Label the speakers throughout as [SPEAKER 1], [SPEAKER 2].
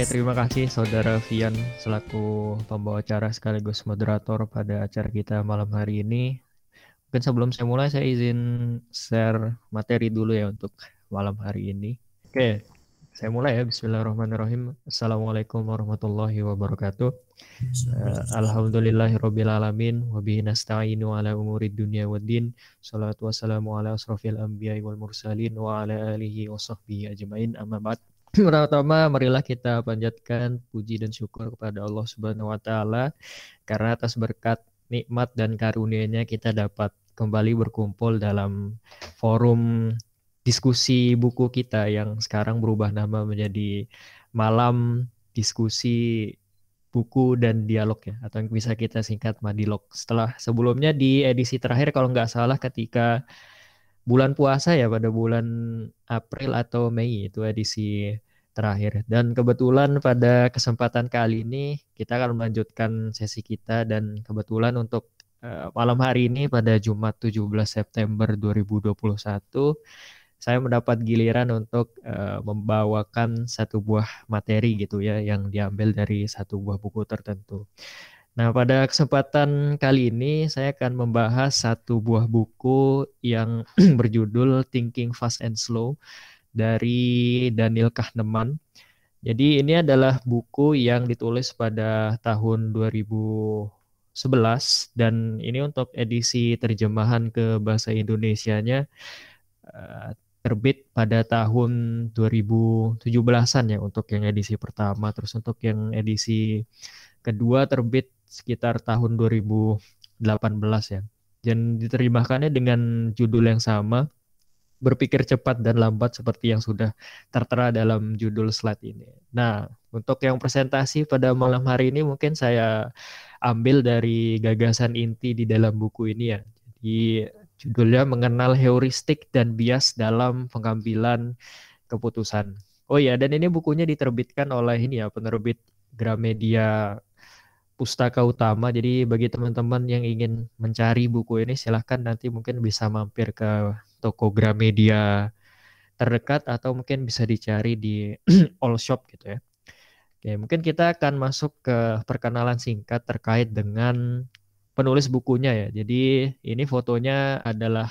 [SPEAKER 1] Oke, terima kasih Saudara Vian selaku pembawa acara sekaligus moderator pada acara kita malam hari ini. Mungkin sebelum saya mulai, saya izin share materi dulu ya untuk malam hari ini. Oke, saya mulai ya. Bismillahirrahmanirrahim. Assalamualaikum warahmatullahi wabarakatuh. Uh, Alhamdulillahirrabbilalamin. Wabihi nasta'inu ala umuri dunia wa din. Salatu wassalamu ala asrafil anbiya wal mursalin wa ala alihi wa sahbihi ajmain. Amma ba'd. Pertama, marilah kita panjatkan puji dan syukur kepada Allah Subhanahu wa taala karena atas berkat nikmat dan karunia-Nya kita dapat kembali berkumpul dalam forum diskusi buku kita yang sekarang berubah nama menjadi malam diskusi buku dan dialog ya atau yang bisa kita singkat Madilog. Setelah sebelumnya di edisi terakhir kalau nggak salah ketika bulan puasa ya pada bulan April atau Mei itu edisi terakhir. Dan kebetulan pada kesempatan kali ini kita akan melanjutkan sesi kita dan kebetulan untuk uh, malam hari ini pada Jumat 17 September 2021 saya mendapat giliran untuk uh, membawakan satu buah materi gitu ya yang diambil dari satu buah buku tertentu. Nah, pada kesempatan kali ini saya akan membahas satu buah buku yang berjudul Thinking Fast and Slow dari Daniel Kahneman. Jadi ini adalah buku yang ditulis pada tahun 2011 dan ini untuk edisi terjemahan ke bahasa Indonesianya uh, terbit pada tahun 2017-an ya untuk yang edisi pertama terus untuk yang edisi kedua terbit sekitar tahun 2018 ya. Dan diterjemahkannya dengan judul yang sama, berpikir cepat dan lambat seperti yang sudah tertera dalam judul slide ini. Nah, untuk yang presentasi pada malam hari ini mungkin saya ambil dari gagasan inti di dalam buku ini ya. Jadi judulnya mengenal heuristik dan bias dalam pengambilan keputusan. Oh iya, dan ini bukunya diterbitkan oleh ini ya penerbit Gramedia Pustaka Utama. Jadi bagi teman-teman yang ingin mencari buku ini silahkan nanti mungkin bisa mampir ke toko Gramedia terdekat atau mungkin bisa dicari di all shop gitu ya. Oke, mungkin kita akan masuk ke perkenalan singkat terkait dengan penulis bukunya ya. Jadi ini fotonya adalah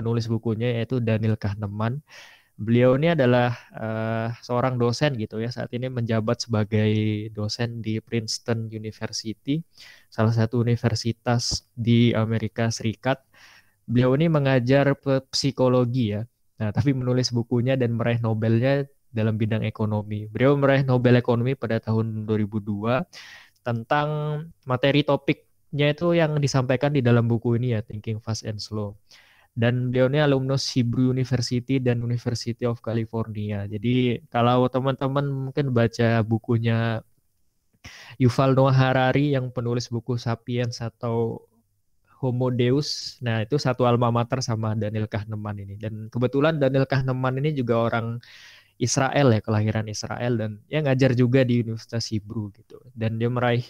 [SPEAKER 1] penulis bukunya yaitu Daniel Kahneman beliau ini adalah uh, seorang dosen gitu ya saat ini menjabat sebagai dosen di Princeton University salah satu universitas di Amerika Serikat. Beliau ini mengajar psikologi ya. Nah tapi menulis bukunya dan meraih Nobelnya dalam bidang ekonomi. Beliau meraih Nobel ekonomi pada tahun 2002 tentang materi topiknya itu yang disampaikan di dalam buku ini ya Thinking Fast and Slow dan beliau ini alumnus Hebrew University dan University of California. Jadi kalau teman-teman mungkin baca bukunya Yuval Noah Harari yang penulis buku Sapiens atau Homo Deus, nah itu satu alma mater sama Daniel Kahneman ini. Dan kebetulan Daniel Kahneman ini juga orang Israel ya, kelahiran Israel dan yang ngajar juga di Universitas Hebrew gitu. Dan dia meraih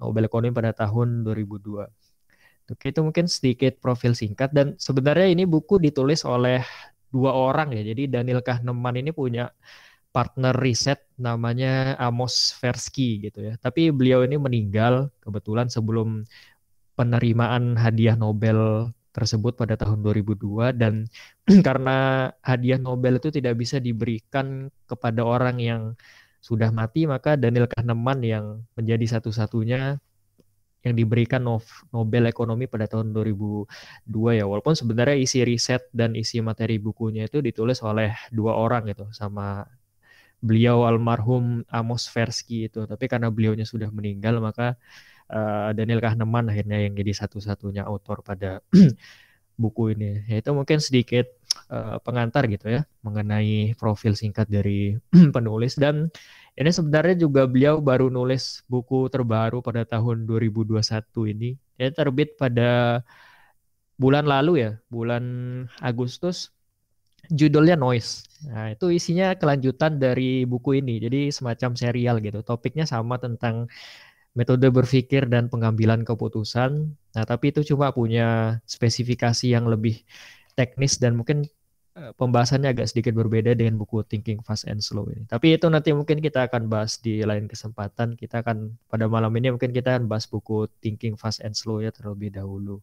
[SPEAKER 1] Nobel Ekonomi pada tahun 2002. Oke, itu mungkin sedikit profil singkat dan sebenarnya ini buku ditulis oleh dua orang ya. Jadi Daniel Kahneman ini punya partner riset namanya Amos Tversky gitu ya. Tapi beliau ini meninggal kebetulan sebelum penerimaan hadiah Nobel tersebut pada tahun 2002 dan karena hadiah Nobel itu tidak bisa diberikan kepada orang yang sudah mati maka Daniel Kahneman yang menjadi satu-satunya yang diberikan Nobel Ekonomi pada tahun 2002 ya. Walaupun sebenarnya isi riset dan isi materi bukunya itu ditulis oleh dua orang gitu sama beliau almarhum Amos Tversky itu. Tapi karena beliaunya sudah meninggal maka uh, Daniel Kahneman akhirnya yang jadi satu-satunya autor pada buku ini. Ya itu mungkin sedikit uh, pengantar gitu ya mengenai profil singkat dari penulis. Dan ini sebenarnya juga beliau baru nulis buku terbaru pada tahun 2021 ini. Ya terbit pada bulan lalu ya, bulan Agustus. Judulnya Noise. Nah, itu isinya kelanjutan dari buku ini. Jadi semacam serial gitu. Topiknya sama tentang metode berpikir dan pengambilan keputusan. Nah, tapi itu cuma punya spesifikasi yang lebih teknis dan mungkin pembahasannya agak sedikit berbeda dengan buku Thinking Fast and Slow ini. Tapi itu nanti mungkin kita akan bahas di lain kesempatan. Kita akan pada malam ini mungkin kita akan bahas buku Thinking Fast and Slow ya terlebih dahulu.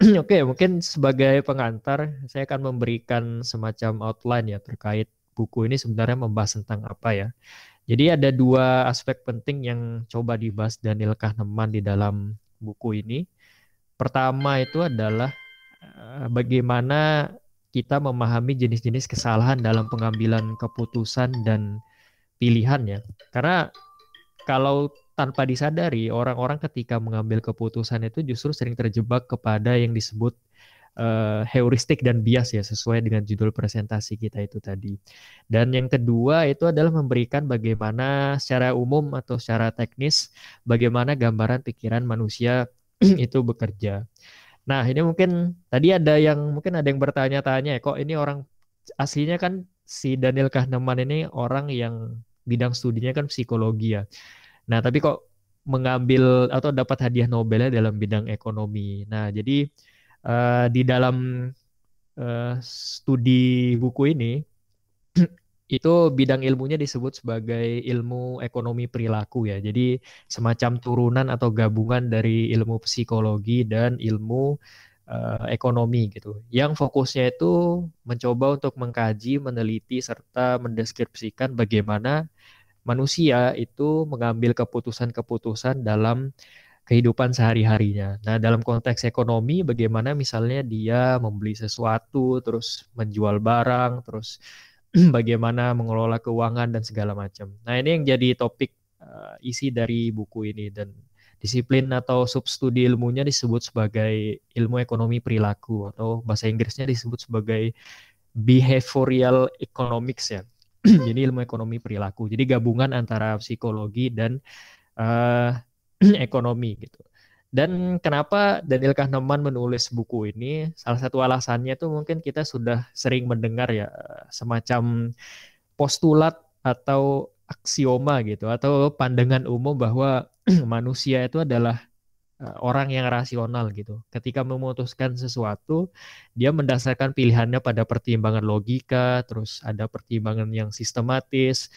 [SPEAKER 1] Oke, okay, mungkin sebagai pengantar saya akan memberikan semacam outline ya terkait buku ini sebenarnya membahas tentang apa ya. Jadi ada dua aspek penting yang coba dibahas Daniel Kahneman di dalam buku ini. Pertama itu adalah eh, bagaimana kita memahami jenis-jenis kesalahan dalam pengambilan keputusan dan pilihan ya. Karena kalau tanpa disadari orang-orang ketika mengambil keputusan itu justru sering terjebak kepada yang disebut uh, heuristik dan bias ya sesuai dengan judul presentasi kita itu tadi. Dan yang kedua itu adalah memberikan bagaimana secara umum atau secara teknis bagaimana gambaran pikiran manusia itu bekerja. Nah, ini mungkin tadi ada yang mungkin ada yang bertanya-tanya, kok ini orang aslinya kan si Daniel Kahneman ini orang yang bidang studinya kan psikologi ya. Nah, tapi kok mengambil atau dapat hadiah Nobelnya dalam bidang ekonomi. Nah, jadi uh, di dalam uh, studi buku ini itu bidang ilmunya disebut sebagai ilmu ekonomi perilaku ya. Jadi semacam turunan atau gabungan dari ilmu psikologi dan ilmu uh, ekonomi gitu. Yang fokusnya itu mencoba untuk mengkaji, meneliti serta mendeskripsikan bagaimana manusia itu mengambil keputusan-keputusan dalam kehidupan sehari-harinya. Nah, dalam konteks ekonomi bagaimana misalnya dia membeli sesuatu, terus menjual barang, terus bagaimana mengelola keuangan dan segala macam. Nah, ini yang jadi topik uh, isi dari buku ini dan disiplin atau substudi ilmunya disebut sebagai ilmu ekonomi perilaku atau bahasa Inggrisnya disebut sebagai behavioral economics ya. jadi ilmu ekonomi perilaku. Jadi gabungan antara psikologi dan uh, ekonomi gitu. Dan kenapa Daniel Kahneman menulis buku ini? Salah satu alasannya itu mungkin kita sudah sering mendengar ya semacam postulat atau aksioma gitu atau pandangan umum bahwa manusia itu adalah eh, orang yang rasional gitu. Ketika memutuskan sesuatu, dia mendasarkan pilihannya pada pertimbangan logika, terus ada pertimbangan yang sistematis,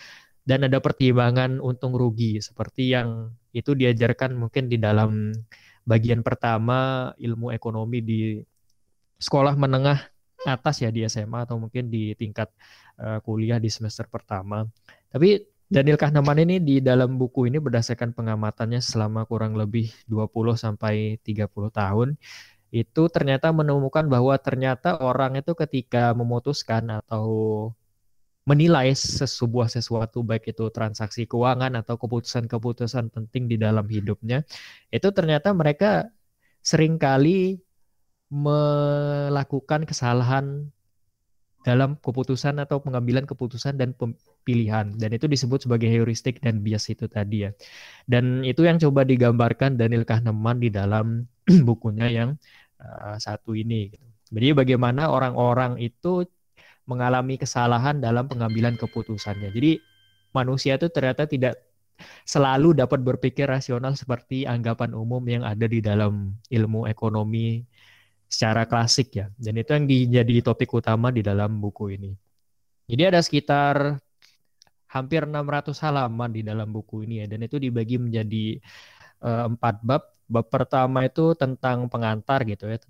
[SPEAKER 1] dan ada pertimbangan untung rugi seperti yang itu diajarkan mungkin di dalam bagian pertama ilmu ekonomi di sekolah menengah atas ya di SMA atau mungkin di tingkat uh, kuliah di semester pertama. Tapi Daniel Kahneman ini di dalam buku ini berdasarkan pengamatannya selama kurang lebih 20 sampai 30 tahun itu ternyata menemukan bahwa ternyata orang itu ketika memutuskan atau menilai sebuah sesuatu baik itu transaksi keuangan atau keputusan-keputusan penting di dalam hidupnya itu ternyata mereka sering kali melakukan kesalahan dalam keputusan atau pengambilan keputusan dan pilihan dan itu disebut sebagai heuristik dan bias itu tadi ya dan itu yang coba digambarkan Daniel Kahneman di dalam bukunya yang uh, satu ini gitu. jadi bagaimana orang-orang itu mengalami kesalahan dalam pengambilan keputusannya. Jadi manusia itu ternyata tidak selalu dapat berpikir rasional seperti anggapan umum yang ada di dalam ilmu ekonomi secara klasik ya. Dan itu yang menjadi topik utama di dalam buku ini. Jadi ada sekitar hampir 600 halaman di dalam buku ini ya dan itu dibagi menjadi uh, empat bab. Bab pertama itu tentang pengantar gitu ya,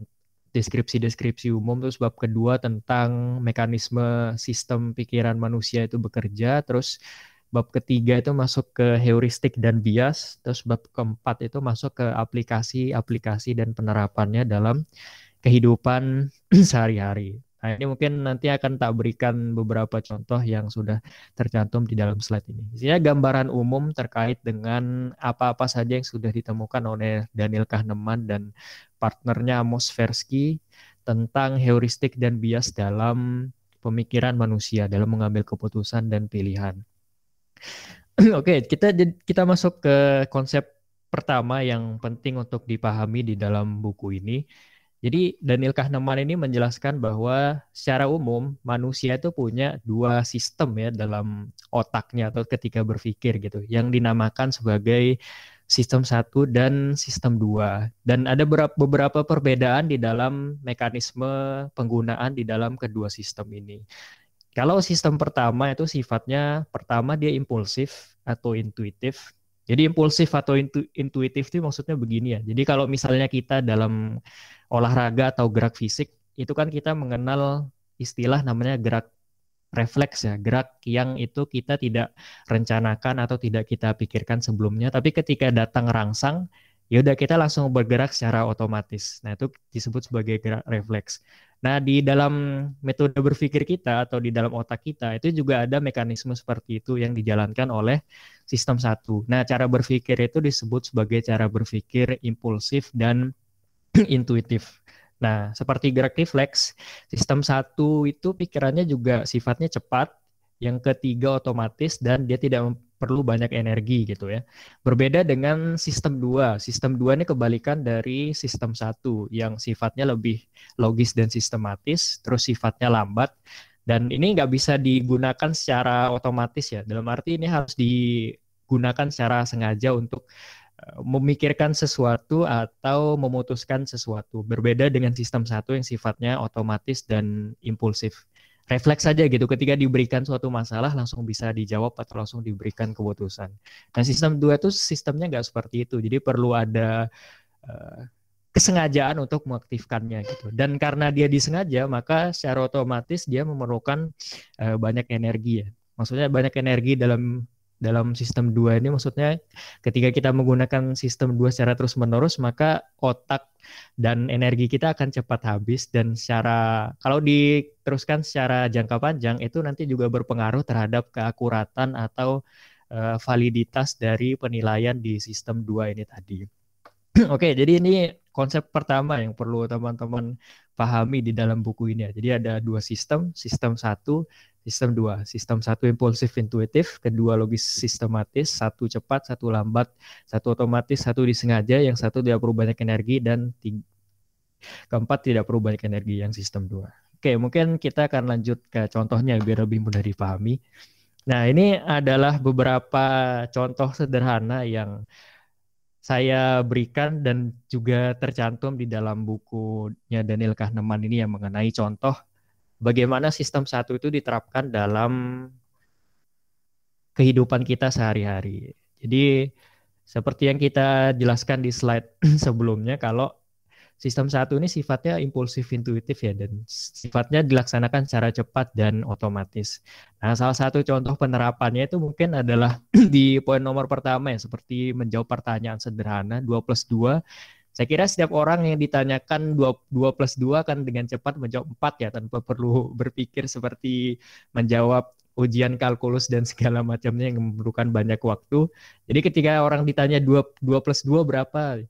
[SPEAKER 1] deskripsi-deskripsi umum terus bab kedua tentang mekanisme sistem pikiran manusia itu bekerja terus bab ketiga itu masuk ke heuristik dan bias terus bab keempat itu masuk ke aplikasi-aplikasi dan penerapannya dalam kehidupan sehari-hari. Nah, ini mungkin nanti akan tak berikan beberapa contoh yang sudah tercantum di dalam slide ini. Isinya gambaran umum terkait dengan apa-apa saja yang sudah ditemukan oleh Daniel Kahneman dan partnernya Amos Tversky tentang heuristik dan bias dalam pemikiran manusia dalam mengambil keputusan dan pilihan. Oke, okay, kita kita masuk ke konsep pertama yang penting untuk dipahami di dalam buku ini jadi Daniel Kahneman ini menjelaskan bahwa secara umum manusia itu punya dua sistem ya dalam otaknya atau ketika berpikir gitu yang dinamakan sebagai sistem satu dan sistem dua dan ada beberapa perbedaan di dalam mekanisme penggunaan di dalam kedua sistem ini. Kalau sistem pertama itu sifatnya pertama dia impulsif atau intuitif. Jadi impulsif atau intu, intuitif itu maksudnya begini ya. Jadi kalau misalnya kita dalam olahraga atau gerak fisik itu kan kita mengenal istilah namanya gerak refleks ya, gerak yang itu kita tidak rencanakan atau tidak kita pikirkan sebelumnya, tapi ketika datang rangsang ya udah kita langsung bergerak secara otomatis. Nah, itu disebut sebagai gerak refleks. Nah, di dalam metode berpikir kita atau di dalam otak kita itu juga ada mekanisme seperti itu yang dijalankan oleh sistem satu. Nah, cara berpikir itu disebut sebagai cara berpikir impulsif dan intuitif. Nah, seperti gerak refleks, sistem satu itu pikirannya juga sifatnya cepat, yang ketiga otomatis dan dia tidak perlu banyak energi gitu ya. Berbeda dengan sistem 2. Sistem 2 ini kebalikan dari sistem 1 yang sifatnya lebih logis dan sistematis, terus sifatnya lambat dan ini nggak bisa digunakan secara otomatis ya. Dalam arti ini harus digunakan secara sengaja untuk memikirkan sesuatu atau memutuskan sesuatu. Berbeda dengan sistem satu yang sifatnya otomatis dan impulsif refleks saja gitu ketika diberikan suatu masalah langsung bisa dijawab atau langsung diberikan keputusan. Nah sistem dua itu sistemnya nggak seperti itu, jadi perlu ada uh, kesengajaan untuk mengaktifkannya gitu. Dan karena dia disengaja, maka secara otomatis dia memerlukan uh, banyak energi ya. Maksudnya banyak energi dalam dalam sistem dua ini maksudnya ketika kita menggunakan sistem dua secara terus-menerus maka otak dan energi kita akan cepat habis dan secara kalau diteruskan secara jangka panjang itu nanti juga berpengaruh terhadap keakuratan atau uh, validitas dari penilaian di sistem dua ini tadi. Oke, jadi ini konsep pertama yang perlu teman-teman pahami di dalam buku ini ya. Jadi ada dua sistem, sistem satu, sistem dua. Sistem satu impulsif intuitif, kedua logis sistematis, satu cepat, satu lambat, satu otomatis, satu disengaja, yang satu tidak perlu banyak energi dan tiga, keempat tidak perlu banyak energi yang sistem dua. Oke, mungkin kita akan lanjut ke contohnya biar lebih mudah dipahami. Nah, ini adalah beberapa contoh sederhana yang saya berikan dan juga tercantum di dalam bukunya Daniel Kahneman ini yang mengenai contoh bagaimana sistem satu itu diterapkan dalam kehidupan kita sehari-hari. Jadi seperti yang kita jelaskan di slide sebelumnya kalau sistem satu ini sifatnya impulsif intuitif ya dan sifatnya dilaksanakan secara cepat dan otomatis. Nah, salah satu contoh penerapannya itu mungkin adalah di poin nomor pertama ya seperti menjawab pertanyaan sederhana 2 plus 2 saya kira setiap orang yang ditanyakan 2, 2 plus 2 kan dengan cepat menjawab 4 ya tanpa perlu berpikir seperti menjawab ujian kalkulus dan segala macamnya yang memerlukan banyak waktu. Jadi ketika orang ditanya 2, 2 plus 2 berapa?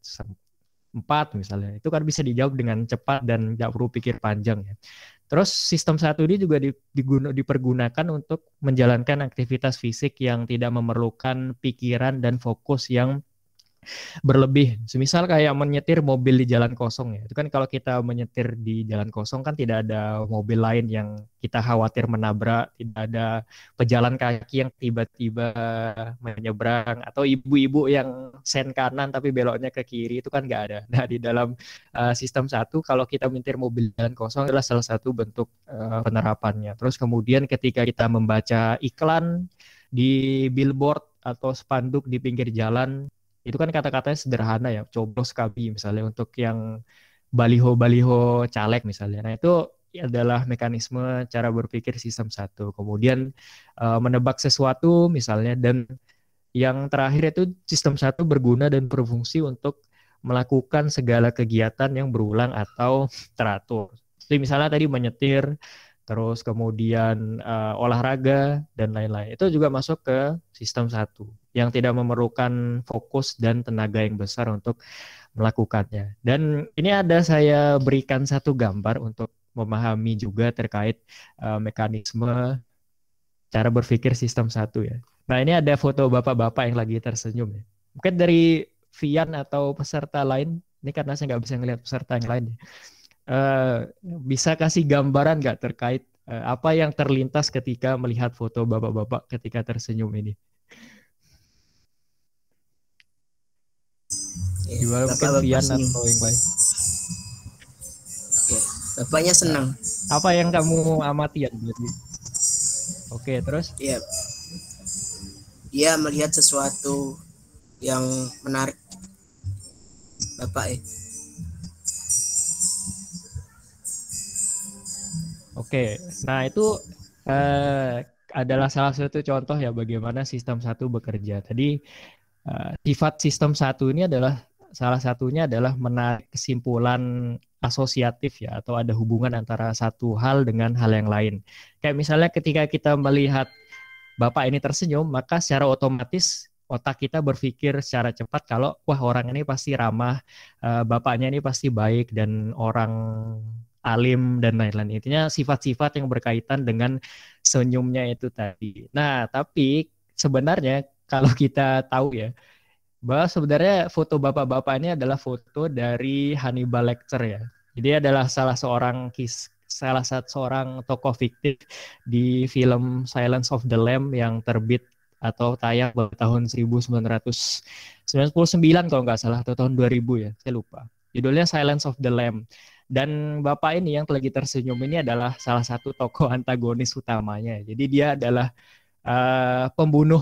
[SPEAKER 1] Empat misalnya itu kan bisa dijawab dengan cepat dan tidak perlu pikir panjang ya. Terus sistem satu ini juga diguna, dipergunakan untuk menjalankan aktivitas fisik yang tidak memerlukan pikiran dan fokus yang berlebih. Semisal kayak menyetir mobil di jalan kosong ya. Itu kan kalau kita menyetir di jalan kosong kan tidak ada mobil lain yang kita khawatir menabrak, tidak ada pejalan kaki yang tiba-tiba menyeberang atau ibu-ibu yang sen kanan tapi beloknya ke kiri itu kan nggak ada. Nah di dalam uh, sistem satu kalau kita menyetir mobil jalan kosong adalah salah satu bentuk uh, penerapannya. Terus kemudian ketika kita membaca iklan di billboard atau spanduk di pinggir jalan itu kan kata-katanya sederhana ya coblos kabi misalnya untuk yang baliho-baliho caleg misalnya nah itu adalah mekanisme cara berpikir sistem satu kemudian uh, menebak sesuatu misalnya dan yang terakhir itu sistem satu berguna dan berfungsi untuk melakukan segala kegiatan yang berulang atau teratur. Jadi misalnya tadi menyetir, terus kemudian uh, olahraga dan lain-lain. Itu juga masuk ke sistem satu yang tidak memerlukan fokus dan tenaga yang besar untuk melakukannya. Dan ini ada saya berikan satu gambar untuk memahami juga terkait uh, mekanisme cara berpikir sistem satu ya. Nah ini ada foto bapak-bapak yang lagi tersenyum ya. Mungkin dari Vian atau peserta lain, ini karena saya nggak bisa ngelihat peserta yang lain, uh, bisa kasih gambaran nggak terkait uh, apa yang terlintas ketika melihat foto bapak-bapak ketika tersenyum ini? Gimana mungkin Vian atau yang lain?
[SPEAKER 2] Ya, bapaknya senang.
[SPEAKER 1] Apa yang kamu amati ya Oke, terus?
[SPEAKER 2] Iya. Dia melihat sesuatu yang menarik. Bapak eh.
[SPEAKER 1] Oke, nah itu eh, adalah salah satu contoh ya bagaimana sistem satu bekerja. Tadi uh, sifat sistem satu ini adalah salah satunya adalah menarik kesimpulan asosiatif ya atau ada hubungan antara satu hal dengan hal yang lain. Kayak misalnya ketika kita melihat bapak ini tersenyum, maka secara otomatis otak kita berpikir secara cepat kalau wah orang ini pasti ramah, uh, bapaknya ini pasti baik dan orang alim dan lain-lain. Intinya sifat-sifat yang berkaitan dengan senyumnya itu tadi. Nah, tapi sebenarnya kalau kita tahu ya, bahwa sebenarnya foto bapak-bapak ini adalah foto dari Hannibal Lecter ya. Jadi adalah salah seorang kis salah satu seorang tokoh fiktif di film Silence of the Lamb yang terbit atau tayang pada tahun 1999 kalau nggak salah atau tahun 2000 ya, saya lupa. Judulnya Silence of the Lamb. Dan bapak ini yang lagi tersenyum ini adalah salah satu tokoh antagonis utamanya. Jadi dia adalah uh, pembunuh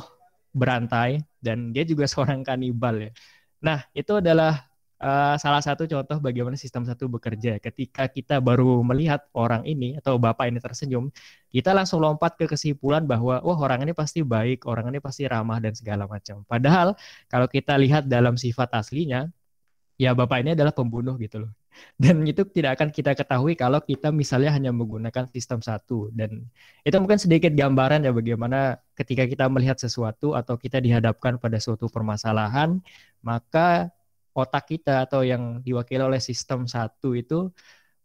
[SPEAKER 1] berantai dan dia juga seorang kanibal ya. Nah, itu adalah uh, salah satu contoh bagaimana sistem satu bekerja. Ketika kita baru melihat orang ini atau bapak ini tersenyum, kita langsung lompat ke kesimpulan bahwa wah orang ini pasti baik, orang ini pasti ramah dan segala macam. Padahal kalau kita lihat dalam sifat aslinya, ya bapak ini adalah pembunuh gitu loh dan itu tidak akan kita ketahui kalau kita misalnya hanya menggunakan sistem satu. Dan itu mungkin sedikit gambaran ya bagaimana ketika kita melihat sesuatu atau kita dihadapkan pada suatu permasalahan maka otak kita atau yang diwakili oleh sistem satu itu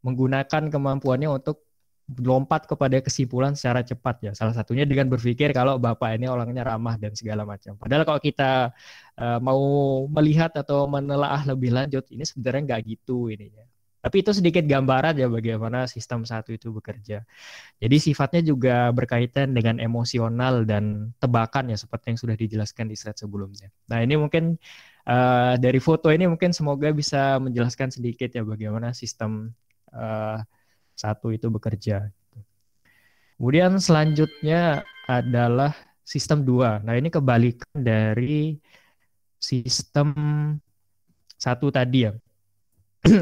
[SPEAKER 1] menggunakan kemampuannya untuk lompat kepada kesimpulan secara cepat ya. Salah satunya dengan berpikir kalau bapak ini orangnya ramah dan segala macam. Padahal kalau kita uh, mau melihat atau menelaah lebih lanjut, ini sebenarnya nggak gitu ini ya. Tapi itu sedikit gambaran ya bagaimana sistem satu itu bekerja. Jadi sifatnya juga berkaitan dengan emosional dan tebakan ya seperti yang sudah dijelaskan di slide sebelumnya. Nah ini mungkin uh, dari foto ini mungkin semoga bisa menjelaskan sedikit ya bagaimana sistem uh, satu itu bekerja. Kemudian selanjutnya adalah sistem dua. Nah ini kebalikan dari sistem satu tadi ya.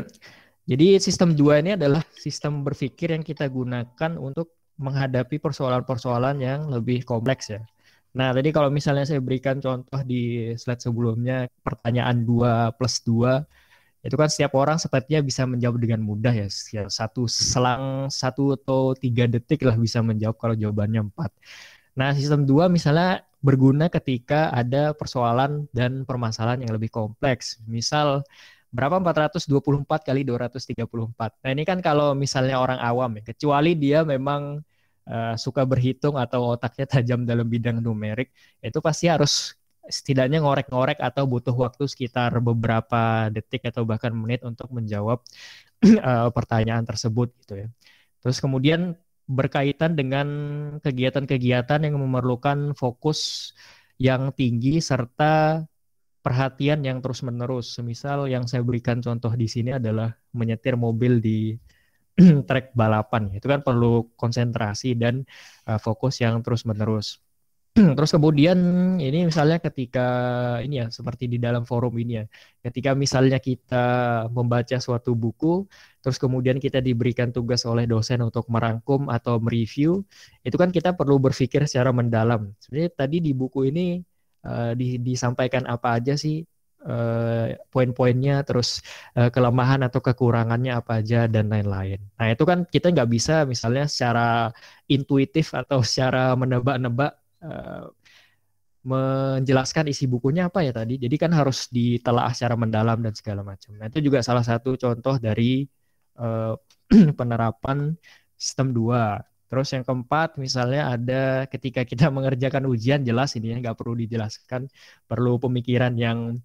[SPEAKER 1] Jadi sistem dua ini adalah sistem berpikir yang kita gunakan untuk menghadapi persoalan-persoalan yang lebih kompleks ya. Nah, tadi kalau misalnya saya berikan contoh di slide sebelumnya, pertanyaan 2 plus 2 itu kan setiap orang sepertinya bisa menjawab dengan mudah ya. ya satu selang satu atau tiga detik lah bisa menjawab kalau jawabannya empat. Nah sistem dua misalnya berguna ketika ada persoalan dan permasalahan yang lebih kompleks. Misal berapa 424 kali 234. Nah ini kan kalau misalnya orang awam ya, kecuali dia memang uh, suka berhitung atau otaknya tajam dalam bidang numerik, itu pasti harus setidaknya ngorek-ngorek atau butuh waktu sekitar beberapa detik atau bahkan menit untuk menjawab uh, pertanyaan tersebut gitu ya. Terus kemudian berkaitan dengan kegiatan-kegiatan yang memerlukan fokus yang tinggi serta perhatian yang terus-menerus. Semisal yang saya berikan contoh di sini adalah menyetir mobil di trek balapan. Itu kan perlu konsentrasi dan uh, fokus yang terus-menerus. Terus kemudian ini misalnya ketika ini ya seperti di dalam forum ini ya, ketika misalnya kita membaca suatu buku, terus kemudian kita diberikan tugas oleh dosen untuk merangkum atau mereview, itu kan kita perlu berpikir secara mendalam. Sebenarnya tadi di buku ini uh, di, disampaikan apa aja sih uh, poin-poinnya, terus uh, kelemahan atau kekurangannya apa aja dan lain-lain. Nah itu kan kita nggak bisa misalnya secara intuitif atau secara menebak-nebak uh, menjelaskan isi bukunya apa ya tadi. Jadi kan harus ditelaah secara mendalam dan segala macam. Nah, itu juga salah satu contoh dari uh, penerapan sistem dua. Terus yang keempat misalnya ada ketika kita mengerjakan ujian jelas ini ya nggak perlu dijelaskan, perlu pemikiran yang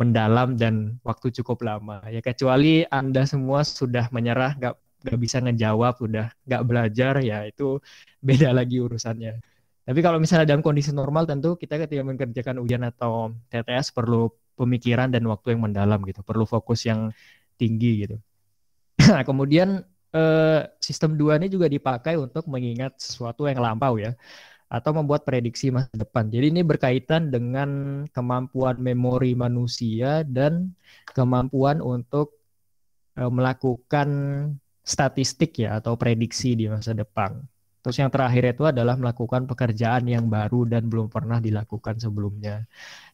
[SPEAKER 1] mendalam dan waktu cukup lama. Ya kecuali Anda semua sudah menyerah nggak nggak bisa ngejawab, sudah nggak belajar ya itu beda lagi urusannya. Tapi kalau misalnya dalam kondisi normal tentu kita ketika mengerjakan ujian atau TTS perlu pemikiran dan waktu yang mendalam gitu. Perlu fokus yang tinggi gitu. Nah, kemudian eh, sistem dua ini juga dipakai untuk mengingat sesuatu yang lampau ya atau membuat prediksi masa depan. Jadi ini berkaitan dengan kemampuan memori manusia dan kemampuan untuk uh, melakukan statistik ya atau prediksi di masa depan. Terus yang terakhir itu adalah melakukan pekerjaan yang baru dan belum pernah dilakukan sebelumnya.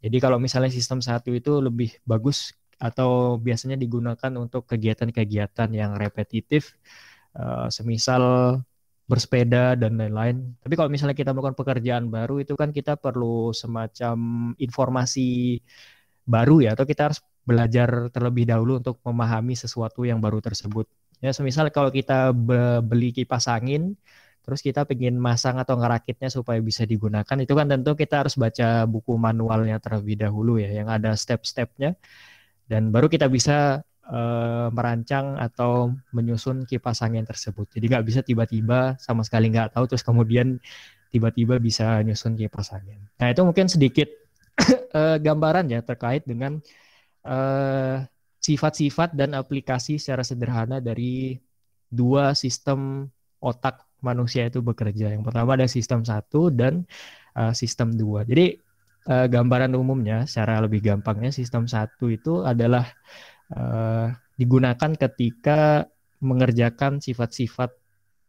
[SPEAKER 1] Jadi kalau misalnya sistem satu itu lebih bagus atau biasanya digunakan untuk kegiatan-kegiatan yang repetitif, uh, semisal bersepeda dan lain-lain. Tapi kalau misalnya kita melakukan pekerjaan baru itu kan kita perlu semacam informasi baru ya atau kita harus belajar terlebih dahulu untuk memahami sesuatu yang baru tersebut. Ya, semisal kalau kita beli kipas angin, terus kita ingin masang atau ngerakitnya supaya bisa digunakan, itu kan tentu kita harus baca buku manualnya terlebih dahulu ya, yang ada step-stepnya, dan baru kita bisa uh, merancang atau menyusun kipas angin tersebut. Jadi nggak bisa tiba-tiba sama sekali nggak tahu, terus kemudian tiba-tiba bisa nyusun kipas angin. Nah itu mungkin sedikit uh, gambaran ya terkait dengan Eh, sifat-sifat uh, dan aplikasi secara sederhana dari dua sistem otak manusia itu bekerja. Yang pertama ada sistem satu dan uh, sistem dua. Jadi uh, gambaran umumnya secara lebih gampangnya sistem satu itu adalah uh, digunakan ketika mengerjakan sifat-sifat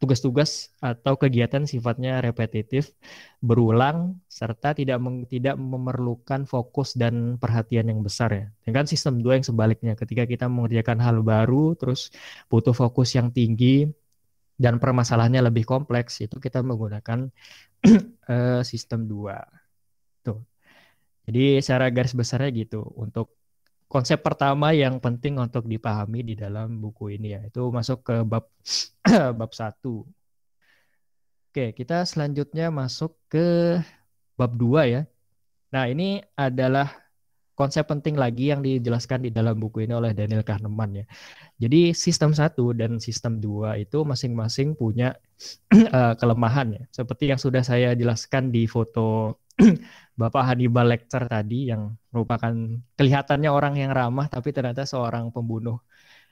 [SPEAKER 1] tugas-tugas atau kegiatan sifatnya repetitif, berulang serta tidak tidak memerlukan fokus dan perhatian yang besar ya. Dengan sistem dua yang sebaliknya, ketika kita mengerjakan hal baru terus butuh fokus yang tinggi dan permasalahannya lebih kompleks, itu kita menggunakan uh, sistem dua. Tuh. Jadi secara garis besarnya gitu untuk konsep pertama yang penting untuk dipahami di dalam buku ini ya itu masuk ke bab bab satu. Oke, kita selanjutnya masuk ke bab dua ya. Nah, ini adalah konsep penting lagi yang dijelaskan di dalam buku ini oleh Daniel Kahneman ya. Jadi sistem satu dan sistem dua itu masing-masing punya uh, kelemahan ya. Seperti yang sudah saya jelaskan di foto Bapak Hannibal Lecter tadi yang merupakan kelihatannya orang yang ramah tapi ternyata seorang pembunuh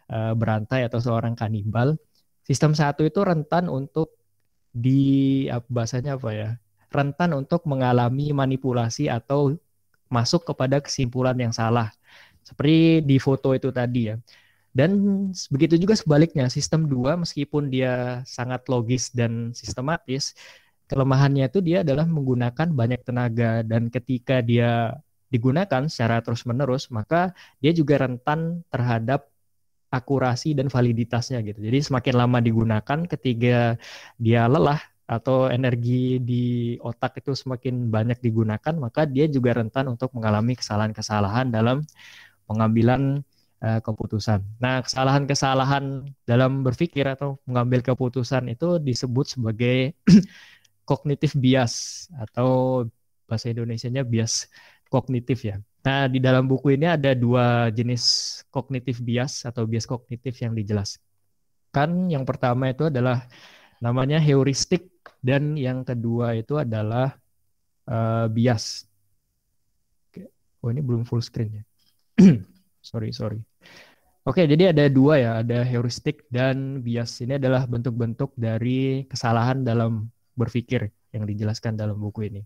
[SPEAKER 1] uh, berantai atau seorang kanibal. Sistem satu itu rentan untuk di bahasanya apa ya? Rentan untuk mengalami manipulasi atau masuk kepada kesimpulan yang salah. Seperti di foto itu tadi ya. Dan begitu juga sebaliknya, sistem dua meskipun dia sangat logis dan sistematis, kelemahannya itu dia adalah menggunakan banyak tenaga dan ketika dia digunakan secara terus-menerus maka dia juga rentan terhadap akurasi dan validitasnya gitu. Jadi semakin lama digunakan ketika dia lelah atau energi di otak itu semakin banyak digunakan maka dia juga rentan untuk mengalami kesalahan-kesalahan dalam pengambilan uh, keputusan. Nah, kesalahan-kesalahan dalam berpikir atau mengambil keputusan itu disebut sebagai kognitif bias atau bahasa Indonesia-nya bias kognitif ya. Nah, di dalam buku ini ada dua jenis kognitif bias atau bias kognitif yang dijelaskan. Yang pertama itu adalah namanya heuristik dan yang kedua itu adalah uh, bias. Oh, ini belum full screen ya. sorry, sorry. Oke, jadi ada dua ya, ada heuristik dan bias. Ini adalah bentuk-bentuk dari kesalahan dalam berpikir yang dijelaskan dalam buku ini.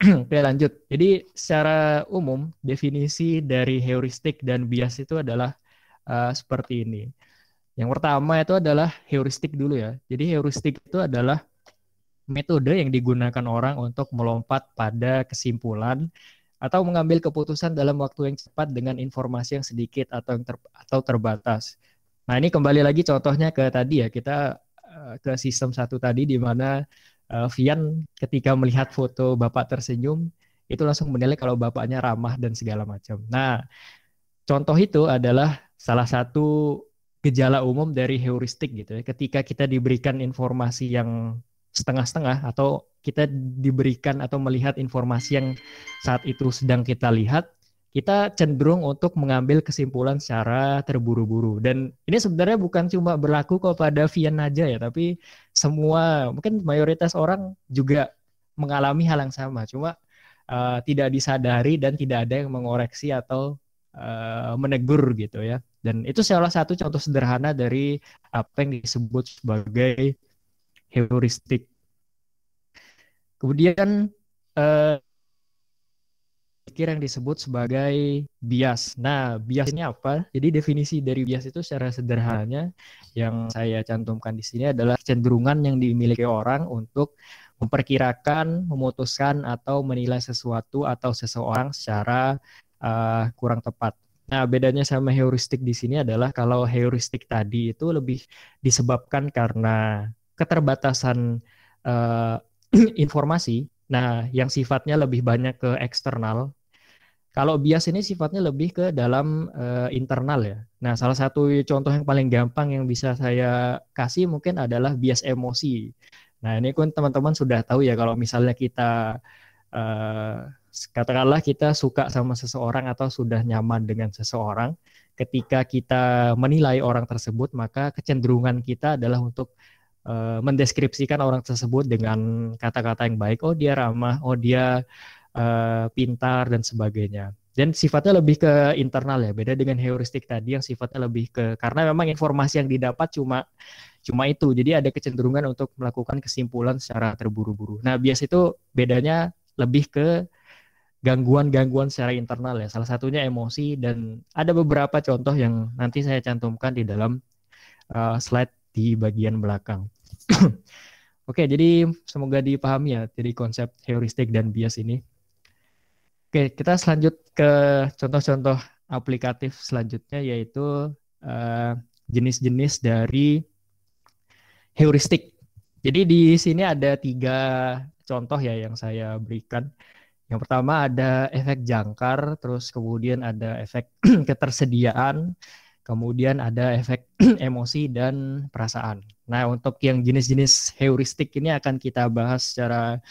[SPEAKER 1] Oke lanjut. Jadi secara umum definisi dari heuristik dan bias itu adalah uh, seperti ini. Yang pertama itu adalah heuristik dulu ya. Jadi heuristik itu adalah metode yang digunakan orang untuk melompat pada kesimpulan atau mengambil keputusan dalam waktu yang cepat dengan informasi yang sedikit atau yang ter, atau terbatas. Nah ini kembali lagi contohnya ke tadi ya kita Eh, ke sistem satu tadi di mana uh, Vian ketika melihat foto bapak tersenyum itu langsung menilai kalau bapaknya ramah dan segala macam. Nah, contoh itu adalah salah satu gejala umum dari heuristik gitu ya. Ketika kita diberikan informasi yang setengah-setengah atau kita diberikan atau melihat informasi yang saat itu sedang kita lihat, kita cenderung untuk mengambil kesimpulan secara terburu-buru dan ini sebenarnya bukan cuma berlaku kepada Vian aja ya tapi semua mungkin mayoritas orang juga mengalami hal yang sama cuma uh, tidak disadari dan tidak ada yang mengoreksi atau uh, menegur gitu ya. Dan itu salah satu contoh sederhana dari apa yang disebut sebagai heuristik. Kemudian uh, yang disebut sebagai bias. Nah, bias ini apa? Jadi definisi dari bias itu secara sederhananya yang saya cantumkan di sini adalah kecenderungan yang dimiliki orang untuk memperkirakan, memutuskan atau menilai sesuatu atau seseorang secara uh, kurang tepat. Nah, bedanya sama heuristik di sini adalah kalau heuristik tadi itu lebih disebabkan karena keterbatasan uh, informasi. Nah, yang sifatnya lebih banyak ke eksternal. Kalau bias ini sifatnya lebih ke dalam uh, internal ya. Nah, salah satu contoh yang paling gampang yang bisa saya kasih mungkin adalah bias emosi. Nah, ini kan teman-teman sudah tahu ya kalau misalnya kita uh, katakanlah kita suka sama seseorang atau sudah nyaman dengan seseorang, ketika kita menilai orang tersebut, maka kecenderungan kita adalah untuk uh, mendeskripsikan orang tersebut dengan kata-kata yang baik. Oh, dia ramah, oh dia uh, pintar dan sebagainya. Dan sifatnya lebih ke internal ya, beda dengan heuristik tadi yang sifatnya lebih ke karena memang informasi yang didapat cuma cuma itu. Jadi ada kecenderungan untuk melakukan kesimpulan secara terburu-buru. Nah, bias itu bedanya lebih ke gangguan-gangguan secara internal ya. Salah satunya emosi dan ada beberapa contoh yang nanti saya cantumkan di dalam uh, slide di bagian belakang. Oke, jadi semoga dipahami ya jadi konsep heuristik dan bias ini. Oke, kita selanjut ke contoh-contoh aplikatif selanjutnya yaitu uh, jenis-jenis dari heuristik. Jadi di sini ada tiga contoh ya yang saya berikan. Yang pertama ada efek jangkar, terus kemudian ada efek ketersediaan, kemudian ada efek emosi dan perasaan. Nah, untuk yang jenis-jenis heuristik ini akan kita bahas secara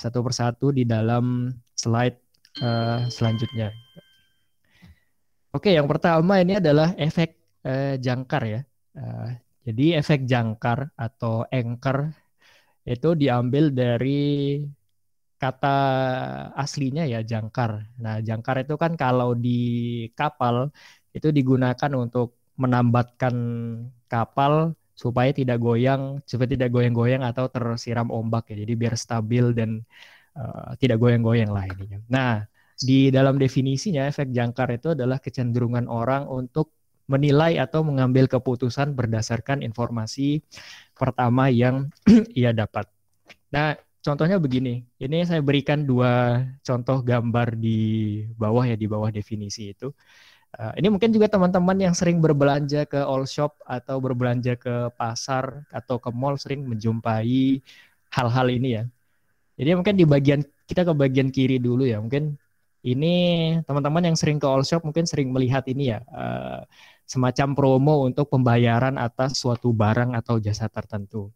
[SPEAKER 1] satu persatu di dalam slide uh, selanjutnya. Oke, yang pertama ini adalah efek uh, jangkar ya. Uh, jadi efek jangkar atau anchor itu diambil dari kata aslinya ya jangkar. Nah, jangkar itu kan kalau di kapal itu digunakan untuk menambatkan kapal supaya tidak goyang, supaya tidak goyang-goyang atau tersiram ombak ya. Jadi biar stabil dan uh, tidak goyang-goyang lah ini. Nah, di dalam definisinya efek jangkar itu adalah kecenderungan orang untuk menilai atau mengambil keputusan berdasarkan informasi pertama yang ia dapat. Nah, contohnya begini. Ini saya berikan dua contoh gambar di bawah ya, di bawah definisi itu. Uh, ini mungkin juga teman-teman yang sering berbelanja ke all shop atau berbelanja ke pasar atau ke mall sering menjumpai hal-hal ini ya. Jadi mungkin di bagian kita ke bagian kiri dulu ya. Mungkin ini teman-teman yang sering ke all shop mungkin sering melihat ini ya. Uh, semacam promo untuk pembayaran atas suatu barang atau jasa tertentu.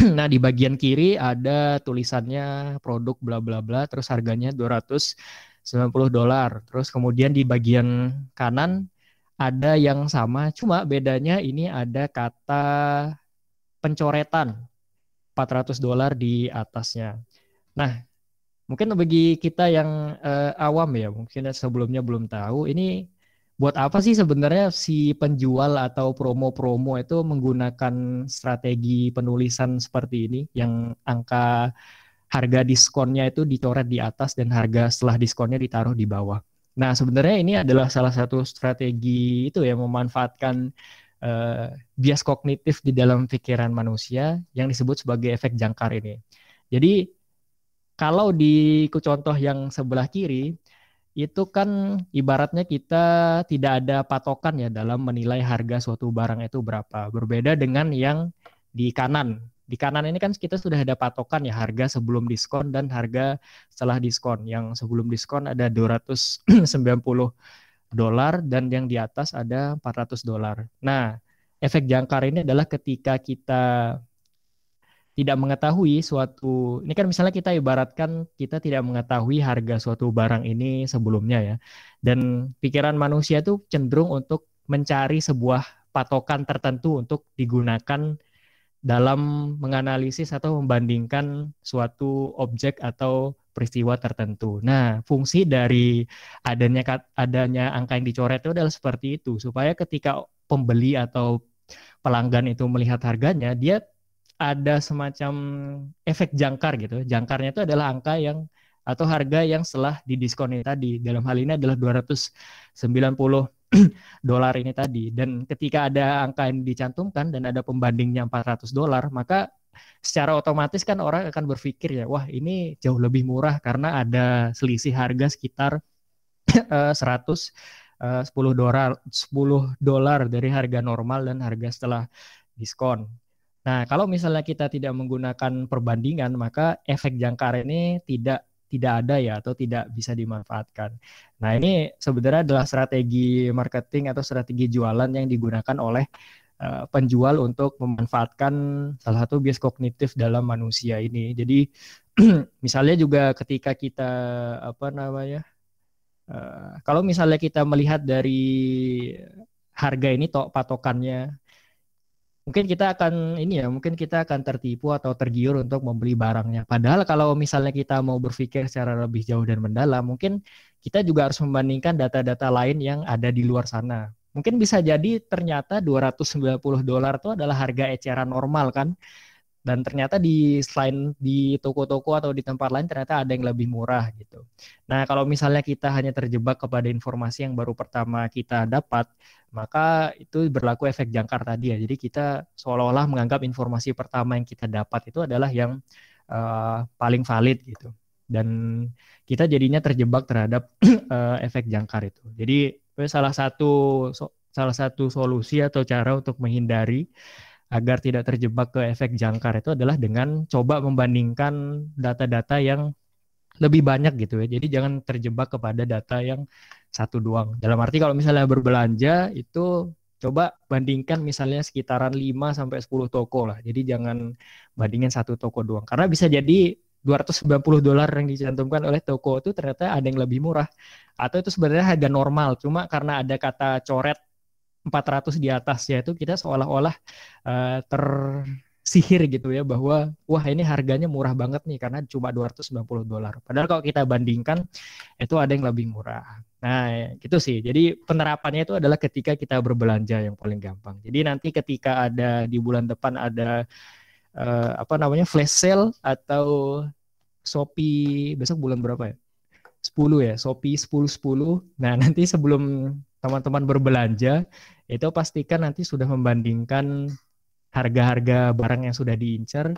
[SPEAKER 1] nah, di bagian kiri ada tulisannya produk bla bla bla terus harganya 290 dolar. Terus kemudian di bagian kanan ada yang sama, cuma bedanya ini ada kata pencoretan 400 dolar di atasnya. Nah, mungkin bagi kita yang uh, awam ya, mungkin sebelumnya belum tahu, ini buat apa sih sebenarnya si penjual atau promo-promo itu menggunakan strategi penulisan seperti ini yang angka harga diskonnya itu dicoret di atas dan harga setelah diskonnya ditaruh di bawah. Nah, sebenarnya ini adalah salah satu strategi itu ya memanfaatkan uh, bias kognitif di dalam pikiran manusia yang disebut sebagai efek jangkar ini. Jadi kalau di contoh yang sebelah kiri itu kan ibaratnya kita tidak ada patokan ya dalam menilai harga suatu barang itu berapa. Berbeda dengan yang di kanan. Di kanan ini kan kita sudah ada patokan ya harga sebelum diskon dan harga setelah diskon. Yang sebelum diskon ada 290 dolar dan yang di atas ada 400 dolar. Nah, efek jangkar ini adalah ketika kita tidak mengetahui suatu ini kan misalnya kita ibaratkan kita tidak mengetahui harga suatu barang ini sebelumnya ya. Dan pikiran manusia itu cenderung untuk mencari sebuah patokan tertentu untuk digunakan dalam menganalisis atau membandingkan suatu objek atau peristiwa tertentu. Nah, fungsi dari adanya adanya angka yang dicoret itu adalah seperti itu supaya ketika pembeli atau pelanggan itu melihat harganya, dia ada semacam efek jangkar gitu. Jangkarnya itu adalah angka yang atau harga yang setelah didiskon tadi. Dalam hal ini adalah 290 dolar ini tadi. Dan ketika ada angka yang dicantumkan dan ada pembandingnya 400 dolar, maka secara otomatis kan orang akan berpikir ya, wah ini jauh lebih murah karena ada selisih harga sekitar 100 10 dolar 10 dolar dari harga normal dan harga setelah diskon. Nah, kalau misalnya kita tidak menggunakan perbandingan, maka efek jangkar ini tidak tidak ada ya atau tidak bisa dimanfaatkan. Nah, ini sebenarnya adalah strategi marketing atau strategi jualan yang digunakan oleh uh, penjual untuk memanfaatkan salah satu bias kognitif dalam manusia ini. Jadi misalnya juga ketika kita apa namanya Uh, kalau misalnya kita melihat dari harga ini tok patokannya mungkin kita akan ini ya mungkin kita akan tertipu atau tergiur untuk membeli barangnya. Padahal kalau misalnya kita mau berpikir secara lebih jauh dan mendalam mungkin kita juga harus membandingkan data-data lain yang ada di luar sana. Mungkin bisa jadi ternyata 290 dolar itu adalah harga eceran normal kan dan ternyata di selain di toko-toko atau di tempat lain ternyata ada yang lebih murah gitu. Nah, kalau misalnya kita hanya terjebak kepada informasi yang baru pertama kita dapat, maka itu berlaku efek jangkar tadi ya. Jadi kita seolah-olah menganggap informasi pertama yang kita dapat itu adalah yang uh, paling valid gitu. Dan kita jadinya terjebak terhadap uh, efek jangkar itu. Jadi salah satu salah satu solusi atau cara untuk menghindari agar tidak terjebak ke efek jangkar itu adalah dengan coba membandingkan data-data yang lebih banyak gitu ya. Jadi jangan terjebak kepada data yang satu doang. Dalam arti kalau misalnya berbelanja itu coba bandingkan misalnya sekitaran 5 sampai 10 toko lah. Jadi jangan bandingin satu toko doang. Karena bisa jadi 290 dolar yang dicantumkan oleh toko itu ternyata ada yang lebih murah. Atau itu sebenarnya harga normal, cuma karena ada kata coret 400 di atasnya itu kita seolah-olah uh, tersihir gitu ya bahwa wah ini harganya murah banget nih karena cuma 290 dolar. Padahal kalau kita bandingkan itu ada yang lebih murah. Nah, gitu sih. Jadi penerapannya itu adalah ketika kita berbelanja yang paling gampang. Jadi nanti ketika ada di bulan depan ada uh, apa namanya flash sale atau Shopee besok bulan berapa ya? 10 ya, Shopee 10 10. Nah, nanti sebelum teman-teman berbelanja itu pastikan nanti sudah membandingkan harga-harga barang yang sudah diincar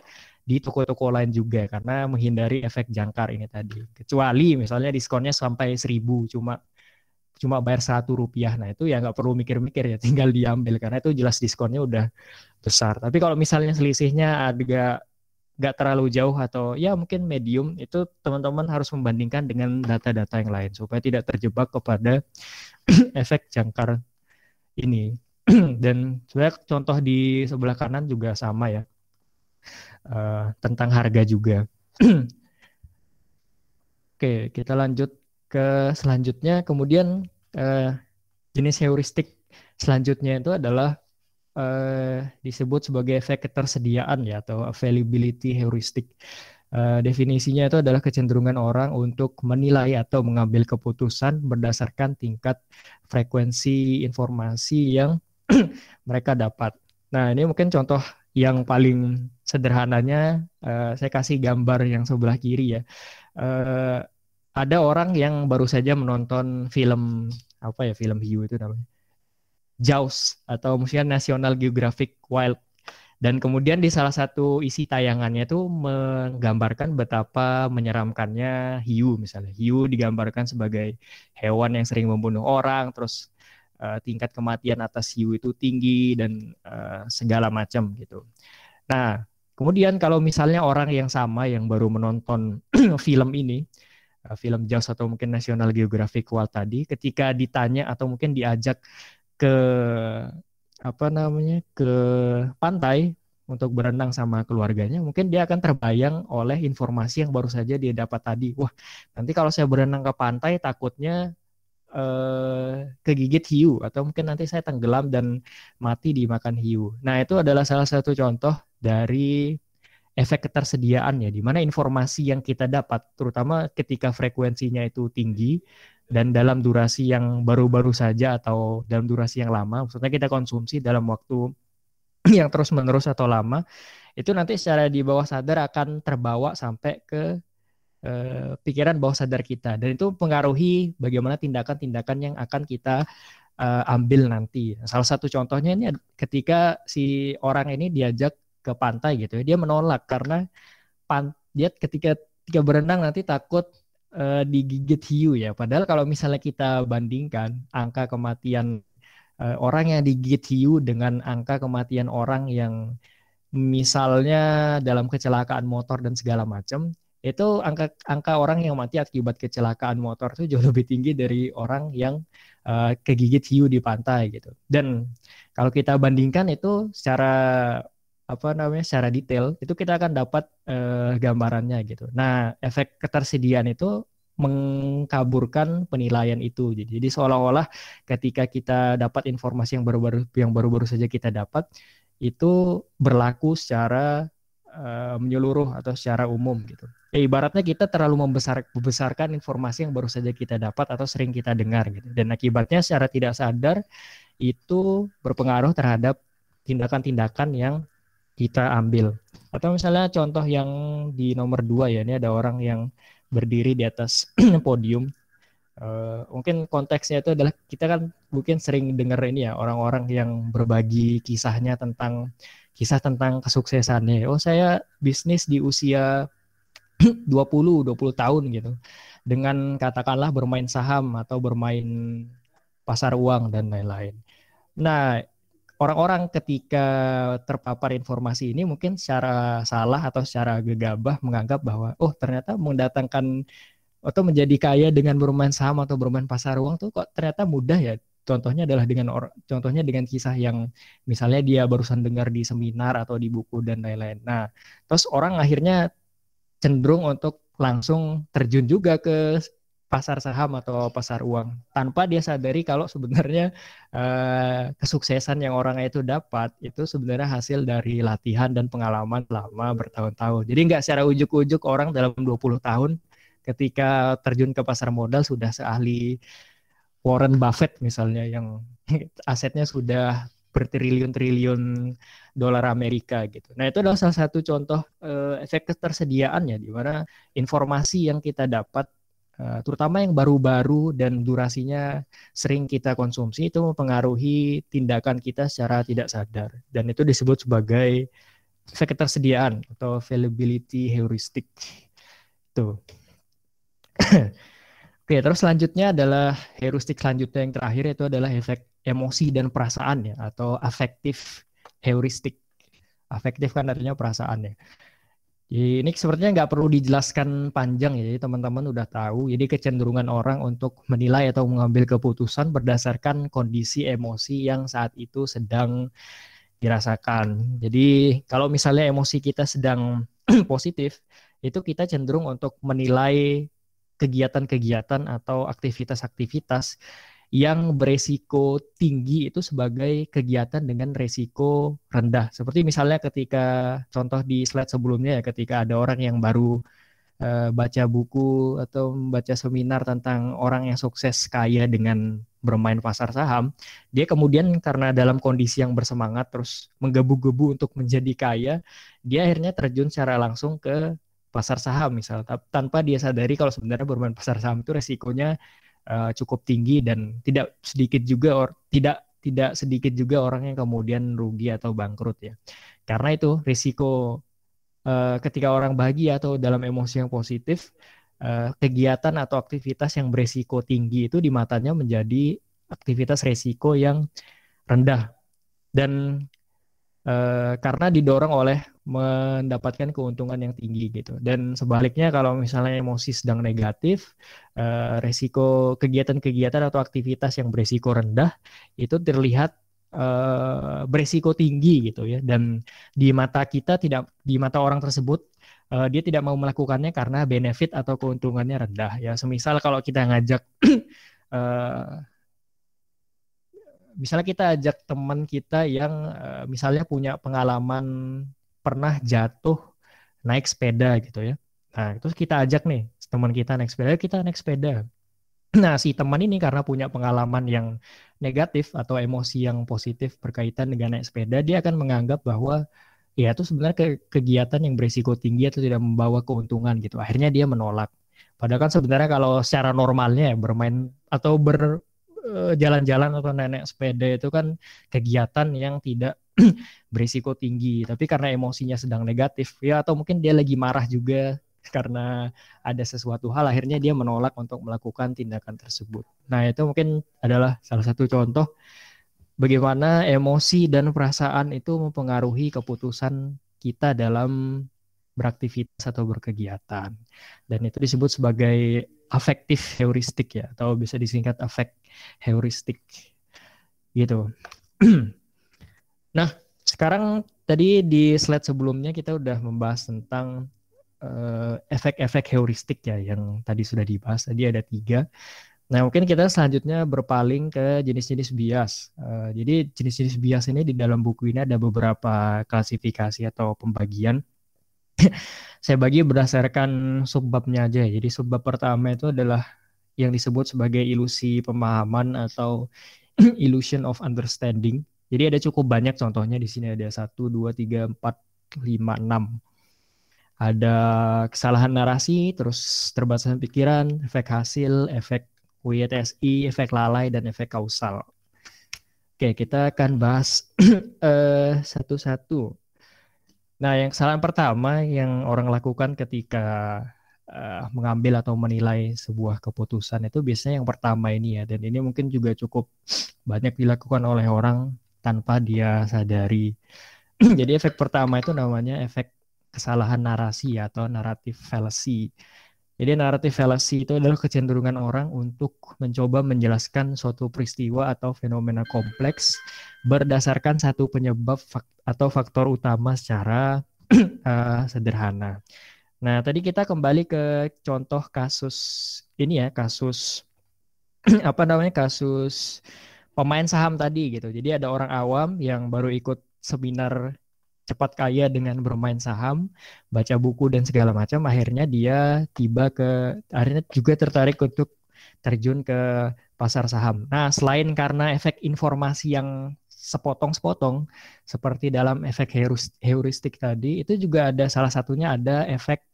[SPEAKER 1] di toko-toko lain juga karena menghindari efek jangkar ini tadi. Kecuali misalnya diskonnya sampai seribu cuma cuma bayar satu rupiah. Nah itu ya nggak perlu mikir-mikir ya tinggal diambil karena itu jelas diskonnya udah besar. Tapi kalau misalnya selisihnya agak nggak terlalu jauh atau ya mungkin medium itu teman-teman harus membandingkan dengan data-data yang lain supaya tidak terjebak kepada efek jangkar ini. Dan sebenarnya contoh di sebelah kanan juga sama ya. Uh, tentang harga juga. Oke kita lanjut ke selanjutnya. Kemudian uh, jenis heuristik selanjutnya itu adalah uh, disebut sebagai efek ketersediaan ya atau availability heuristic. Uh, definisinya itu adalah kecenderungan orang untuk menilai atau mengambil keputusan berdasarkan tingkat frekuensi informasi yang mereka dapat. Nah, ini mungkin contoh yang paling sederhananya uh, saya kasih gambar yang sebelah kiri ya. Uh, ada orang yang baru saja menonton film apa ya film hiu itu namanya JAWS atau Museum National Geographic Wild dan kemudian di salah satu isi tayangannya itu menggambarkan betapa menyeramkannya hiu misalnya. Hiu digambarkan sebagai hewan yang sering membunuh orang, terus uh, tingkat kematian atas hiu itu tinggi dan uh, segala macam gitu. Nah, kemudian kalau misalnya orang yang sama yang baru menonton film ini, uh, film Jaws atau mungkin National Geographic Wild tadi, ketika ditanya atau mungkin diajak ke apa namanya ke pantai untuk berenang sama keluarganya, mungkin dia akan terbayang oleh informasi yang baru saja dia dapat tadi. Wah, nanti kalau saya berenang ke pantai takutnya eh, kegigit hiu atau mungkin nanti saya tenggelam dan mati dimakan hiu. Nah, itu adalah salah satu contoh dari efek ketersediaan ya, di mana informasi yang kita dapat, terutama ketika frekuensinya itu tinggi dan dalam durasi yang baru-baru saja atau dalam durasi yang lama, maksudnya kita konsumsi dalam waktu yang terus-menerus atau lama, itu nanti secara di bawah sadar akan terbawa sampai ke eh, pikiran bawah sadar kita dan itu pengaruhi bagaimana tindakan-tindakan yang akan kita uh, ambil nanti. Salah satu contohnya ini ketika si orang ini diajak ke pantai gitu ya, dia menolak karena pan dia ketika ketika berenang nanti takut uh, digigit hiu ya. Padahal kalau misalnya kita bandingkan angka kematian uh, orang yang digigit hiu dengan angka kematian orang yang misalnya dalam kecelakaan motor dan segala macam itu angka angka orang yang mati akibat kecelakaan motor itu jauh lebih tinggi dari orang yang uh, kegigit hiu di pantai gitu. Dan kalau kita bandingkan itu secara apa namanya secara detail itu kita akan dapat uh, gambarannya gitu. Nah, efek ketersediaan itu mengkaburkan penilaian itu. Jadi, jadi seolah-olah ketika kita dapat informasi yang baru-baru yang baru-baru saja kita dapat itu berlaku secara uh, menyeluruh atau secara umum gitu. Ya, ibaratnya kita terlalu membesar, membesarkan informasi yang baru saja kita dapat atau sering kita dengar gitu. Dan akibatnya secara tidak sadar itu berpengaruh terhadap tindakan-tindakan yang kita ambil. Atau misalnya contoh yang di nomor dua ya, ini ada orang yang berdiri di atas podium. Uh, mungkin konteksnya itu adalah kita kan mungkin sering dengar ini ya orang-orang yang berbagi kisahnya tentang kisah tentang kesuksesannya. Oh saya bisnis di usia 20 20 tahun gitu. Dengan katakanlah bermain saham atau bermain pasar uang dan lain-lain. Nah, orang-orang ketika terpapar informasi ini mungkin secara salah atau secara gegabah menganggap bahwa oh ternyata mendatangkan atau menjadi kaya dengan bermain saham atau bermain pasar uang tuh kok ternyata mudah ya contohnya adalah dengan or, contohnya dengan kisah yang misalnya dia barusan dengar di seminar atau di buku dan lain-lain. Nah, terus orang akhirnya cenderung untuk langsung terjun juga ke pasar saham atau pasar uang tanpa dia sadari kalau sebenarnya uh, kesuksesan yang orang itu dapat itu sebenarnya hasil dari latihan dan pengalaman lama bertahun-tahun. Jadi nggak secara ujuk-ujuk orang dalam 20 tahun ketika terjun ke pasar modal sudah seahli Warren Buffett misalnya yang asetnya sudah bertriliun-triliun dolar Amerika gitu. Nah itu adalah salah satu contoh uh, efek ketersediaan ya di mana informasi yang kita dapat terutama yang baru-baru dan durasinya sering kita konsumsi itu mempengaruhi tindakan kita secara tidak sadar dan itu disebut sebagai ketersediaan atau availability heuristic itu. Oke, terus selanjutnya adalah heuristik selanjutnya yang terakhir itu adalah efek emosi dan perasaan ya atau afektif heuristik. Afektif kan artinya perasaan ya. Ini sepertinya nggak perlu dijelaskan panjang ya, teman-teman udah tahu. Jadi kecenderungan orang untuk menilai atau mengambil keputusan berdasarkan kondisi emosi yang saat itu sedang dirasakan. Jadi kalau misalnya emosi kita sedang positif, itu kita cenderung untuk menilai kegiatan-kegiatan atau aktivitas-aktivitas yang beresiko tinggi itu sebagai kegiatan dengan resiko rendah. Seperti misalnya ketika contoh di slide sebelumnya ya ketika ada orang yang baru uh, baca buku atau membaca seminar tentang orang yang sukses kaya dengan bermain pasar saham, dia kemudian karena dalam kondisi yang bersemangat terus menggebu-gebu untuk menjadi kaya, dia akhirnya terjun secara langsung ke pasar saham misal tanpa dia sadari kalau sebenarnya bermain pasar saham itu resikonya uh, cukup tinggi dan tidak sedikit juga or tidak tidak sedikit juga orang yang kemudian rugi atau bangkrut ya. Karena itu risiko uh, ketika orang bahagia atau dalam emosi yang positif uh, kegiatan atau aktivitas yang beresiko tinggi itu di matanya menjadi aktivitas resiko yang rendah dan uh, karena didorong oleh mendapatkan keuntungan yang tinggi gitu. Dan sebaliknya kalau misalnya emosi sedang negatif, uh, resiko kegiatan-kegiatan atau aktivitas yang beresiko rendah itu terlihat uh, beresiko tinggi gitu ya. Dan di mata kita tidak di mata orang tersebut uh, dia tidak mau melakukannya karena benefit atau keuntungannya rendah ya. Semisal kalau kita ngajak uh, misalnya kita ajak teman kita yang uh, misalnya punya pengalaman pernah jatuh naik sepeda gitu ya. Nah, terus kita ajak nih teman kita naik sepeda, kita naik sepeda. Nah, si teman ini karena punya pengalaman yang negatif atau emosi yang positif berkaitan dengan naik sepeda, dia akan menganggap bahwa ya itu sebenarnya ke kegiatan yang berisiko tinggi atau tidak membawa keuntungan gitu. Akhirnya dia menolak. Padahal kan sebenarnya kalau secara normalnya ya bermain atau berjalan-jalan eh, atau naik sepeda itu kan kegiatan yang tidak berisiko tinggi. Tapi karena emosinya sedang negatif ya atau mungkin dia lagi marah juga karena ada sesuatu hal akhirnya dia menolak untuk melakukan tindakan tersebut. Nah, itu mungkin adalah salah satu contoh bagaimana emosi dan perasaan itu mempengaruhi keputusan kita dalam beraktivitas atau berkegiatan. Dan itu disebut sebagai afektif heuristik ya atau bisa disingkat afek heuristik gitu. nah, sekarang tadi di slide sebelumnya kita udah membahas tentang uh, efek-efek heuristik ya yang tadi sudah dibahas. Tadi ada tiga. Nah, mungkin kita selanjutnya berpaling ke jenis-jenis bias. Uh, jadi jenis-jenis bias ini di dalam buku ini ada beberapa klasifikasi atau pembagian. Saya bagi berdasarkan subbabnya aja. Jadi subbab pertama itu adalah yang disebut sebagai ilusi pemahaman atau illusion of understanding. Jadi ada cukup banyak contohnya di sini ada satu, dua, tiga, empat, lima, enam ada kesalahan narasi, terus terbatasan pikiran, efek hasil, efek WTSI, efek lalai, dan efek kausal. Oke, kita akan bahas uh, satu-satu. Nah, yang kesalahan pertama yang orang lakukan ketika uh, mengambil atau menilai sebuah keputusan itu biasanya yang pertama ini ya, dan ini mungkin juga cukup banyak dilakukan oleh orang tanpa dia sadari. Jadi efek pertama itu namanya efek kesalahan narasi atau naratif fallacy. Jadi naratif fallacy itu adalah kecenderungan orang untuk mencoba menjelaskan suatu peristiwa atau fenomena kompleks berdasarkan satu penyebab fak atau faktor utama secara uh, sederhana. Nah, tadi kita kembali ke contoh kasus ini ya, kasus apa namanya? kasus pemain saham tadi gitu. Jadi ada orang awam yang baru ikut seminar cepat kaya dengan bermain saham, baca buku dan segala macam, akhirnya dia tiba ke akhirnya juga tertarik untuk terjun ke pasar saham. Nah, selain karena efek informasi yang sepotong-sepotong seperti dalam efek heuristik tadi, itu juga ada salah satunya ada efek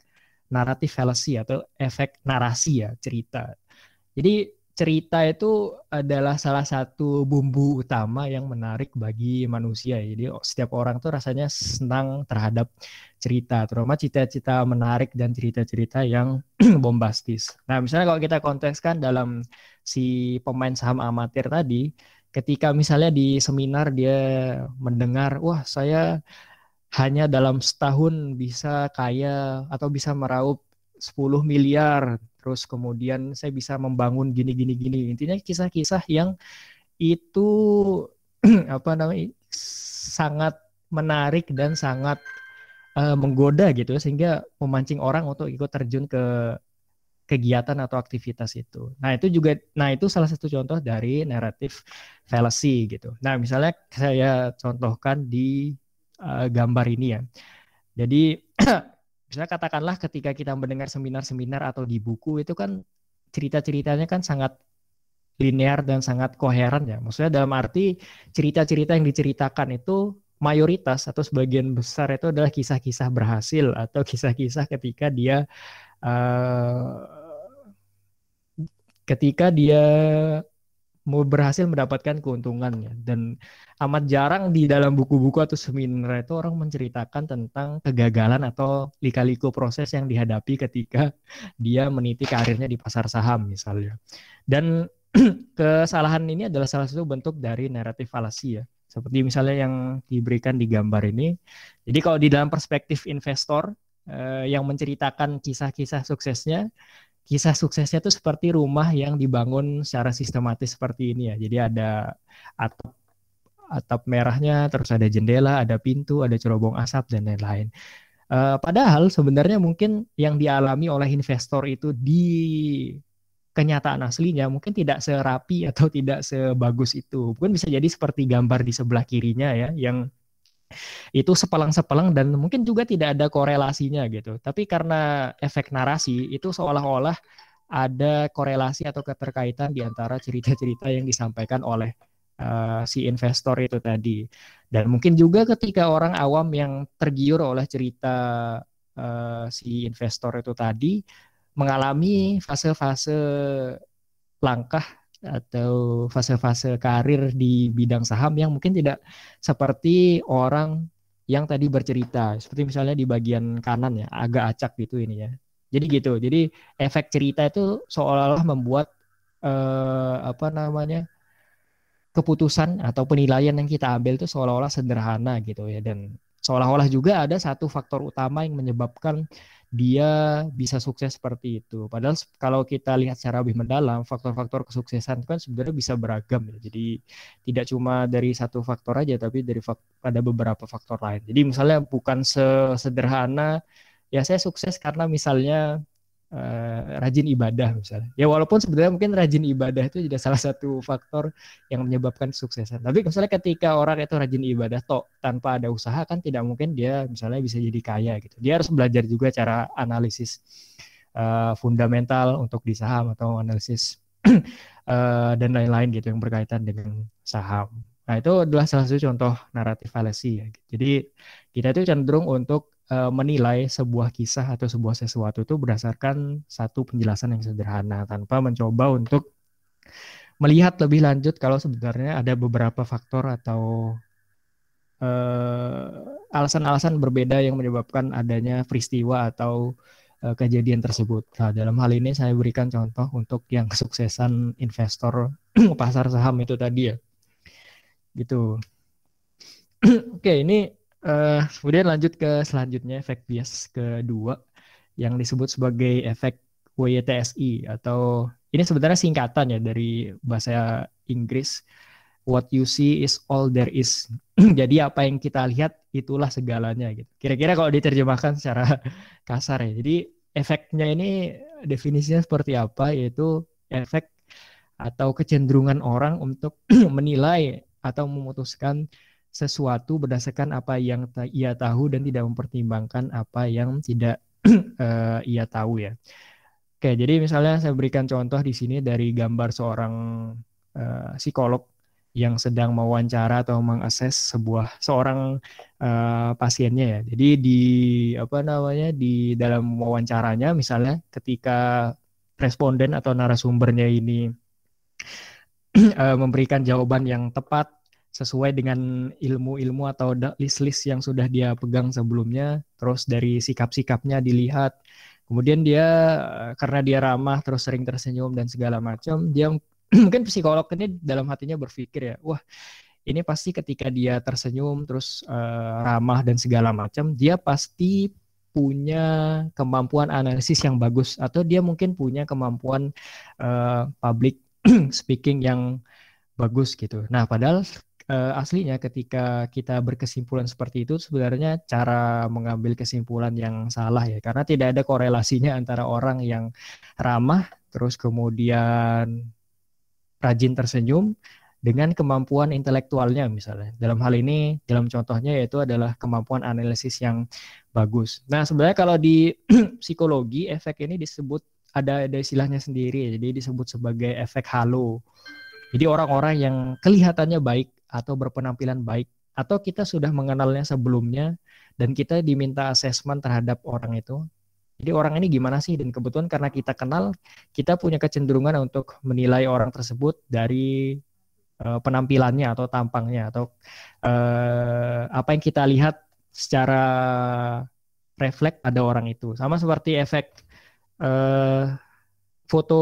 [SPEAKER 1] naratif fallacy atau efek narasi ya, cerita. Jadi cerita itu adalah salah satu bumbu utama yang menarik bagi manusia. Jadi setiap orang tuh rasanya senang terhadap cerita, terutama cita-cita menarik dan cerita-cerita yang bombastis. Nah, misalnya kalau kita kontekskan dalam si pemain saham amatir tadi, ketika misalnya di seminar dia mendengar, wah saya hanya dalam setahun bisa kaya atau bisa meraup 10 miliar terus kemudian saya bisa membangun gini gini gini intinya kisah-kisah yang itu apa namanya sangat menarik dan sangat uh, menggoda gitu sehingga memancing orang untuk ikut terjun ke kegiatan atau aktivitas itu. Nah, itu juga nah itu salah satu contoh dari naratif fallacy gitu. Nah, misalnya saya contohkan di uh, gambar ini ya. Jadi misalnya katakanlah ketika kita mendengar seminar-seminar atau di buku itu kan cerita-ceritanya kan sangat linear dan sangat koheren ya. Maksudnya dalam arti cerita-cerita yang diceritakan itu mayoritas atau sebagian besar itu adalah kisah-kisah berhasil atau kisah-kisah ketika dia uh, ketika dia mau berhasil mendapatkan keuntungannya. Dan amat jarang di dalam buku-buku atau seminar itu orang menceritakan tentang kegagalan atau lika-liku proses yang dihadapi ketika dia meniti karirnya di pasar saham misalnya. Dan kesalahan ini adalah salah satu bentuk dari naratif falasi ya. Seperti misalnya yang diberikan di gambar ini. Jadi kalau di dalam perspektif investor eh, yang menceritakan kisah-kisah suksesnya kisah suksesnya itu seperti rumah yang dibangun secara sistematis seperti ini ya. Jadi ada atap atap merahnya, terus ada jendela, ada pintu, ada cerobong asap dan lain-lain. Uh, padahal sebenarnya mungkin yang dialami oleh investor itu di kenyataan aslinya mungkin tidak serapi atau tidak sebagus itu. Mungkin bisa jadi seperti gambar di sebelah kirinya ya, yang itu sepelang-sepelang dan mungkin juga tidak ada korelasinya gitu. Tapi karena efek narasi itu seolah-olah ada korelasi atau keterkaitan di antara cerita-cerita yang disampaikan oleh uh, si investor itu tadi. Dan mungkin juga ketika orang awam yang tergiur oleh cerita uh, si investor itu tadi mengalami fase-fase langkah atau fase-fase karir di bidang saham yang mungkin tidak seperti orang yang tadi bercerita. Seperti misalnya di bagian kanan ya agak acak gitu ini ya. Jadi gitu jadi efek cerita itu seolah-olah membuat eh, apa namanya keputusan atau penilaian yang kita ambil itu seolah-olah sederhana gitu ya. Dan seolah-olah juga ada satu faktor utama yang menyebabkan dia bisa sukses seperti itu. Padahal kalau kita lihat secara lebih mendalam, faktor-faktor kesuksesan itu kan sebenarnya bisa beragam ya. Jadi tidak cuma dari satu faktor aja, tapi dari ada beberapa faktor lain. Jadi misalnya bukan sesederhana ya saya sukses karena misalnya uh, rajin ibadah misalnya. Ya walaupun sebenarnya mungkin rajin ibadah itu juga salah satu faktor yang menyebabkan suksesan. Tapi misalnya ketika orang itu rajin ibadah toh tanpa ada usaha kan tidak mungkin dia misalnya bisa jadi kaya gitu. Dia harus belajar juga cara analisis uh, fundamental untuk di saham atau analisis uh, dan lain-lain gitu yang berkaitan dengan saham. Nah, itu adalah salah satu contoh naratif fallacy ya. Jadi kita itu cenderung untuk uh, menilai sebuah kisah atau sebuah sesuatu itu berdasarkan satu penjelasan yang sederhana tanpa mencoba untuk melihat lebih lanjut kalau sebenarnya ada beberapa faktor atau uh, alasan-alasan berbeda yang menyebabkan adanya peristiwa atau uh, kejadian tersebut. Nah, dalam hal ini saya berikan contoh untuk yang kesuksesan investor pasar saham itu tadi ya. Gitu. Oke, ini Uh, kemudian lanjut ke selanjutnya efek bias kedua yang disebut sebagai efek WYTSI atau ini sebenarnya singkatan ya dari bahasa Inggris what you see is all there is. Jadi apa yang kita lihat itulah segalanya gitu. Kira-kira kalau diterjemahkan secara kasar ya. Jadi efeknya ini definisinya seperti apa yaitu efek atau kecenderungan orang untuk menilai atau memutuskan sesuatu berdasarkan apa yang ia tahu dan tidak mempertimbangkan apa yang tidak uh, ia tahu ya. Oke, jadi misalnya saya berikan contoh di sini dari gambar seorang uh, psikolog yang sedang mewawancara atau mengakses sebuah seorang uh, pasiennya ya. Jadi di apa namanya di dalam wawancaranya misalnya ketika responden atau narasumbernya ini memberikan jawaban yang tepat sesuai dengan ilmu-ilmu atau list-list yang sudah dia pegang sebelumnya. Terus dari sikap-sikapnya dilihat. Kemudian dia eh, karena dia ramah terus sering tersenyum dan segala macam, dia mungkin psikolog ini dalam hatinya berpikir ya, wah ini pasti ketika dia tersenyum terus uh, ramah dan segala macam, dia pasti punya kemampuan analisis yang bagus atau dia mungkin punya kemampuan uh, public speaking yang bagus gitu. Nah, padahal uh, aslinya ketika kita berkesimpulan seperti itu sebenarnya cara mengambil kesimpulan yang salah ya karena tidak ada korelasinya antara orang yang ramah terus kemudian rajin tersenyum dengan kemampuan intelektualnya misalnya. Dalam hal ini, dalam contohnya yaitu adalah kemampuan analisis yang bagus. Nah, sebenarnya kalau di psikologi efek ini disebut ada ada istilahnya sendiri, jadi disebut sebagai efek halo. Jadi orang-orang yang kelihatannya baik atau berpenampilan baik atau kita sudah mengenalnya sebelumnya dan kita diminta asesmen terhadap orang itu. Jadi orang ini gimana sih? Dan kebetulan karena kita kenal, kita punya kecenderungan untuk menilai orang tersebut dari uh, penampilannya atau tampangnya atau uh, apa yang kita lihat secara refleks pada orang itu. Sama seperti efek uh, foto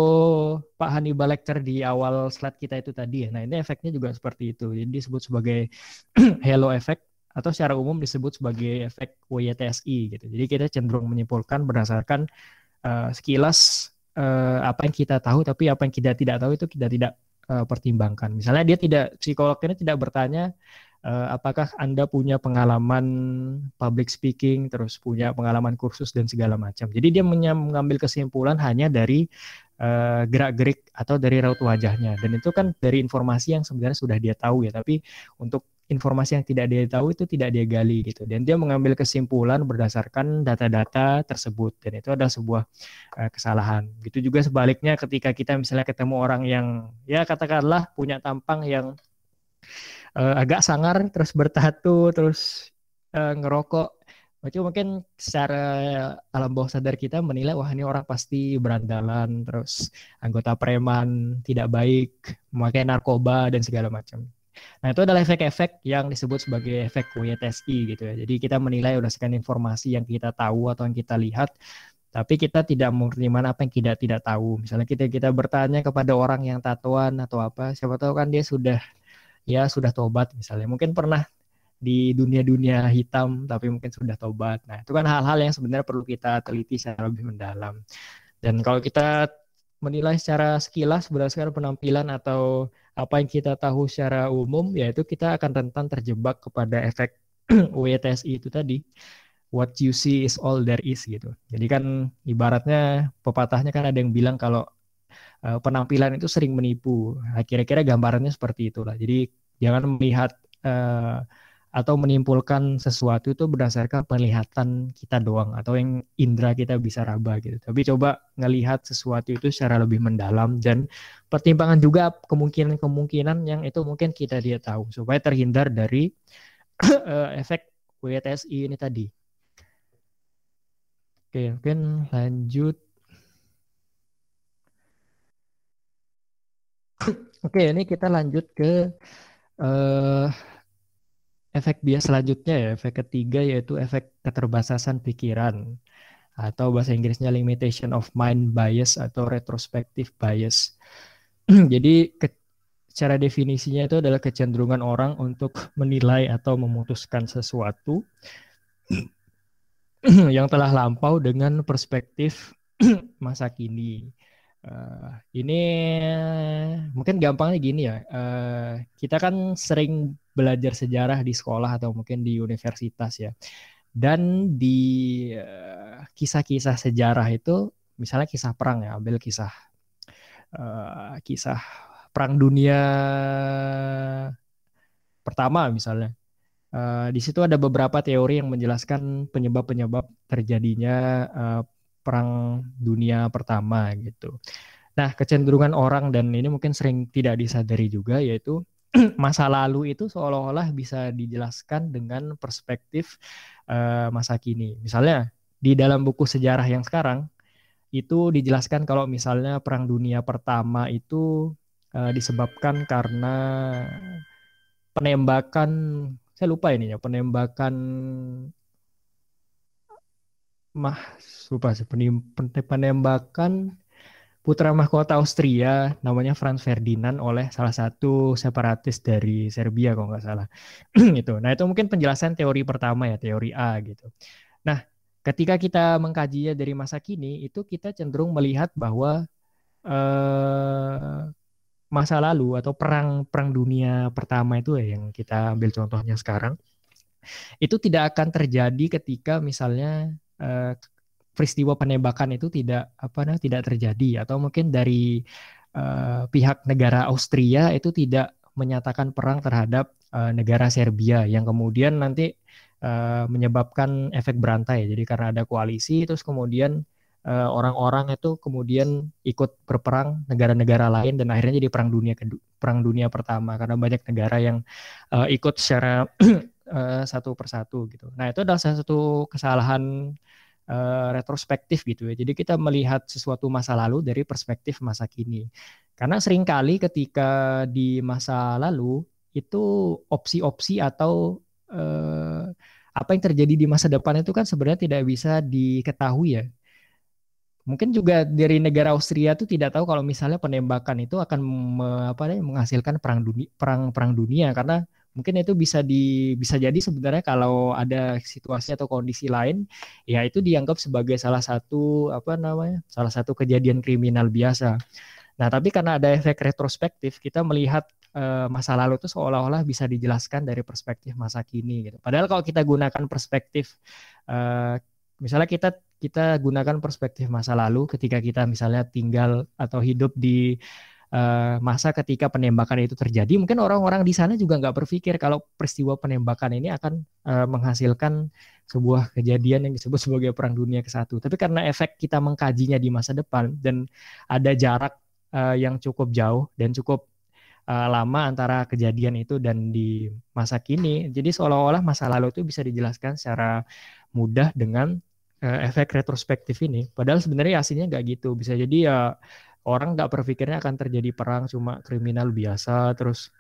[SPEAKER 1] Pak Hannibal Lecter di awal slide kita itu tadi ya. Nah, ini efeknya juga seperti itu. Jadi disebut sebagai halo effect atau secara umum disebut sebagai efek WYTSI gitu. Jadi kita cenderung menyimpulkan berdasarkan uh, sekilas uh, apa yang kita tahu tapi apa yang kita tidak tahu itu kita tidak uh, pertimbangkan. Misalnya dia tidak psikolog ini tidak bertanya uh, apakah Anda punya pengalaman public speaking, terus punya pengalaman kursus dan segala macam. Jadi dia mengambil kesimpulan hanya dari uh, gerak-gerik atau dari raut wajahnya. Dan itu kan dari informasi yang sebenarnya sudah dia tahu ya. Tapi untuk informasi yang tidak dia tahu itu tidak dia gali gitu dan dia mengambil kesimpulan berdasarkan data-data tersebut dan itu adalah sebuah uh, kesalahan gitu juga sebaliknya ketika kita misalnya ketemu orang yang ya katakanlah punya tampang yang uh, agak sangar terus bertatu terus uh, ngerokok. Itu mungkin secara alam bawah sadar kita menilai wah ini orang pasti berandalan terus anggota preman tidak baik memakai narkoba dan segala macam. Nah itu adalah efek-efek yang disebut sebagai efek WTSI gitu ya. Jadi kita menilai berdasarkan informasi yang kita tahu atau yang kita lihat tapi kita tidak mengerti mana apa yang kita tidak tahu. Misalnya kita kita bertanya kepada orang yang tatuan atau apa siapa tahu kan dia sudah ya sudah tobat misalnya mungkin pernah di dunia-dunia hitam tapi mungkin sudah tobat. Nah, itu kan hal-hal yang sebenarnya perlu kita teliti secara lebih mendalam. Dan kalau kita menilai secara sekilas berdasarkan penampilan atau apa yang kita tahu secara umum, yaitu kita akan rentan terjebak kepada efek WTSI itu tadi. What you see is all there is gitu. Jadi kan ibaratnya pepatahnya kan ada yang bilang kalau uh, penampilan itu sering menipu. Nah, kira-kira gambarannya seperti itulah. Jadi jangan melihat uh, atau menimpulkan sesuatu itu berdasarkan penglihatan kita doang atau yang indera kita bisa raba gitu. Tapi coba ngelihat sesuatu itu secara lebih mendalam dan pertimbangan juga kemungkinan-kemungkinan yang itu mungkin kita dia tahu supaya terhindar dari eh, efek WTSI ini tadi. Oke, mungkin lanjut. Oke, ini kita lanjut ke uh, efek bias selanjutnya ya, efek ketiga yaitu efek keterbatasan pikiran atau bahasa Inggrisnya limitation of mind bias atau retrospective bias. Jadi ke, secara definisinya itu adalah kecenderungan orang untuk menilai atau memutuskan sesuatu yang telah lampau dengan perspektif masa kini. Uh, ini mungkin gampangnya gini ya. Uh, kita kan sering belajar sejarah di sekolah atau mungkin di universitas ya. Dan di uh, kisah-kisah sejarah itu, misalnya kisah perang ya, ambil kisah uh, kisah perang dunia pertama misalnya. Uh, di situ ada beberapa teori yang menjelaskan penyebab-penyebab terjadinya uh, perang dunia pertama gitu. Nah, kecenderungan orang dan ini mungkin sering tidak disadari juga yaitu masa lalu itu seolah-olah bisa dijelaskan dengan perspektif uh, masa kini. Misalnya di dalam buku sejarah yang sekarang itu dijelaskan kalau misalnya perang dunia pertama itu uh, disebabkan karena penembakan saya lupa ini ya penembakan mah lupa penembakan putra mahkota Austria namanya Franz Ferdinand oleh salah satu separatis dari Serbia kalau nggak salah. Itu nah itu mungkin penjelasan teori pertama ya teori A gitu. Nah ketika kita mengkajinya dari masa kini itu kita cenderung melihat bahwa eh, masa lalu atau perang perang dunia pertama itu ya yang kita ambil contohnya sekarang itu tidak akan terjadi ketika misalnya uh, peristiwa penembakan itu tidak apa nah, tidak terjadi atau mungkin dari uh, pihak negara Austria itu tidak menyatakan perang terhadap uh, negara Serbia yang kemudian nanti uh, menyebabkan efek berantai. Jadi karena ada koalisi terus kemudian orang-orang uh, itu kemudian ikut berperang negara-negara lain dan akhirnya jadi perang dunia perang dunia pertama karena banyak negara yang uh, ikut secara uh, satu persatu gitu. Nah itu adalah salah satu kesalahan uh, retrospektif gitu ya. Jadi kita melihat sesuatu masa lalu dari perspektif masa kini. Karena sering kali ketika di masa lalu itu opsi-opsi atau uh, apa yang terjadi di masa depan itu kan sebenarnya tidak bisa diketahui ya. Mungkin juga dari negara Austria itu tidak tahu kalau misalnya penembakan itu akan me, apa, menghasilkan perang dunia perang perang dunia karena mungkin itu bisa di bisa jadi sebenarnya kalau ada situasi atau kondisi lain ya itu dianggap sebagai salah satu apa namanya salah satu kejadian kriminal biasa. Nah tapi karena ada efek retrospektif kita melihat uh, masa lalu itu seolah-olah bisa dijelaskan dari perspektif masa kini gitu. Padahal kalau kita gunakan perspektif uh, misalnya kita kita gunakan perspektif masa lalu ketika kita misalnya tinggal atau hidup di uh, masa ketika penembakan itu terjadi, mungkin orang-orang di sana juga nggak berpikir kalau peristiwa penembakan ini akan uh, menghasilkan sebuah kejadian yang disebut sebagai Perang Dunia ke-1. Tapi karena efek kita mengkajinya di masa depan dan ada jarak uh, yang cukup jauh dan cukup lama antara kejadian itu dan di masa kini, jadi seolah-olah masa lalu itu bisa dijelaskan secara mudah dengan efek retrospektif ini. Padahal sebenarnya aslinya nggak gitu. Bisa jadi ya orang nggak berpikirnya akan terjadi perang cuma kriminal biasa terus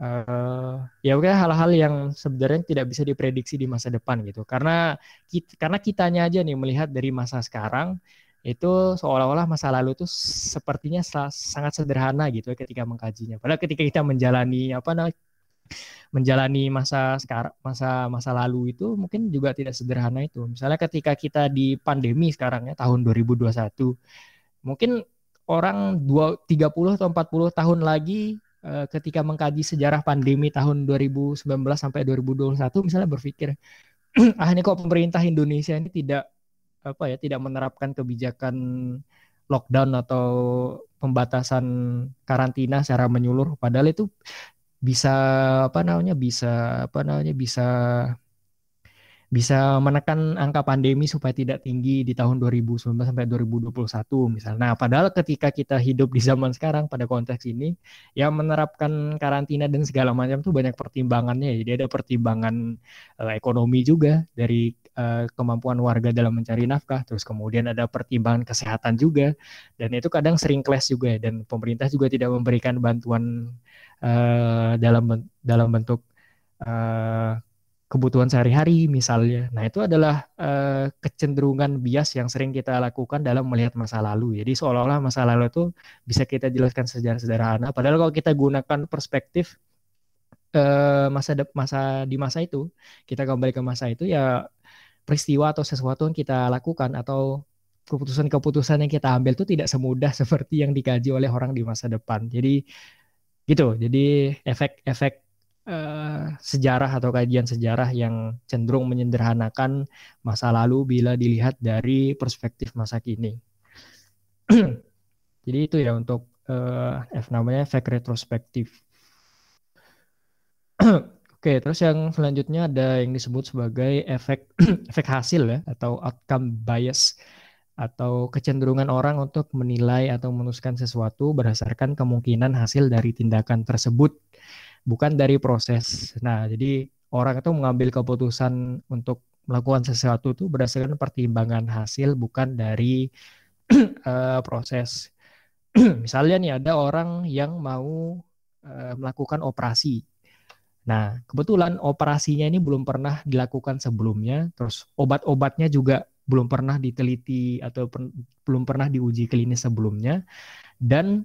[SPEAKER 1] uh, ya oke hal-hal yang sebenarnya tidak bisa diprediksi di masa depan gitu. Karena kita, karena kitanya aja nih melihat dari masa sekarang itu seolah-olah masa lalu itu sepertinya sangat sederhana gitu ya ketika mengkajinya. Padahal ketika kita menjalani apa namanya menjalani masa sekarang masa masa lalu itu mungkin juga tidak sederhana itu. Misalnya ketika kita di pandemi sekarang ya tahun 2021 mungkin orang 2, 30 atau 40 tahun lagi uh, ketika mengkaji sejarah pandemi tahun 2019 sampai 2021 misalnya berpikir ah ini kok pemerintah Indonesia ini tidak apa ya tidak menerapkan kebijakan lockdown atau pembatasan karantina secara menyeluruh? Padahal itu bisa apa namanya bisa apa namanya bisa bisa menekan angka pandemi supaya tidak tinggi di tahun 2019 sampai 2021 misalnya. Nah, padahal ketika kita hidup di zaman sekarang pada konteks ini ya menerapkan karantina dan segala macam tuh banyak pertimbangannya. Jadi ada pertimbangan uh, ekonomi juga dari uh, kemampuan warga dalam mencari nafkah, terus kemudian ada pertimbangan kesehatan juga dan itu kadang sering clash juga ya. dan pemerintah juga tidak memberikan bantuan uh, dalam dalam bentuk uh, kebutuhan sehari-hari misalnya. Nah, itu adalah uh, kecenderungan bias yang sering kita lakukan dalam melihat masa lalu. Jadi seolah-olah masa lalu itu bisa kita jelaskan secara sederhana. Padahal kalau kita gunakan perspektif uh, masa de masa di masa itu, kita kembali ke masa itu ya peristiwa atau sesuatu yang kita lakukan atau keputusan-keputusan yang kita ambil itu tidak semudah seperti yang dikaji oleh orang di masa depan. Jadi gitu. Jadi efek-efek uh, sejarah atau kajian sejarah yang cenderung menyederhanakan masa lalu bila dilihat dari perspektif masa kini. Jadi itu ya untuk uh, F namanya efek retrospektif. Oke, terus yang selanjutnya ada yang disebut sebagai efek efek hasil ya atau outcome bias atau kecenderungan orang untuk menilai atau menuliskan sesuatu berdasarkan kemungkinan hasil dari tindakan tersebut bukan dari proses. Nah, jadi orang itu mengambil keputusan untuk melakukan sesuatu itu berdasarkan pertimbangan hasil bukan dari uh, proses. Misalnya nih ada orang yang mau uh, melakukan operasi. Nah, kebetulan operasinya ini belum pernah dilakukan sebelumnya, terus obat-obatnya juga belum pernah diteliti atau per, belum pernah diuji klinis sebelumnya, dan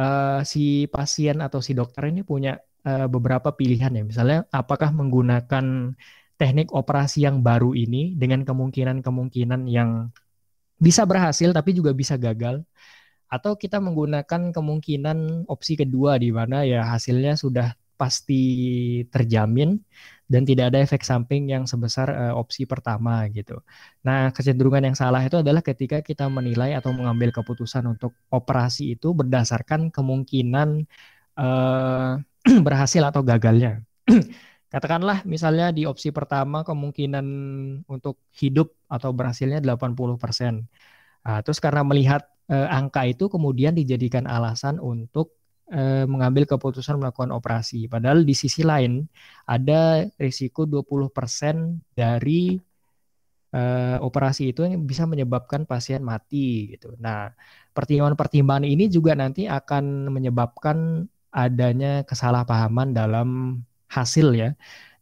[SPEAKER 1] uh, si pasien atau si dokter ini punya uh, beberapa pilihan ya. Misalnya apakah menggunakan teknik operasi yang baru ini dengan kemungkinan-kemungkinan yang bisa berhasil tapi juga bisa gagal atau kita menggunakan kemungkinan opsi kedua di mana ya hasilnya sudah pasti terjamin dan tidak ada efek samping yang sebesar uh, opsi pertama gitu. Nah, kecenderungan yang salah itu adalah ketika kita menilai atau mengambil keputusan untuk operasi itu berdasarkan kemungkinan uh, berhasil atau gagalnya. Katakanlah misalnya di opsi pertama kemungkinan untuk hidup atau berhasilnya 80%. Nah, terus karena melihat eh, angka itu kemudian dijadikan alasan untuk eh, mengambil keputusan melakukan operasi. Padahal di sisi lain ada risiko 20% dari eh, operasi itu yang bisa menyebabkan pasien mati gitu. Nah, pertimbangan-pertimbangan ini juga nanti akan menyebabkan adanya kesalahpahaman dalam hasil ya.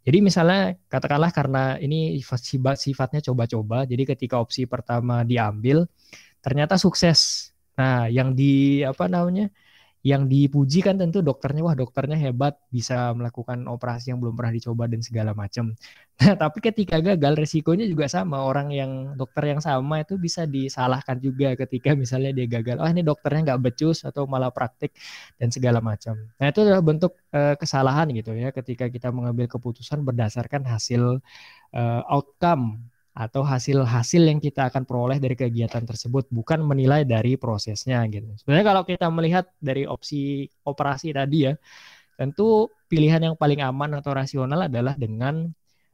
[SPEAKER 1] Jadi misalnya katakanlah karena ini sifat sifatnya coba-coba, jadi ketika opsi pertama diambil ternyata sukses. Nah, yang di apa namanya? Yang dipuji kan tentu dokternya wah dokternya hebat bisa melakukan operasi yang belum pernah dicoba dan segala macam. Nah, tapi ketika gagal resikonya juga sama. Orang yang dokter yang sama itu bisa disalahkan juga ketika misalnya dia gagal. Oh, ini dokternya nggak becus atau malah praktik dan segala macam. Nah, itu adalah bentuk uh, kesalahan gitu ya ketika kita mengambil keputusan berdasarkan hasil uh, outcome atau hasil-hasil yang kita akan peroleh dari kegiatan tersebut, bukan menilai dari prosesnya gitu. Sebenarnya kalau kita melihat dari opsi operasi tadi ya, tentu pilihan yang paling aman atau rasional adalah dengan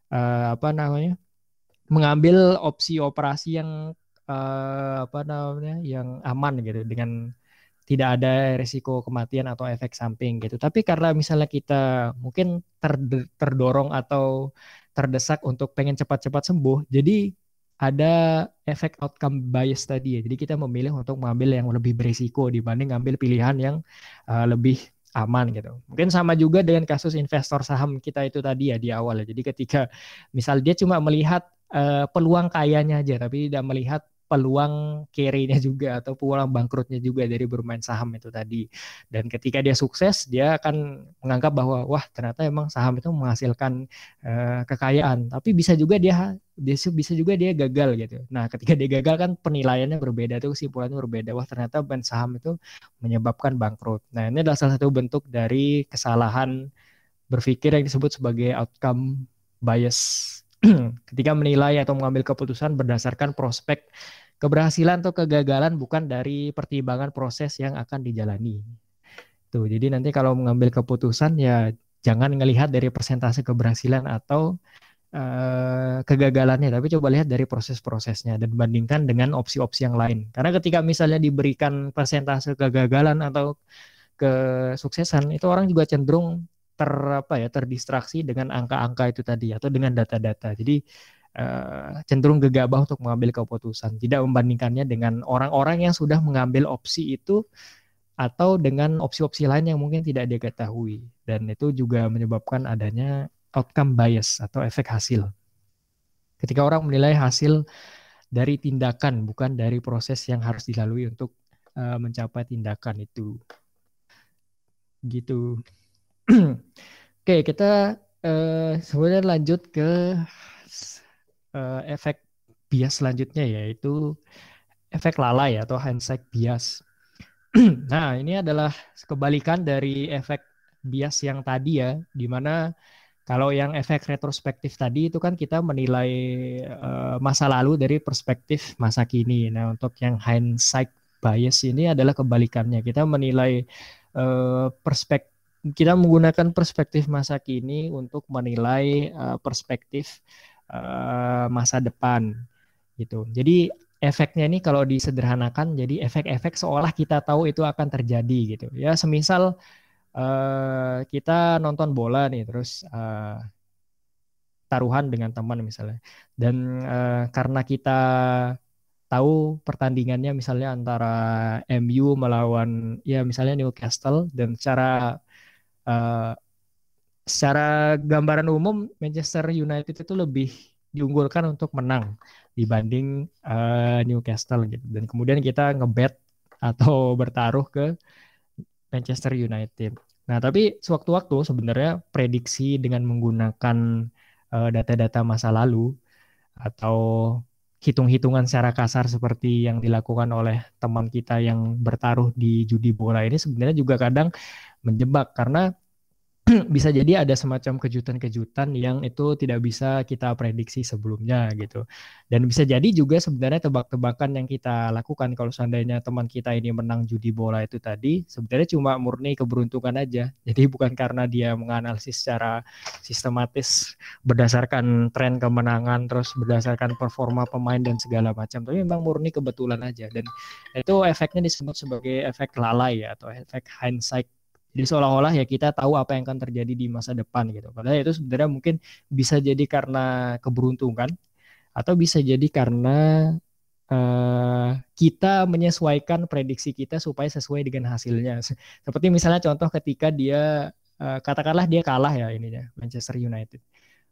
[SPEAKER 1] uh, apa namanya mengambil opsi operasi yang uh, apa namanya yang aman gitu dengan tidak ada resiko kematian atau efek samping gitu. Tapi karena misalnya kita mungkin terdorong atau terdesak untuk pengen cepat-cepat sembuh. Jadi ada efek outcome bias tadi ya. Jadi kita memilih untuk mengambil yang lebih berisiko dibanding ngambil pilihan yang uh, lebih aman gitu. Mungkin sama juga dengan kasus investor saham kita itu tadi ya di awal ya. Jadi ketika misal dia cuma melihat uh, peluang kayanya aja tapi tidak melihat peluang carry-nya juga atau peluang bangkrutnya juga dari bermain saham itu tadi. Dan ketika dia sukses, dia akan menganggap bahwa wah ternyata emang saham itu menghasilkan uh, kekayaan. Tapi bisa juga dia bisa juga dia gagal gitu. Nah, ketika dia gagal kan penilaiannya berbeda tuh kesimpulannya berbeda. Wah, ternyata main saham itu menyebabkan bangkrut. Nah, ini adalah salah satu bentuk dari kesalahan berpikir yang disebut sebagai outcome bias ketika menilai atau mengambil keputusan berdasarkan prospek keberhasilan atau kegagalan bukan dari pertimbangan proses yang akan dijalani. Tuh, jadi nanti kalau mengambil keputusan ya jangan melihat dari persentase keberhasilan atau uh, kegagalannya, tapi coba lihat dari proses-prosesnya dan bandingkan dengan opsi-opsi yang lain. Karena ketika misalnya diberikan persentase kegagalan atau kesuksesan, itu orang juga cenderung ter apa ya terdistraksi dengan angka-angka itu tadi atau dengan data-data. Jadi uh, cenderung gegabah untuk mengambil keputusan, tidak membandingkannya dengan orang-orang yang sudah mengambil opsi itu atau dengan opsi-opsi lain yang mungkin tidak diketahui dan itu juga menyebabkan adanya outcome bias atau efek hasil. Ketika orang menilai hasil dari tindakan bukan dari proses yang harus dilalui untuk uh, mencapai tindakan itu. Gitu. Oke, kita uh, sebenarnya lanjut ke uh, efek bias selanjutnya yaitu efek lalai atau hindsight bias. nah, ini adalah kebalikan dari efek bias yang tadi ya, di mana kalau yang efek retrospektif tadi itu kan kita menilai uh, masa lalu dari perspektif masa kini. Nah, untuk yang hindsight bias ini adalah kebalikannya. Kita menilai uh, perspektif kita menggunakan perspektif masa kini untuk menilai uh, perspektif uh, masa depan gitu. Jadi efeknya ini kalau disederhanakan jadi efek-efek seolah kita tahu itu akan terjadi gitu. Ya semisal uh, kita nonton bola nih terus uh, taruhan dengan teman misalnya dan uh, karena kita tahu pertandingannya misalnya antara MU melawan ya misalnya Newcastle dan secara uh, secara gambaran umum Manchester United itu lebih diunggulkan untuk menang dibanding uh, Newcastle gitu. Dan kemudian kita ngebet atau bertaruh ke Manchester United. Nah, tapi sewaktu-waktu sebenarnya prediksi dengan menggunakan uh, data-data masa lalu atau hitung-hitungan secara kasar seperti yang dilakukan oleh teman kita yang bertaruh di judi bola ini sebenarnya juga kadang menjebak karena bisa jadi ada semacam kejutan-kejutan yang itu tidak bisa kita prediksi sebelumnya gitu. Dan bisa jadi juga sebenarnya tebak-tebakan yang kita lakukan kalau seandainya teman kita ini menang judi bola itu tadi sebenarnya cuma murni keberuntungan aja. Jadi bukan karena dia menganalisis secara sistematis berdasarkan tren kemenangan terus berdasarkan performa pemain dan segala macam, tapi memang murni kebetulan aja dan itu efeknya disebut sebagai efek lalai ya atau efek hindsight jadi seolah-olah ya kita tahu apa yang akan terjadi di masa depan gitu. Padahal itu sebenarnya mungkin bisa jadi karena keberuntungan atau bisa jadi karena uh, kita menyesuaikan prediksi kita supaya sesuai dengan hasilnya. Seperti misalnya contoh ketika dia uh, katakanlah dia kalah ya ininya Manchester United.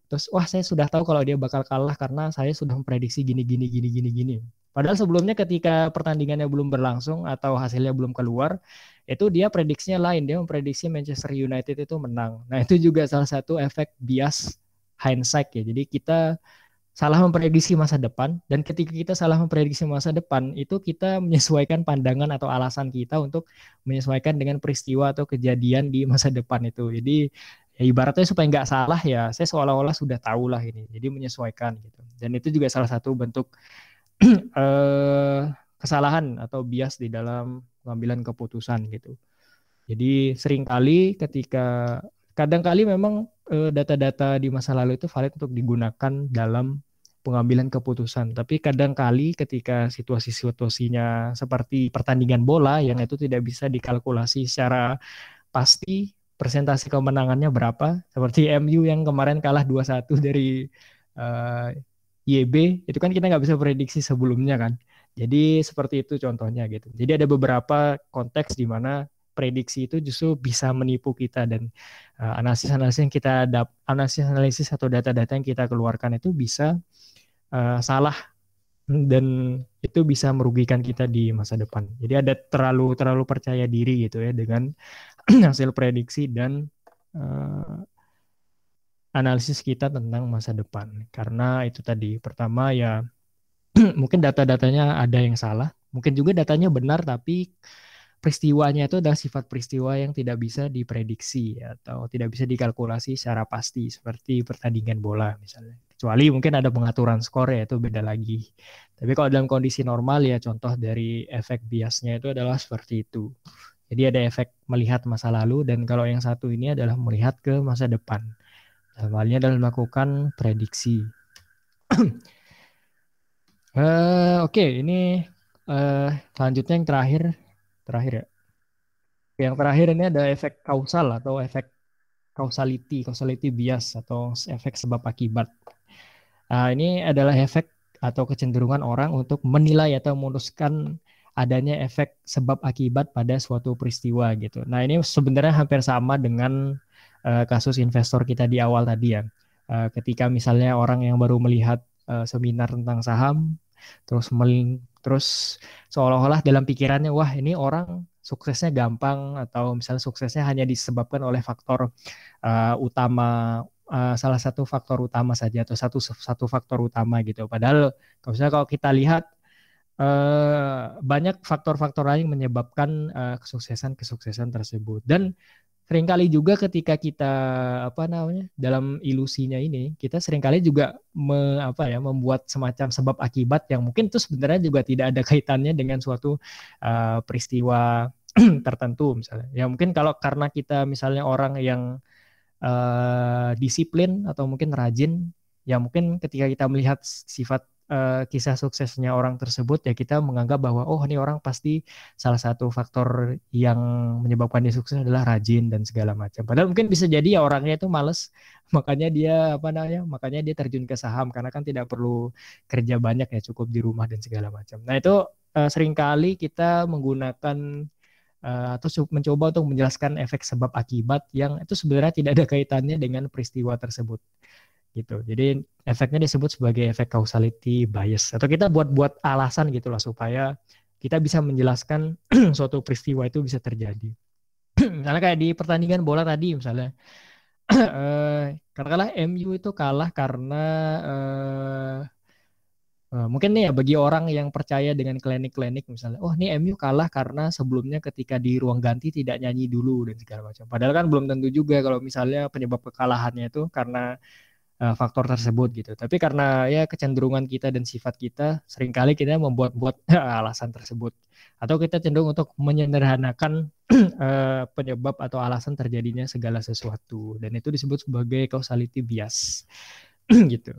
[SPEAKER 1] Terus wah saya sudah tahu kalau dia bakal kalah karena saya sudah memprediksi gini gini gini gini gini. Padahal sebelumnya ketika pertandingannya belum berlangsung atau hasilnya belum keluar, itu dia prediksinya lain. Dia memprediksi Manchester United itu menang. Nah, itu juga salah satu efek bias hindsight ya. Jadi kita salah memprediksi masa depan dan ketika kita salah memprediksi masa depan itu kita menyesuaikan pandangan atau alasan kita untuk menyesuaikan dengan peristiwa atau kejadian di masa depan itu. Jadi ya ibaratnya supaya nggak salah ya saya seolah-olah sudah tahu lah ini jadi menyesuaikan gitu dan itu juga salah satu bentuk eh, kesalahan atau bias di dalam pengambilan keputusan gitu jadi sering kali ketika kadang-kali memang eh, data-data di masa lalu itu valid untuk digunakan dalam pengambilan keputusan. Tapi kadang-kali ketika situasi-situasinya seperti pertandingan bola yang itu tidak bisa dikalkulasi secara pasti presentasi kemenangannya berapa seperti MU yang kemarin kalah 2-1 dari uh, eh, YB itu kan kita nggak bisa prediksi sebelumnya kan jadi seperti itu contohnya gitu jadi ada beberapa konteks di mana prediksi itu justru bisa menipu kita dan uh, analisis-analisis yang kita dap analisis-analisis atau data-data yang kita keluarkan itu bisa uh, salah dan itu bisa merugikan kita di masa depan. Jadi ada terlalu terlalu percaya diri gitu ya dengan hasil prediksi dan uh, analisis kita tentang masa depan. Karena itu tadi pertama ya mungkin data-datanya ada yang salah, mungkin juga datanya benar tapi peristiwanya itu adalah sifat peristiwa yang tidak bisa diprediksi atau tidak bisa dikalkulasi secara pasti seperti pertandingan bola misalnya. Kecuali mungkin ada pengaturan skor ya itu beda lagi. Tapi kalau dalam kondisi normal ya contoh dari efek biasnya itu adalah seperti itu. Jadi ada efek melihat masa lalu dan kalau yang satu ini adalah melihat ke masa depan. Dalam adalah melakukan prediksi. uh, Oke, okay, ini uh, selanjutnya yang terakhir, terakhir ya. Yang terakhir ini ada efek kausal atau efek causality, causality bias atau efek sebab akibat. Nah, ini adalah efek atau kecenderungan orang untuk menilai atau memutuskan adanya efek sebab akibat pada suatu peristiwa gitu. Nah, ini sebenarnya hampir sama dengan uh, kasus investor kita di awal tadi ya. Uh, ketika misalnya orang yang baru melihat uh, seminar tentang saham terus mel terus seolah-olah dalam pikirannya wah ini orang suksesnya gampang atau misalnya suksesnya hanya disebabkan oleh faktor uh, utama uh, salah satu faktor utama saja atau satu satu faktor utama gitu. Padahal kalau misalnya kalau kita lihat uh, banyak faktor-faktor lain menyebabkan uh, kesuksesan-kesuksesan tersebut dan sering kali juga ketika kita apa namanya dalam ilusinya ini kita sering kali juga me, apa ya membuat semacam sebab akibat yang mungkin itu sebenarnya juga tidak ada kaitannya dengan suatu uh, peristiwa tertentu misalnya. Ya mungkin kalau karena kita misalnya orang yang uh, disiplin atau mungkin rajin ya mungkin ketika kita melihat sifat uh, kisah suksesnya orang tersebut ya kita menganggap bahwa oh ini orang pasti salah satu faktor yang menyebabkan dia sukses adalah rajin dan segala macam. Padahal mungkin bisa jadi ya orangnya itu males, makanya dia apa namanya, makanya dia terjun ke saham karena kan tidak perlu kerja banyak ya cukup di rumah dan segala macam. Nah itu uh, sering kali kita menggunakan uh, atau mencoba untuk menjelaskan efek sebab akibat yang itu sebenarnya tidak ada kaitannya dengan peristiwa tersebut gitu. Jadi efeknya disebut sebagai efek causality bias atau kita buat-buat alasan gitulah supaya kita bisa menjelaskan suatu peristiwa itu bisa terjadi. Karena kayak di pertandingan bola tadi misalnya eh, katakanlah MU itu kalah karena eh, Uh, mungkin nih ya bagi orang yang percaya dengan klinik-klinik misalnya, oh ini MU kalah karena sebelumnya ketika di ruang ganti tidak nyanyi dulu dan segala macam. Padahal kan belum tentu juga kalau misalnya penyebab kekalahannya itu karena uh, faktor tersebut gitu. Tapi karena ya kecenderungan kita dan sifat kita sering kali kita membuat-buat alasan tersebut. Atau kita cenderung untuk menyederhanakan uh, penyebab atau alasan terjadinya segala sesuatu. Dan itu disebut sebagai causality bias. Gitu.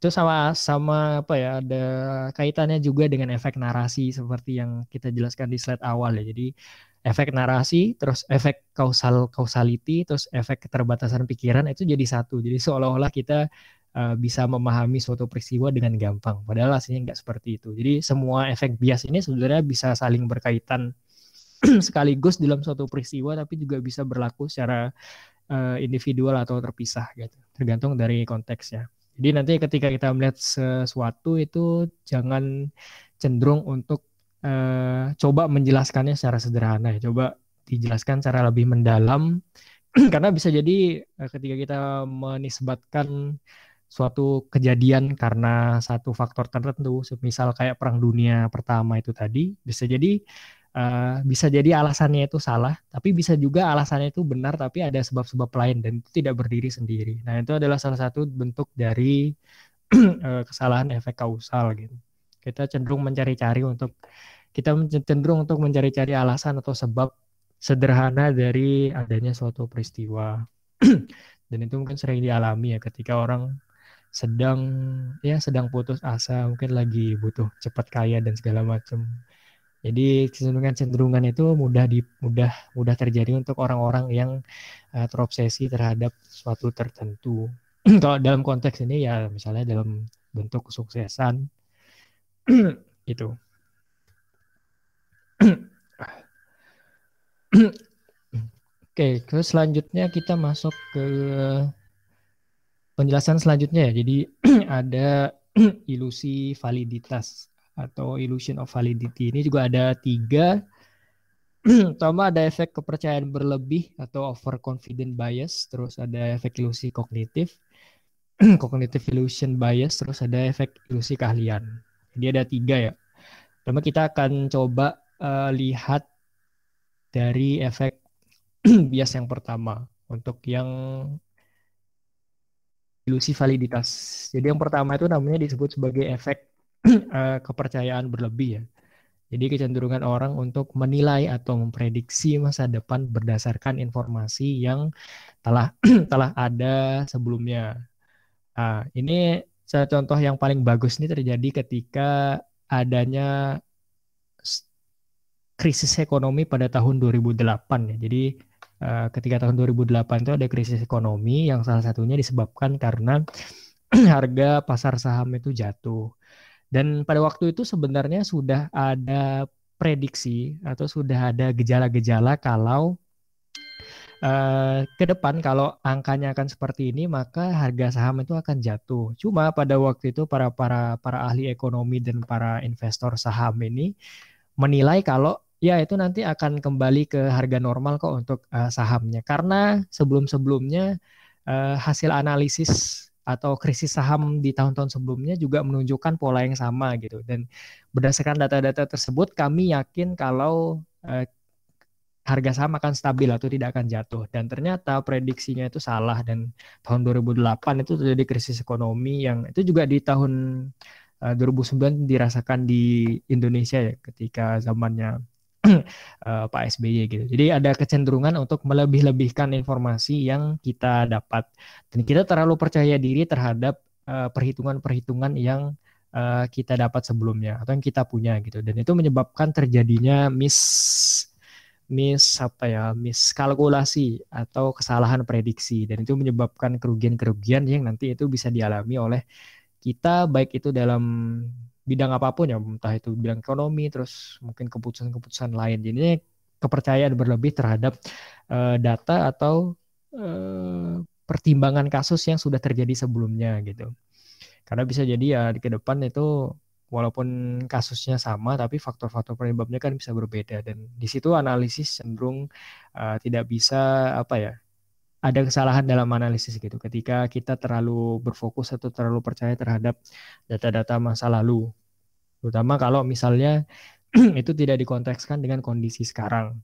[SPEAKER 1] Itu sama sama apa ya ada kaitannya juga dengan efek narasi seperti yang kita jelaskan di slide awal ya. Jadi efek narasi terus efek kausal causality terus efek keterbatasan pikiran itu jadi satu. Jadi seolah-olah kita uh, bisa memahami suatu peristiwa dengan gampang. Padahal aslinya nggak seperti itu. Jadi semua efek bias ini sebenarnya bisa saling berkaitan sekaligus dalam suatu peristiwa tapi juga bisa berlaku secara uh, individual atau terpisah gitu. Tergantung dari konteksnya. Jadi nanti ketika kita melihat sesuatu itu jangan cenderung untuk uh, coba menjelaskannya secara sederhana ya. Coba dijelaskan secara lebih mendalam karena bisa jadi uh, ketika kita menisbatkan suatu kejadian karena satu faktor tertentu, misal kayak perang dunia pertama itu tadi, bisa jadi uh, bisa jadi alasannya itu salah, tapi bisa juga alasannya itu benar, tapi ada sebab-sebab lain dan itu tidak berdiri sendiri. Nah itu adalah salah satu bentuk dari uh, kesalahan efek kausal gitu. Kita cenderung mencari-cari untuk kita cenderung untuk mencari-cari alasan atau sebab sederhana dari adanya suatu peristiwa. dan itu mungkin sering dialami ya ketika orang sedang ya sedang putus asa mungkin lagi butuh cepat kaya dan segala macam jadi cenderungan-cenderungan itu mudah di mudah mudah terjadi untuk orang-orang yang uh, terobsesi terhadap suatu tertentu kalau dalam konteks ini ya misalnya dalam bentuk kesuksesan itu Oke, terus selanjutnya kita masuk ke penjelasan selanjutnya ya. Jadi ada ilusi validitas atau illusion of validity. Ini juga ada tiga. Pertama ada efek kepercayaan berlebih atau overconfident bias. Terus ada efek ilusi kognitif, cognitive illusion bias. Terus ada efek ilusi keahlian. Jadi ada tiga ya. Pertama kita akan coba uh, lihat dari efek bias yang pertama. Untuk yang ilusi validitas. Jadi yang pertama itu namanya disebut sebagai efek uh, kepercayaan berlebih ya. Jadi kecenderungan orang untuk menilai atau memprediksi masa depan berdasarkan informasi yang telah telah ada sebelumnya. Nah, ini contoh yang paling bagus ini terjadi ketika adanya krisis ekonomi pada tahun 2008 ya. Jadi Eh, ketika tahun 2008 itu ada krisis ekonomi yang salah satunya disebabkan karena harga pasar saham itu jatuh. Dan pada waktu itu sebenarnya sudah ada prediksi atau sudah ada gejala-gejala kalau uh, ke depan kalau angkanya akan seperti ini maka harga saham itu akan jatuh. Cuma pada waktu itu para para para ahli ekonomi dan para investor saham ini menilai kalau ya itu nanti akan kembali ke harga normal kok untuk uh, sahamnya karena sebelum-sebelumnya uh, hasil analisis atau krisis saham di tahun-tahun sebelumnya juga menunjukkan pola yang sama gitu dan berdasarkan data-data tersebut kami yakin kalau uh, harga saham akan stabil atau tidak akan jatuh dan ternyata prediksinya itu salah dan tahun 2008 itu terjadi krisis ekonomi yang itu juga di tahun uh, 2009 dirasakan di Indonesia ya ketika zamannya uh, Pak SBY gitu. Jadi ada kecenderungan untuk melebih-lebihkan informasi yang kita dapat dan kita terlalu percaya diri terhadap eh, perhitungan-perhitungan yang kita dapat sebelumnya atau yang kita punya gitu. Dan itu menyebabkan terjadinya mis mis apa ya miskalkulasi atau kesalahan prediksi. Dan itu menyebabkan kerugian-kerugian yang nanti itu bisa dialami oleh kita baik itu dalam bidang apa pun ya entah itu bidang ekonomi terus mungkin keputusan-keputusan lain. Jadi kepercayaan berlebih terhadap uh, data atau uh, pertimbangan kasus yang sudah terjadi sebelumnya gitu. Karena bisa jadi ya ke depan itu walaupun kasusnya sama tapi faktor-faktor penyebabnya kan bisa berbeda dan di situ analisis cenderung uh, tidak bisa apa ya ada kesalahan dalam analisis gitu ketika kita terlalu berfokus atau terlalu percaya terhadap data-data masa lalu Terutama kalau misalnya itu tidak dikontekskan dengan kondisi sekarang.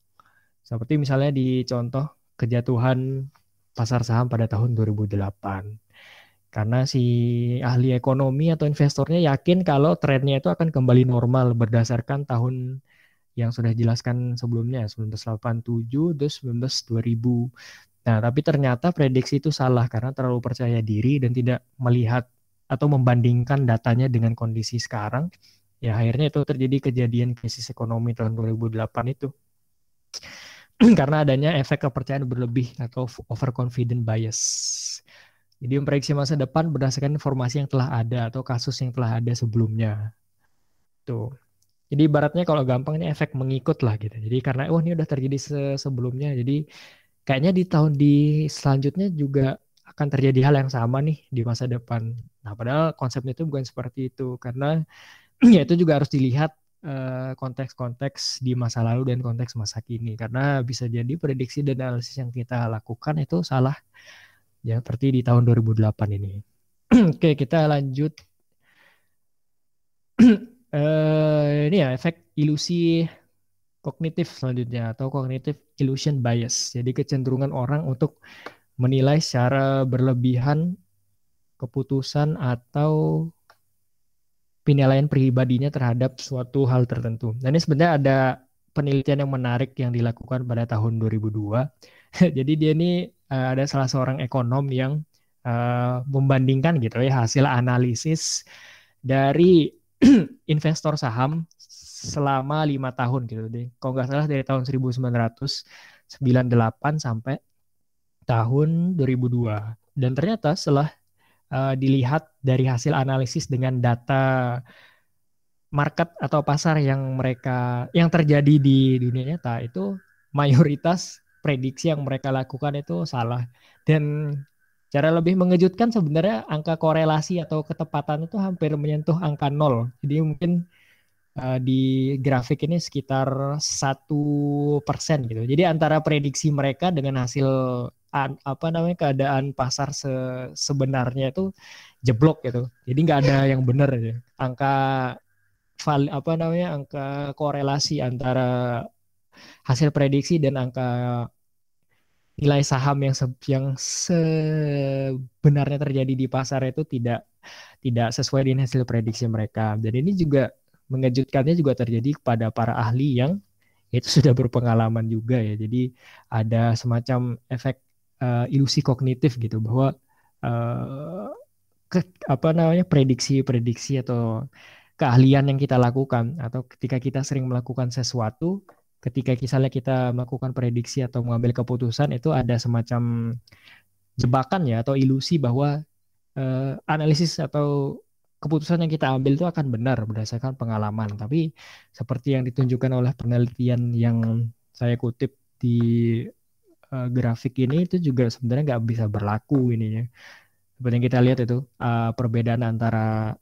[SPEAKER 1] Seperti misalnya di contoh kejatuhan pasar saham pada tahun 2008. Karena si ahli ekonomi atau investornya yakin kalau trennya itu akan kembali normal berdasarkan tahun yang sudah dijelaskan sebelumnya 1987 terus 19 2000. Nah, tapi ternyata prediksi itu salah karena terlalu percaya diri dan tidak melihat atau membandingkan datanya dengan kondisi sekarang ya akhirnya itu terjadi kejadian krisis ekonomi tahun 2008 itu karena adanya efek kepercayaan berlebih atau overconfident bias. Jadi memprediksi masa depan berdasarkan informasi yang telah ada atau kasus yang telah ada sebelumnya. Tuh. Jadi ibaratnya kalau gampang ini efek mengikut lah gitu. Jadi karena oh ini udah terjadi se sebelumnya, jadi kayaknya di tahun di selanjutnya juga akan terjadi hal yang sama nih di masa depan. Nah, padahal konsepnya itu bukan seperti itu karena ya itu juga harus dilihat eh, konteks-konteks di masa lalu dan konteks masa kini karena bisa jadi prediksi dan analisis yang kita lakukan itu salah ya seperti di tahun 2008 ini. Oke, kita lanjut. uh, ini ya efek ilusi kognitif selanjutnya atau cognitive illusion bias. Jadi kecenderungan orang untuk menilai secara berlebihan keputusan atau penilaian pribadinya terhadap suatu hal tertentu. Dan ini sebenarnya ada penelitian yang menarik yang dilakukan pada tahun 2002. Jadi dia ini uh, ada salah seorang ekonom yang uh, membandingkan gitu ya hasil analisis dari investor saham selama lima tahun gitu deh. Kalau nggak salah dari tahun 1998 sampai tahun 2002. Dan ternyata setelah uh, dilihat dari hasil analisis dengan data market atau pasar yang mereka yang terjadi di dunia nyata itu mayoritas prediksi yang mereka lakukan itu salah dan cara lebih mengejutkan sebenarnya angka korelasi atau ketepatan itu hampir menyentuh angka nol jadi mungkin uh, di grafik ini sekitar satu persen gitu jadi antara prediksi mereka dengan hasil apa namanya keadaan pasar se sebenarnya itu jeblok gitu. Jadi nggak ada yang benar ya. Angka val, apa namanya angka korelasi antara hasil prediksi dan angka nilai saham yang se yang sebenarnya terjadi di pasar itu tidak tidak sesuai dengan hasil prediksi mereka. Dan ini juga mengejutkannya juga terjadi kepada para ahli yang itu sudah berpengalaman juga ya. Jadi ada semacam efek uh, ilusi kognitif gitu bahwa uh, ke, apa namanya prediksi-prediksi atau keahlian yang kita lakukan atau ketika kita sering melakukan sesuatu ketika misalnya kita melakukan prediksi atau mengambil keputusan itu ada semacam jebakan ya atau ilusi bahwa uh, analisis atau keputusan yang kita ambil itu akan benar berdasarkan pengalaman tapi seperti yang ditunjukkan oleh penelitian yang saya kutip di uh, grafik ini itu juga sebenarnya nggak bisa berlaku ininya. Seperti yang kita lihat itu uh, perbedaan antara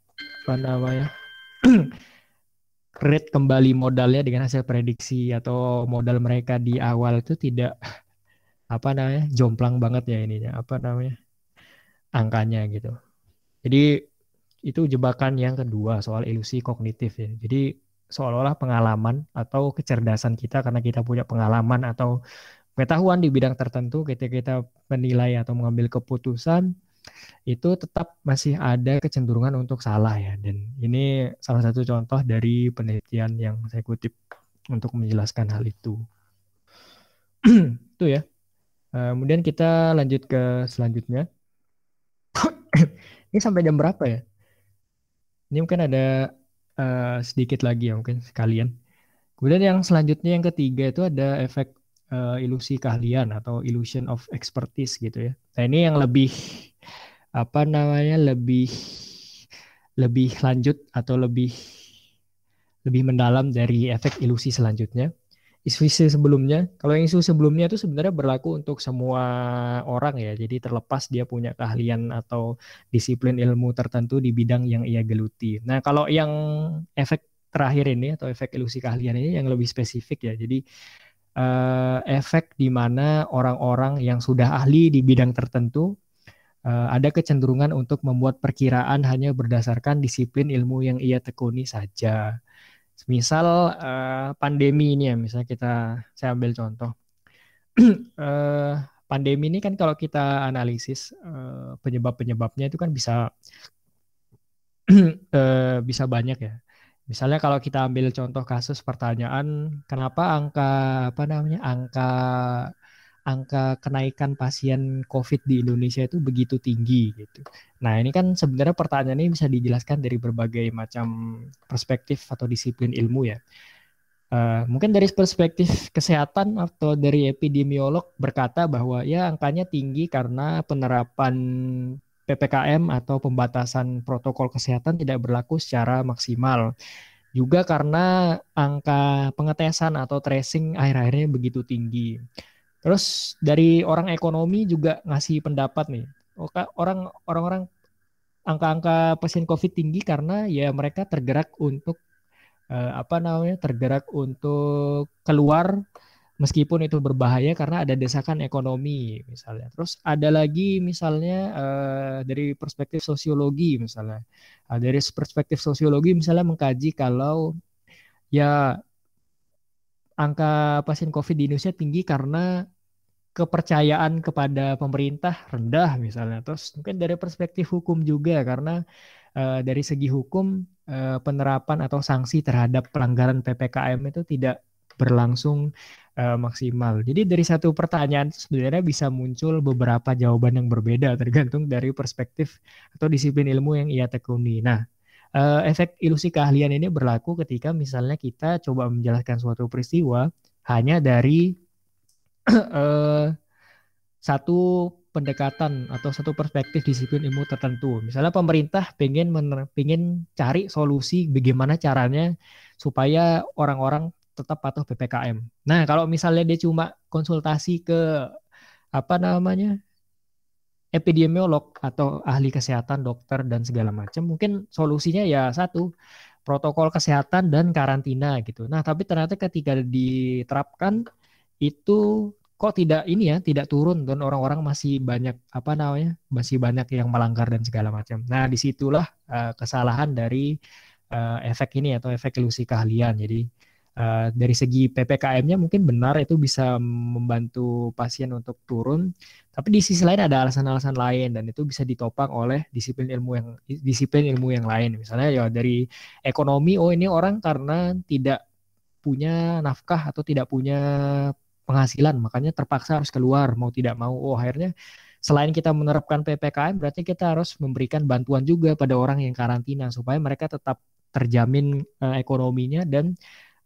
[SPEAKER 1] apa namanya rate kembali modalnya dengan hasil prediksi atau modal mereka di awal itu tidak apa namanya jomplang banget ya ininya apa namanya angkanya gitu. Jadi itu jebakan yang kedua soal ilusi kognitif ya. Jadi seolah-olah pengalaman atau kecerdasan kita karena kita punya pengalaman atau pengetahuan di bidang tertentu ketika kita menilai atau mengambil keputusan itu tetap masih ada kecenderungan untuk salah ya. Dan ini salah satu contoh dari penelitian yang saya kutip untuk menjelaskan hal itu. Itu ya. Eh, kemudian kita lanjut ke selanjutnya. Ini sampai jam berapa ya? Ini mungkin ada uh, sedikit lagi ya mungkin sekalian. Kemudian yang selanjutnya yang ketiga itu ada efek uh, ilusi keahlian atau illusion of expertise gitu ya. Nah ini yang lebih apa namanya lebih lebih lanjut atau lebih lebih mendalam dari efek ilusi selanjutnya. Isu sebelumnya, kalau yang isu sebelumnya itu sebenarnya berlaku untuk semua orang ya. Jadi terlepas dia punya keahlian atau disiplin ilmu tertentu di bidang yang ia geluti. Nah kalau yang efek terakhir ini atau efek ilusi keahlian ini yang lebih spesifik ya. Jadi uh, efek di mana orang-orang yang sudah ahli di bidang tertentu ada kecenderungan untuk membuat perkiraan hanya berdasarkan disiplin ilmu yang ia tekuni saja. Misal uh, pandemi ini ya, misalnya kita saya ambil contoh. uh, pandemi ini kan kalau kita analisis penyebab-penyebabnya itu kan bisa bisa banyak ya. Misalnya kalau kita ambil contoh kasus pertanyaan, kenapa angka apa namanya angka angka kenaikan pasien COVID di Indonesia itu begitu tinggi gitu. Nah ini kan sebenarnya pertanyaan ini bisa dijelaskan dari berbagai macam perspektif atau disiplin ilmu ya. Uh, mungkin dari perspektif kesehatan atau dari epidemiolog berkata bahwa ya angkanya tinggi karena penerapan PPKM atau pembatasan protokol kesehatan tidak berlaku secara maksimal. Juga karena angka pengetesan atau tracing akhir-akhirnya begitu tinggi. Terus dari orang ekonomi juga ngasih pendapat nih. Orang orang-orang angka-angka pasien COVID tinggi karena ya mereka tergerak untuk eh, apa namanya? tergerak untuk keluar meskipun itu berbahaya karena ada desakan ekonomi misalnya. Terus ada lagi misalnya uh, dari perspektif sosiologi misalnya. Uh, dari perspektif sosiologi misalnya mengkaji kalau ya angka pasien COVID di Indonesia tinggi karena kepercayaan kepada pemerintah rendah misalnya. Terus mungkin dari perspektif hukum juga karena uh, dari segi hukum uh, penerapan atau sanksi terhadap pelanggaran PPKM itu tidak berlangsung uh, maksimal. Jadi dari satu pertanyaan sebenarnya bisa muncul beberapa jawaban yang berbeda tergantung dari perspektif atau disiplin ilmu yang ia tekuni. Nah, uh, efek ilusi keahlian ini berlaku ketika misalnya kita coba menjelaskan suatu peristiwa hanya dari uh, satu pendekatan atau satu perspektif disiplin ilmu tertentu. Misalnya pemerintah pengen pengen cari solusi bagaimana caranya supaya orang-orang tetap patuh PPKM. Nah, kalau misalnya dia cuma konsultasi ke apa namanya? epidemiolog atau ahli kesehatan, dokter dan segala macam, mungkin solusinya ya satu, protokol kesehatan dan karantina gitu. Nah, tapi ternyata ketika diterapkan itu kok tidak ini ya tidak turun dan orang-orang masih banyak apa namanya masih banyak yang melanggar dan segala macam. Nah di situlah uh, kesalahan dari uh, efek ini atau efek ilusi keahlian. Jadi uh, dari segi ppkm-nya mungkin benar itu bisa membantu pasien untuk turun, tapi di sisi lain ada alasan-alasan lain dan itu bisa ditopang oleh disiplin ilmu yang disiplin ilmu yang lain. Misalnya ya dari ekonomi, oh ini orang karena tidak punya nafkah atau tidak punya penghasilan, makanya terpaksa harus keluar mau tidak mau. Oh, akhirnya selain kita menerapkan PPKM berarti kita harus memberikan bantuan juga pada orang yang karantina supaya mereka tetap terjamin uh, ekonominya dan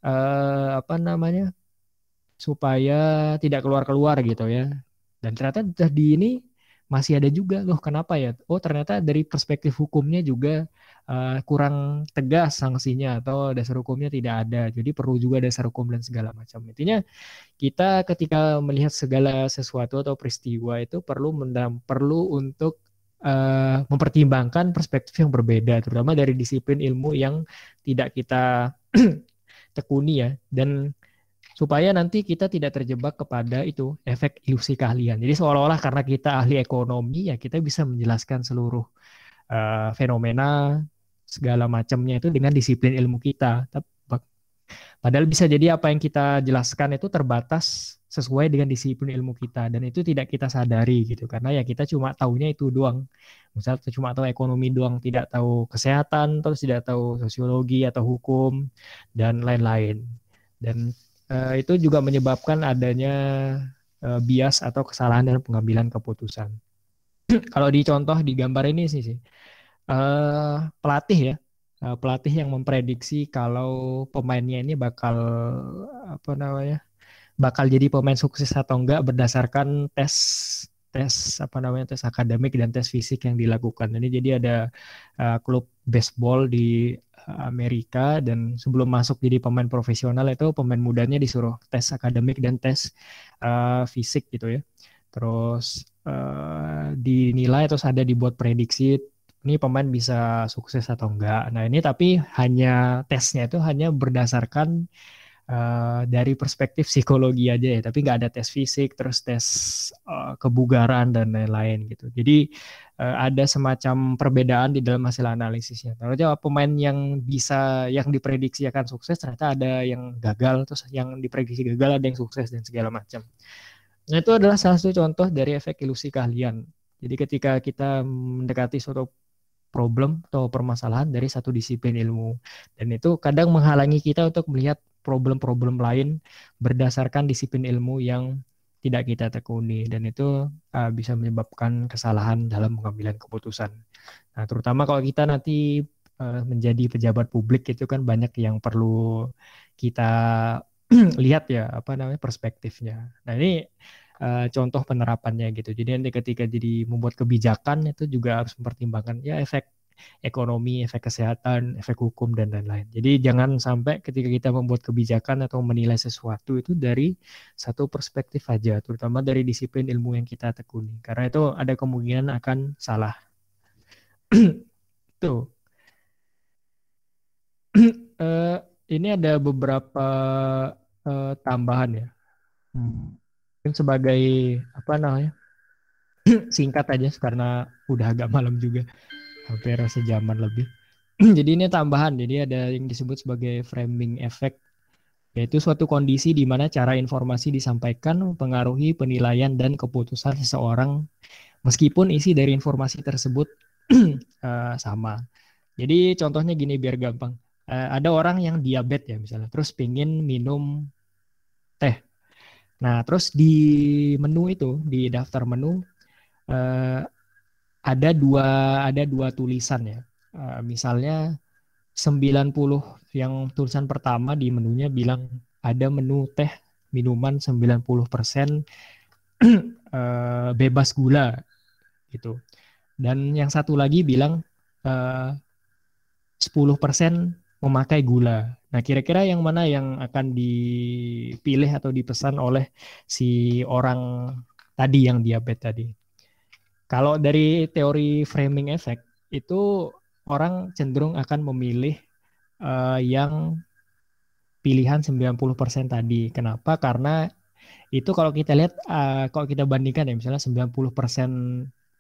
[SPEAKER 1] uh, apa namanya? supaya tidak keluar-keluar gitu ya. Dan ternyata di ini masih ada juga loh kenapa ya? Oh, ternyata dari perspektif hukumnya juga uh, kurang tegas sanksinya atau dasar hukumnya tidak ada. Jadi perlu juga dasar hukum dan segala macam. Intinya kita ketika melihat segala sesuatu atau peristiwa itu perlu mendam, perlu untuk uh, mempertimbangkan perspektif yang berbeda, terutama dari disiplin ilmu yang tidak kita tekuni ya dan supaya nanti kita tidak terjebak kepada itu efek ilusi keahlian. Jadi seolah-olah karena kita ahli ekonomi ya kita bisa menjelaskan seluruh uh, fenomena segala macamnya itu dengan disiplin ilmu kita. Padahal bisa jadi apa yang kita jelaskan itu terbatas sesuai dengan disiplin ilmu kita dan itu tidak kita sadari gitu karena ya kita cuma tahunya itu doang. Misal cuma tahu ekonomi doang, tidak tahu kesehatan, terus tidak tahu sosiologi atau hukum dan lain-lain. Dan uh, itu juga menyebabkan adanya uh, bias atau kesalahan dalam pengambilan keputusan. Kalau dicontoh di gambar ini sih sih uh, pelatih ya uh, pelatih yang memprediksi kalau pemainnya ini bakal apa namanya bakal jadi pemain sukses atau enggak berdasarkan tes tes apa namanya tes akademik dan tes fisik yang dilakukan. Ini jadi ada uh, klub baseball di Amerika dan sebelum masuk jadi pemain profesional itu pemain mudanya disuruh tes akademik dan tes uh, fisik gitu ya. Terus uh, dinilai terus ada dibuat prediksi ini pemain bisa sukses atau enggak. Nah ini tapi hanya tesnya itu hanya berdasarkan uh, dari perspektif psikologi aja ya, tapi nggak ada tes fisik, terus tes uh, kebugaran dan lain-lain gitu. Jadi uh, ada semacam perbedaan di dalam hasil analisisnya. Ternyata pemain yang bisa yang diprediksi akan sukses ternyata ada yang gagal, terus yang diprediksi gagal ada yang sukses dan segala macam. Nah itu adalah salah satu contoh dari efek ilusi keahlian. Jadi ketika kita mendekati suatu problem atau permasalahan dari satu disiplin ilmu. Dan itu kadang menghalangi kita untuk melihat problem-problem lain berdasarkan disiplin ilmu yang tidak kita tekuni dan itu uh, bisa menyebabkan kesalahan dalam pengambilan keputusan. Nah, terutama kalau kita nanti uh, menjadi pejabat publik itu kan banyak yang perlu kita lihat ya apa namanya perspektifnya. Nah, ini uh, contoh penerapannya gitu. Jadi nanti ketika jadi membuat kebijakan itu juga harus mempertimbangkan ya efek ekonomi, efek kesehatan, efek hukum dan lain-lain. Jadi jangan sampai ketika kita membuat kebijakan atau menilai sesuatu itu dari satu perspektif aja, terutama dari disiplin ilmu yang kita tekuni. Karena itu ada kemungkinan akan salah. Tuh. uh, ini ada beberapa uh, tambahan ya. Hmm sebagai apa namanya singkat aja karena udah agak malam juga hampir sejaman lebih jadi ini tambahan jadi ada yang disebut sebagai framing effect yaitu suatu kondisi di mana cara informasi disampaikan mempengaruhi penilaian dan keputusan seseorang meskipun isi dari informasi tersebut uh, sama. Jadi contohnya gini biar gampang. Uh, ada orang yang diabetes ya misalnya, terus pingin minum teh. Nah terus di menu itu di daftar menu uh, ada dua ada dua tulisan ya. Uh, misalnya 90 yang tulisan pertama di menunya bilang ada menu teh minuman 90% eh, bebas gula gitu. Dan yang satu lagi bilang uh, 10% memakai gula. Nah, kira-kira yang mana yang akan dipilih atau dipesan oleh si orang tadi yang diabetes tadi? Kalau dari teori framing effect itu orang cenderung akan memilih uh, yang pilihan 90% tadi. Kenapa? Karena itu kalau kita lihat uh, kalau kita bandingkan ya misalnya 90%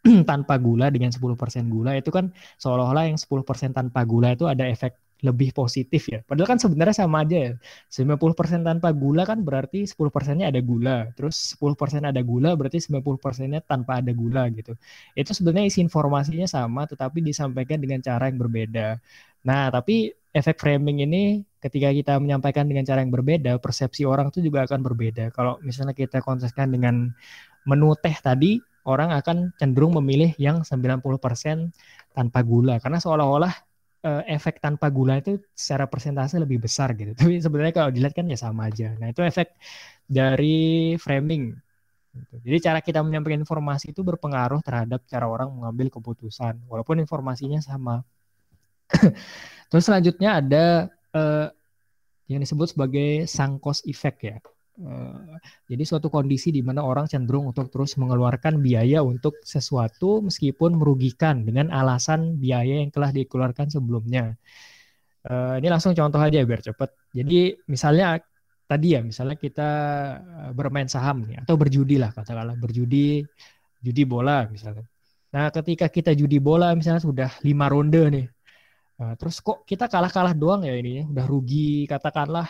[SPEAKER 1] tanpa gula dengan 10% gula itu kan seolah-olah yang 10% tanpa gula itu ada efek lebih positif ya. Padahal kan sebenarnya sama aja ya. 90% tanpa gula kan berarti 10%-nya ada gula. Terus 10% ada gula berarti 90%-nya tanpa ada gula gitu. Itu sebenarnya isi informasinya sama tetapi disampaikan dengan cara yang berbeda. Nah, tapi efek framing ini ketika kita menyampaikan dengan cara yang berbeda, persepsi orang itu juga akan berbeda. Kalau misalnya kita konsisten dengan menu teh tadi, orang akan cenderung memilih yang 90% tanpa gula karena seolah-olah uh, efek tanpa gula itu secara persentase lebih besar gitu. Tapi sebenarnya kalau dilihat kan ya sama aja. Nah itu efek dari framing. Gitu. Jadi cara kita menyampaikan informasi itu berpengaruh terhadap cara orang mengambil keputusan, walaupun informasinya sama. Terus selanjutnya ada uh, yang disebut sebagai sangkos effect ya. Eh, jadi suatu kondisi di mana orang cenderung untuk terus mengeluarkan biaya untuk sesuatu meskipun merugikan dengan alasan biaya yang telah dikeluarkan sebelumnya. Uh, ini langsung contoh aja biar cepat. Jadi misalnya tadi ya, misalnya kita eh, bermain saham nih atau berjudi lah katakanlah berjudi judi bola misalnya. Nah ketika kita judi bola misalnya sudah lima ronde nih, uh, terus kok kita kalah-kalah doang ya ini, ya, udah rugi katakanlah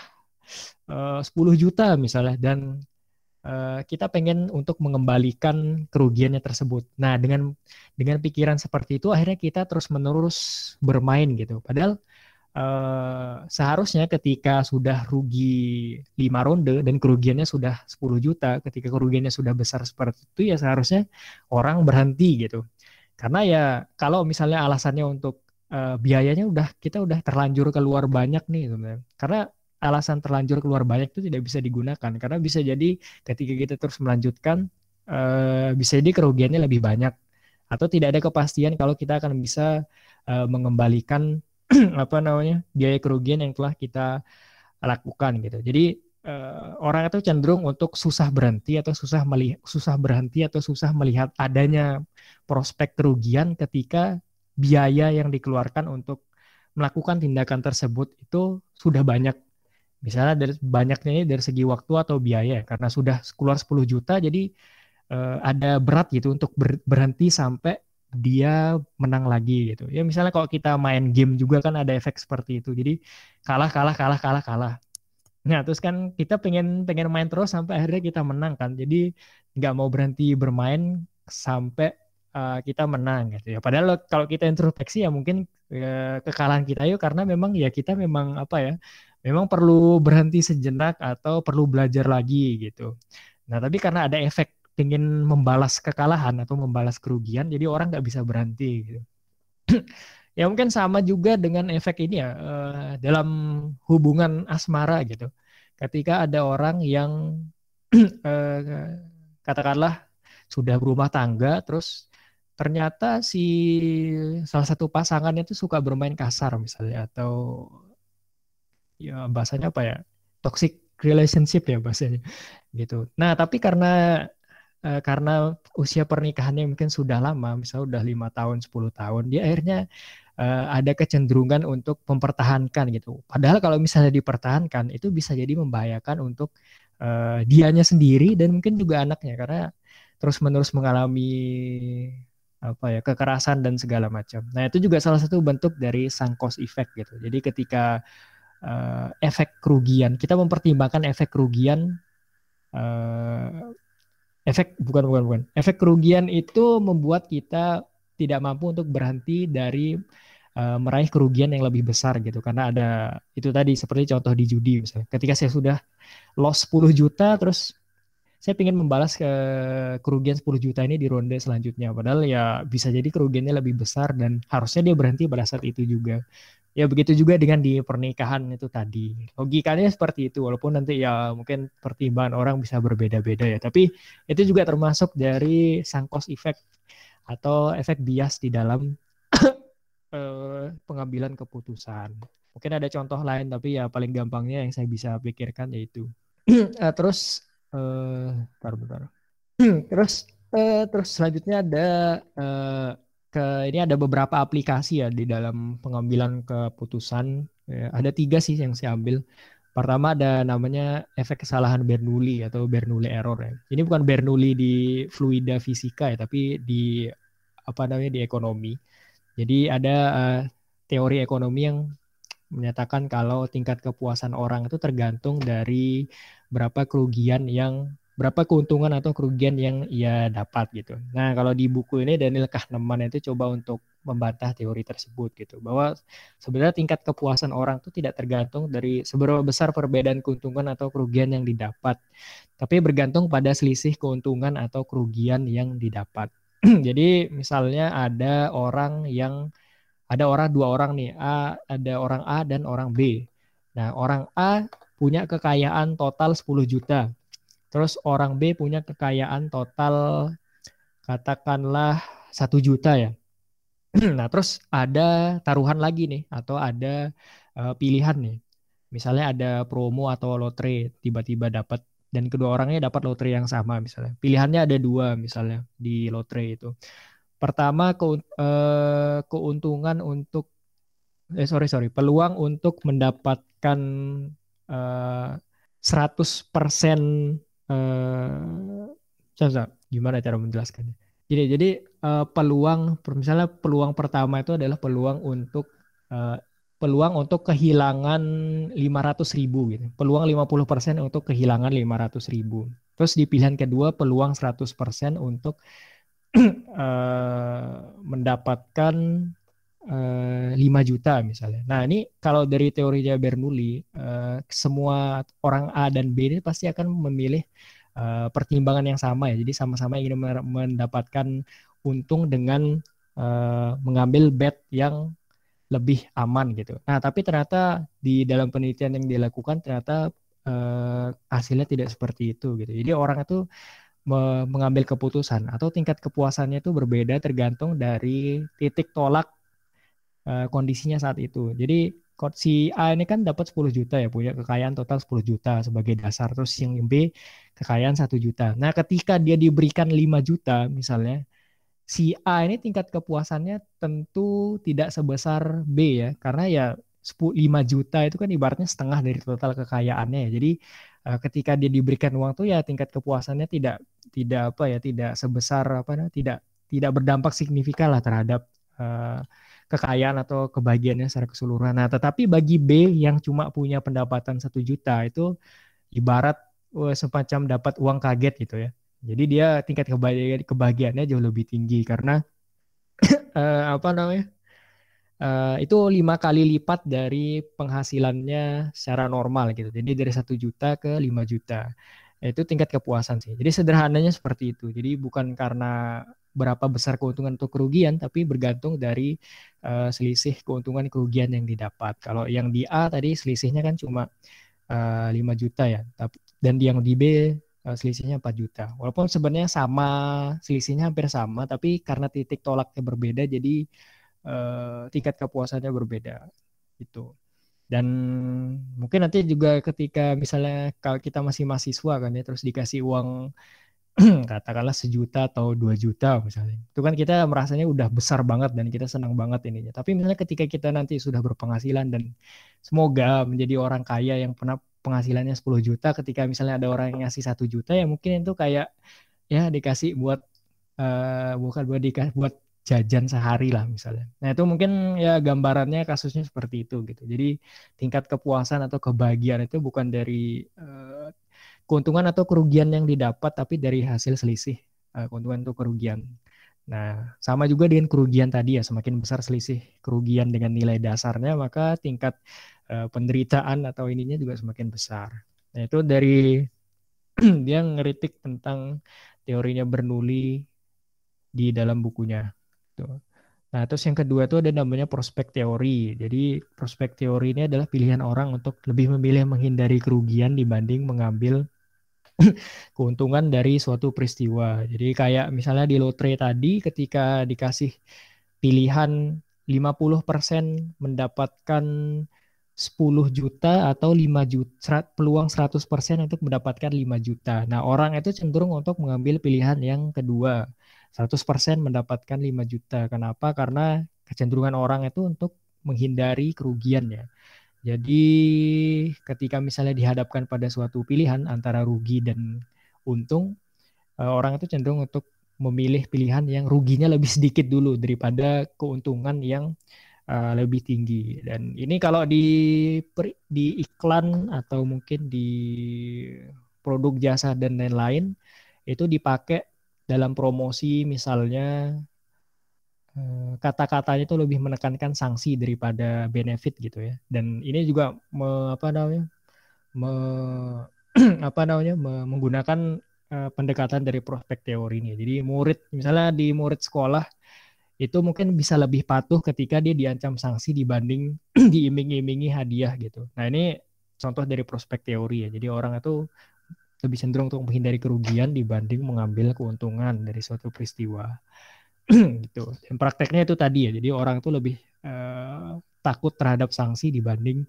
[SPEAKER 1] uh, 10 juta misalnya dan uh, kita pengen untuk mengembalikan kerugiannya tersebut. Nah, dengan dengan pikiran seperti itu akhirnya kita terus-menerus bermain gitu. Padahal Uh, seharusnya ketika sudah rugi 5 ronde dan kerugiannya sudah 10 juta, ketika kerugiannya sudah besar seperti itu ya seharusnya orang berhenti gitu. Karena ya kalau misalnya alasannya untuk uh, biayanya udah kita udah terlanjur keluar banyak nih sebenarnya. Karena alasan terlanjur keluar banyak itu tidak bisa digunakan. Karena bisa jadi ketika kita terus melanjutkan uh, bisa jadi kerugiannya lebih banyak. Atau tidak ada kepastian kalau kita akan bisa uh, mengembalikan apa namanya biaya kerugian yang telah kita lakukan gitu. Jadi uh, orang itu cenderung untuk susah berhenti atau susah melihat susah berhenti atau susah melihat adanya prospek kerugian ketika biaya yang dikeluarkan untuk melakukan tindakan tersebut itu sudah banyak misalnya dari banyaknya ini dari segi waktu atau biaya karena sudah keluar 10 juta jadi uh, ada berat gitu untuk ber, berhenti sampai dia menang lagi gitu. Ya misalnya kalau kita main game juga kan ada efek seperti itu. Jadi kalah kalah kalah kalah kalah. Nah, terus kan kita pengen pengen main terus sampai akhirnya kita menang kan. Jadi nggak mau berhenti bermain sampai uh, kita menang gitu ya. Padahal kalau kita introspeksi ya mungkin uh, kekalahan kita yuk karena memang ya kita memang apa ya memang perlu berhenti sejenak atau perlu belajar lagi gitu. Nah, tapi karena ada efek ingin membalas kekalahan atau membalas kerugian, jadi orang nggak bisa berhenti gitu. ya mungkin sama juga dengan efek ini ya uh, dalam hubungan asmara gitu. Ketika ada orang yang uh, katakanlah sudah berumah tangga, terus ternyata si salah satu pasangannya itu suka bermain kasar misalnya atau ya bahasanya apa ya toxic relationship ya bahasanya gitu. Nah tapi karena uh, karena usia pernikahannya mungkin sudah lama, misalnya sudah lima tahun, 10 tahun, dia akhirnya uh, ada kecenderungan untuk mempertahankan gitu. Padahal kalau misalnya dipertahankan itu bisa jadi membahayakan untuk uh, dianya sendiri dan mungkin juga anaknya karena terus menerus mengalami apa ya kekerasan dan segala macam. Nah itu juga salah satu bentuk dari sangkos effect gitu. Jadi ketika uh, efek kerugian. Kita mempertimbangkan efek kerugian uh, efek bukan bukan bukan. Efek kerugian itu membuat kita tidak mampu untuk berhenti dari uh, meraih kerugian yang lebih besar gitu karena ada itu tadi seperti contoh di judi misalnya. Ketika saya sudah loss 10 juta terus saya ingin membalas ke kerugian 10 juta ini di ronde selanjutnya. Padahal ya bisa jadi kerugiannya lebih besar dan harusnya dia berhenti pada saat itu juga. Ya begitu juga dengan di pernikahan itu tadi. Logikanya seperti itu walaupun nanti ya mungkin pertimbangan orang bisa berbeda-beda ya. Tapi itu juga termasuk dari sang cost atau efek bias di dalam eh, pengambilan keputusan. Mungkin ada contoh lain tapi ya paling gampangnya yang saya bisa pikirkan yaitu eh, terus uh, bentar, bentar. terus uh, terus selanjutnya ada uh, ke ini ada beberapa aplikasi ya di dalam pengambilan keputusan. Ya, ada tiga sih yang saya ambil. Pertama ada namanya efek kesalahan Bernoulli atau Bernoulli error ya. Ini bukan Bernoulli di fluida fisika ya, tapi di apa namanya di ekonomi. Jadi ada uh, teori ekonomi yang menyatakan kalau tingkat kepuasan orang itu tergantung dari berapa kerugian yang berapa keuntungan atau kerugian yang ia dapat gitu. Nah, kalau di buku ini Daniel Kahneman itu coba untuk membantah teori tersebut gitu bahwa sebenarnya tingkat kepuasan orang itu tidak tergantung dari seberapa besar perbedaan keuntungan atau kerugian yang didapat, tapi bergantung pada selisih keuntungan atau kerugian yang didapat. Jadi misalnya ada orang yang ada orang dua orang nih, A ada orang A dan orang B. Nah, orang A punya kekayaan total 10 juta. Terus orang B punya kekayaan total katakanlah satu juta ya. nah terus ada taruhan lagi nih atau ada uh, pilihan nih. Misalnya ada promo atau lotre tiba-tiba dapat dan kedua orangnya dapat lotre yang sama misalnya. Pilihannya ada dua misalnya di lotre itu. Pertama ke, uh, keuntungan untuk eh sorry sorry peluang untuk mendapatkan 100% uh, gimana cara menjelaskannya? Jadi jadi uh, peluang misalnya peluang pertama itu adalah peluang untuk uh, peluang untuk kehilangan 500 ribu gitu. Peluang 50% untuk kehilangan 500 ribu. Terus di pilihan kedua peluang 100% untuk uh, mendapatkan 5 eh, juta misalnya. Nah ini kalau dari teorinya Bernoulli, uh, semua orang A dan B ini pasti akan memilih uh, pertimbangan yang sama ya. Jadi sama-sama ingin mendapatkan untung dengan mengambil bet yang lebih aman gitu. Nah tapi ternyata di dalam penelitian yang dilakukan ternyata hasilnya tidak seperti itu gitu. Jadi orang itu mengambil keputusan atau tingkat kepuasannya itu berbeda tergantung dari titik tolak uh, kondisinya saat itu. Jadi si A ini kan dapat 10 juta ya, punya kekayaan total 10 juta sebagai dasar. Terus yang B kekayaan 1 juta. Nah, ketika dia diberikan 5 juta misalnya, si A ini tingkat kepuasannya tentu tidak sebesar B ya, karena ya 5 juta itu kan ibaratnya setengah dari total kekayaannya ya. Jadi uh, ketika dia diberikan uang tuh ya tingkat kepuasannya tidak tidak apa ya, tidak sebesar apa tidak tidak berdampak signifikan lah terhadap uh, kekayaan atau kebahagiaannya secara keseluruhan. Nah, tetapi bagi B yang cuma punya pendapatan satu juta itu ibarat uh, semacam dapat uang kaget gitu ya. Jadi dia tingkat kebahagiaan kebahagiaannya jauh lebih tinggi karena uh, apa namanya? Uh, itu lima kali lipat dari penghasilannya secara normal gitu. Jadi dari satu juta ke lima juta itu tingkat kepuasan sih. Jadi sederhananya seperti itu. Jadi bukan karena berapa besar keuntungan atau kerugian, tapi bergantung dari uh, selisih keuntungan kerugian yang didapat. Kalau yang di A tadi selisihnya kan cuma uh, eh, 5 juta ya, dan yang di B uh, selisihnya 4 juta. Walaupun sebenarnya sama, selisihnya hampir sama, tapi karena titik tolaknya berbeda, jadi uh, tingkat kepuasannya berbeda. Itu. Dan mungkin nanti juga ketika misalnya kalau kita masih mahasiswa kan ya, terus dikasih uang katakanlah sejuta atau dua juta misalnya. Itu kan kita merasanya udah besar banget dan kita senang banget ininya. Tapi misalnya ketika kita nanti sudah berpenghasilan dan semoga menjadi orang kaya yang pernah penghasilannya 10 juta ketika misalnya ada orang yang ngasih satu juta ya mungkin itu kayak ya dikasih buat uh, bukan buat dikasih buat jajan sehari lah misalnya. Nah itu mungkin ya gambarannya kasusnya seperti itu gitu. Jadi tingkat kepuasan atau kebahagiaan itu bukan dari uh, keuntungan atau kerugian yang didapat, tapi dari hasil selisih uh, keuntungan atau kerugian. Nah sama juga dengan kerugian tadi ya, semakin besar selisih kerugian dengan nilai dasarnya, maka tingkat uh, penderitaan atau ininya juga semakin besar. Nah itu dari dia ngeritik tentang teorinya Bernoulli di dalam bukunya. Gitu. Nah, terus yang kedua itu ada namanya prospek teori. Jadi prospek teori ini adalah pilihan orang untuk lebih memilih menghindari kerugian dibanding mengambil keuntungan dari suatu peristiwa. Jadi kayak misalnya di lotre tadi ketika dikasih pilihan 50% mendapatkan 10 juta atau 5 juta peluang 100% untuk mendapatkan 5 juta. Nah, orang itu cenderung untuk mengambil pilihan yang kedua. 100% mendapatkan 5 juta. Kenapa? Karena kecenderungan orang itu untuk menghindari kerugian ya. Jadi ketika misalnya dihadapkan pada suatu pilihan antara rugi dan untung, eh, orang itu cenderung untuk memilih pilihan yang ruginya lebih sedikit dulu daripada keuntungan yang uh, lebih tinggi. Dan ini kalau di di iklan atau mungkin di produk jasa dan lain-lain itu dipakai dalam promosi misalnya kata-katanya itu lebih menekankan sanksi daripada benefit gitu ya. Dan ini juga me, apa namanya? Me, apa namanya? Me, menggunakan uh, pendekatan dari prospek teori ini. Jadi murid misalnya di murid sekolah itu mungkin bisa lebih patuh ketika dia diancam sanksi dibanding diiming-imingi hadiah gitu. Nah ini contoh dari prospek teori ya. Jadi orang itu lebih cenderung untuk menghindari kerugian dibanding mengambil keuntungan dari suatu peristiwa gitu. Dan prakteknya itu tadi ya. Jadi orang itu lebih uh, takut terhadap sanksi dibanding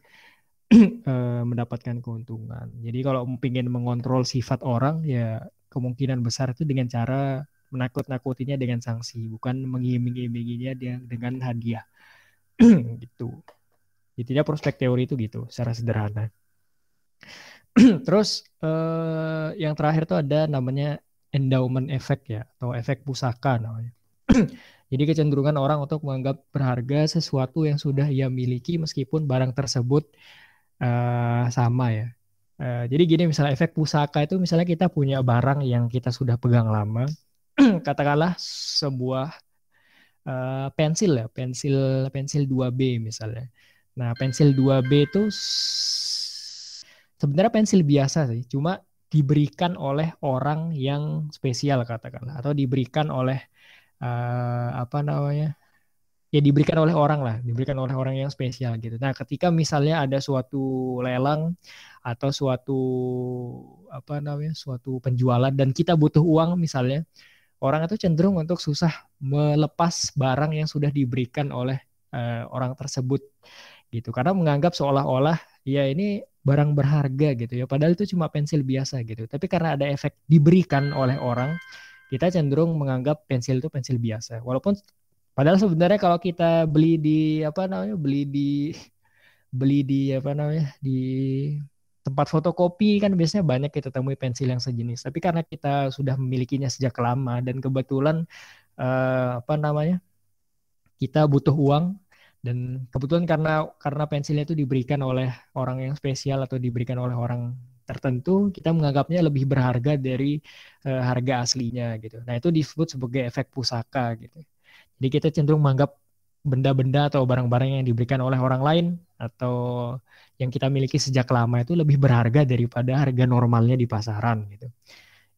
[SPEAKER 1] uh, mendapatkan keuntungan. Jadi kalau ingin mengontrol sifat orang ya kemungkinan besar itu dengan cara menakut-nakutinya dengan sanksi, bukan mengiming-iminginya dengan hadiah. gitu. Intinya prospek teori itu gitu, secara sederhana. Terus eh, yang terakhir tuh ada namanya endowment effect ya, atau efek pusaka namanya. Jadi kecenderungan orang untuk menganggap berharga sesuatu yang sudah ia miliki meskipun barang tersebut uh, sama ya. Uh, jadi gini misalnya efek pusaka itu misalnya kita punya barang yang kita sudah pegang lama, katakanlah sebuah uh, pensil ya, pensil pensil 2B misalnya. Nah, pensil 2B itu sebenarnya pensil biasa sih, cuma diberikan oleh orang yang spesial katakanlah atau diberikan oleh uh, apa namanya? ya diberikan oleh orang lah, diberikan oleh orang yang spesial gitu. Nah, ketika misalnya ada suatu lelang atau suatu apa namanya, suatu penjualan dan kita butuh uang misalnya, orang itu cenderung untuk susah melepas barang yang sudah diberikan oleh uh, orang tersebut gitu karena menganggap seolah-olah ya ini barang berharga gitu ya padahal itu cuma pensil biasa gitu tapi karena ada efek diberikan oleh orang kita cenderung menganggap pensil itu pensil biasa walaupun padahal sebenarnya kalau kita beli di apa namanya beli di beli di apa namanya di tempat fotokopi kan biasanya banyak kita temui pensil yang sejenis. Tapi karena kita sudah memilikinya sejak lama dan kebetulan uh, apa namanya kita butuh uang dan kebetulan karena karena pensilnya itu diberikan oleh orang yang spesial atau diberikan oleh orang tertentu kita menganggapnya lebih berharga dari uh, harga aslinya gitu. Nah itu disebut sebagai efek pusaka gitu. Jadi kita cenderung menganggap benda-benda atau barang-barang yang diberikan oleh orang lain atau yang kita miliki sejak lama itu lebih berharga daripada harga normalnya di pasaran gitu.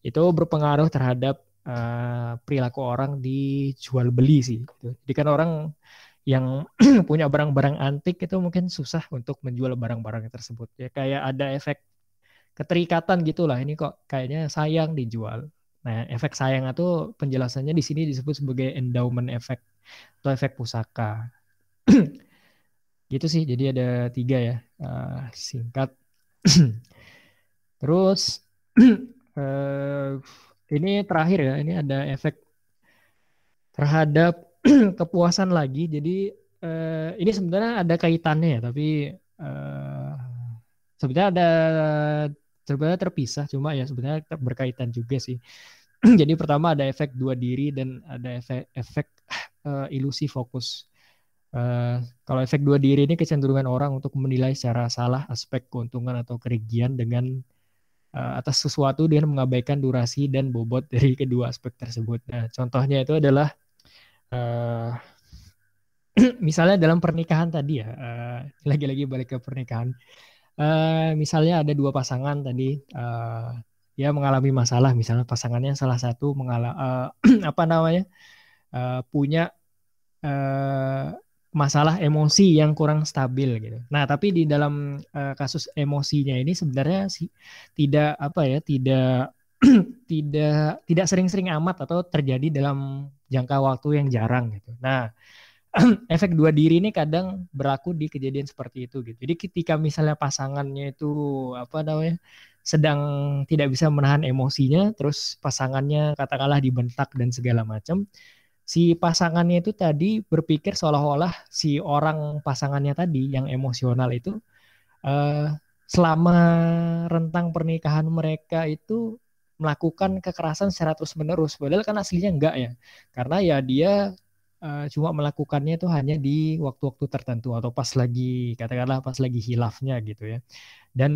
[SPEAKER 1] Itu berpengaruh terhadap uh, perilaku orang di jual beli sih. Gitu. Jadi kan orang yang punya barang-barang antik itu mungkin susah untuk menjual barang-barang tersebut. Ya kayak ada efek keterikatan gitulah. Ini kok kayaknya sayang dijual. Nah, efek sayang itu penjelasannya di sini disebut sebagai endowment effect atau efek pusaka. gitu sih, jadi ada tiga ya, uh, singkat. Terus uh, ini terakhir ya, ini ada efek terhadap kepuasan lagi. Jadi uh, ini sebenarnya ada kaitannya ya, tapi uh, sebenarnya ada sebenarnya terpisah cuma ya sebenarnya berkaitan juga sih jadi pertama ada efek dua diri dan ada efek efek uh, ilusi fokus. Uh, kalau efek dua diri ini kecenderungan orang untuk menilai secara salah aspek keuntungan atau kerugian dengan uh, atas sesuatu dengan mengabaikan durasi dan bobot dari kedua aspek tersebut. Nah, contohnya itu adalah uh, misalnya dalam pernikahan tadi ya, lagi lagi-lagi balik ke pernikahan. Uh, misalnya ada dua pasangan tadi, uh, ya mengalami masalah, misalnya pasangannya salah satu mengalami uh, apa namanya uh, punya uh, masalah emosi yang kurang stabil gitu. Nah, tapi di dalam uh, kasus emosinya ini sebenarnya sih tidak apa ya, tidak tidak tidak sering-sering amat atau terjadi dalam jangka waktu yang jarang gitu. Nah, efek dua diri ini kadang berlaku di kejadian seperti itu gitu. Jadi ketika misalnya pasangannya itu apa namanya sedang tidak bisa menahan emosinya, terus pasangannya katakanlah dibentak dan segala macam, si pasangannya itu tadi berpikir seolah-olah si orang pasangannya tadi yang emosional itu uh, selama rentang pernikahan mereka itu melakukan kekerasan secara terus menerus padahal kan aslinya enggak ya karena ya dia uh, cuma melakukannya itu hanya di waktu-waktu tertentu atau pas lagi katakanlah pas lagi hilafnya gitu ya dan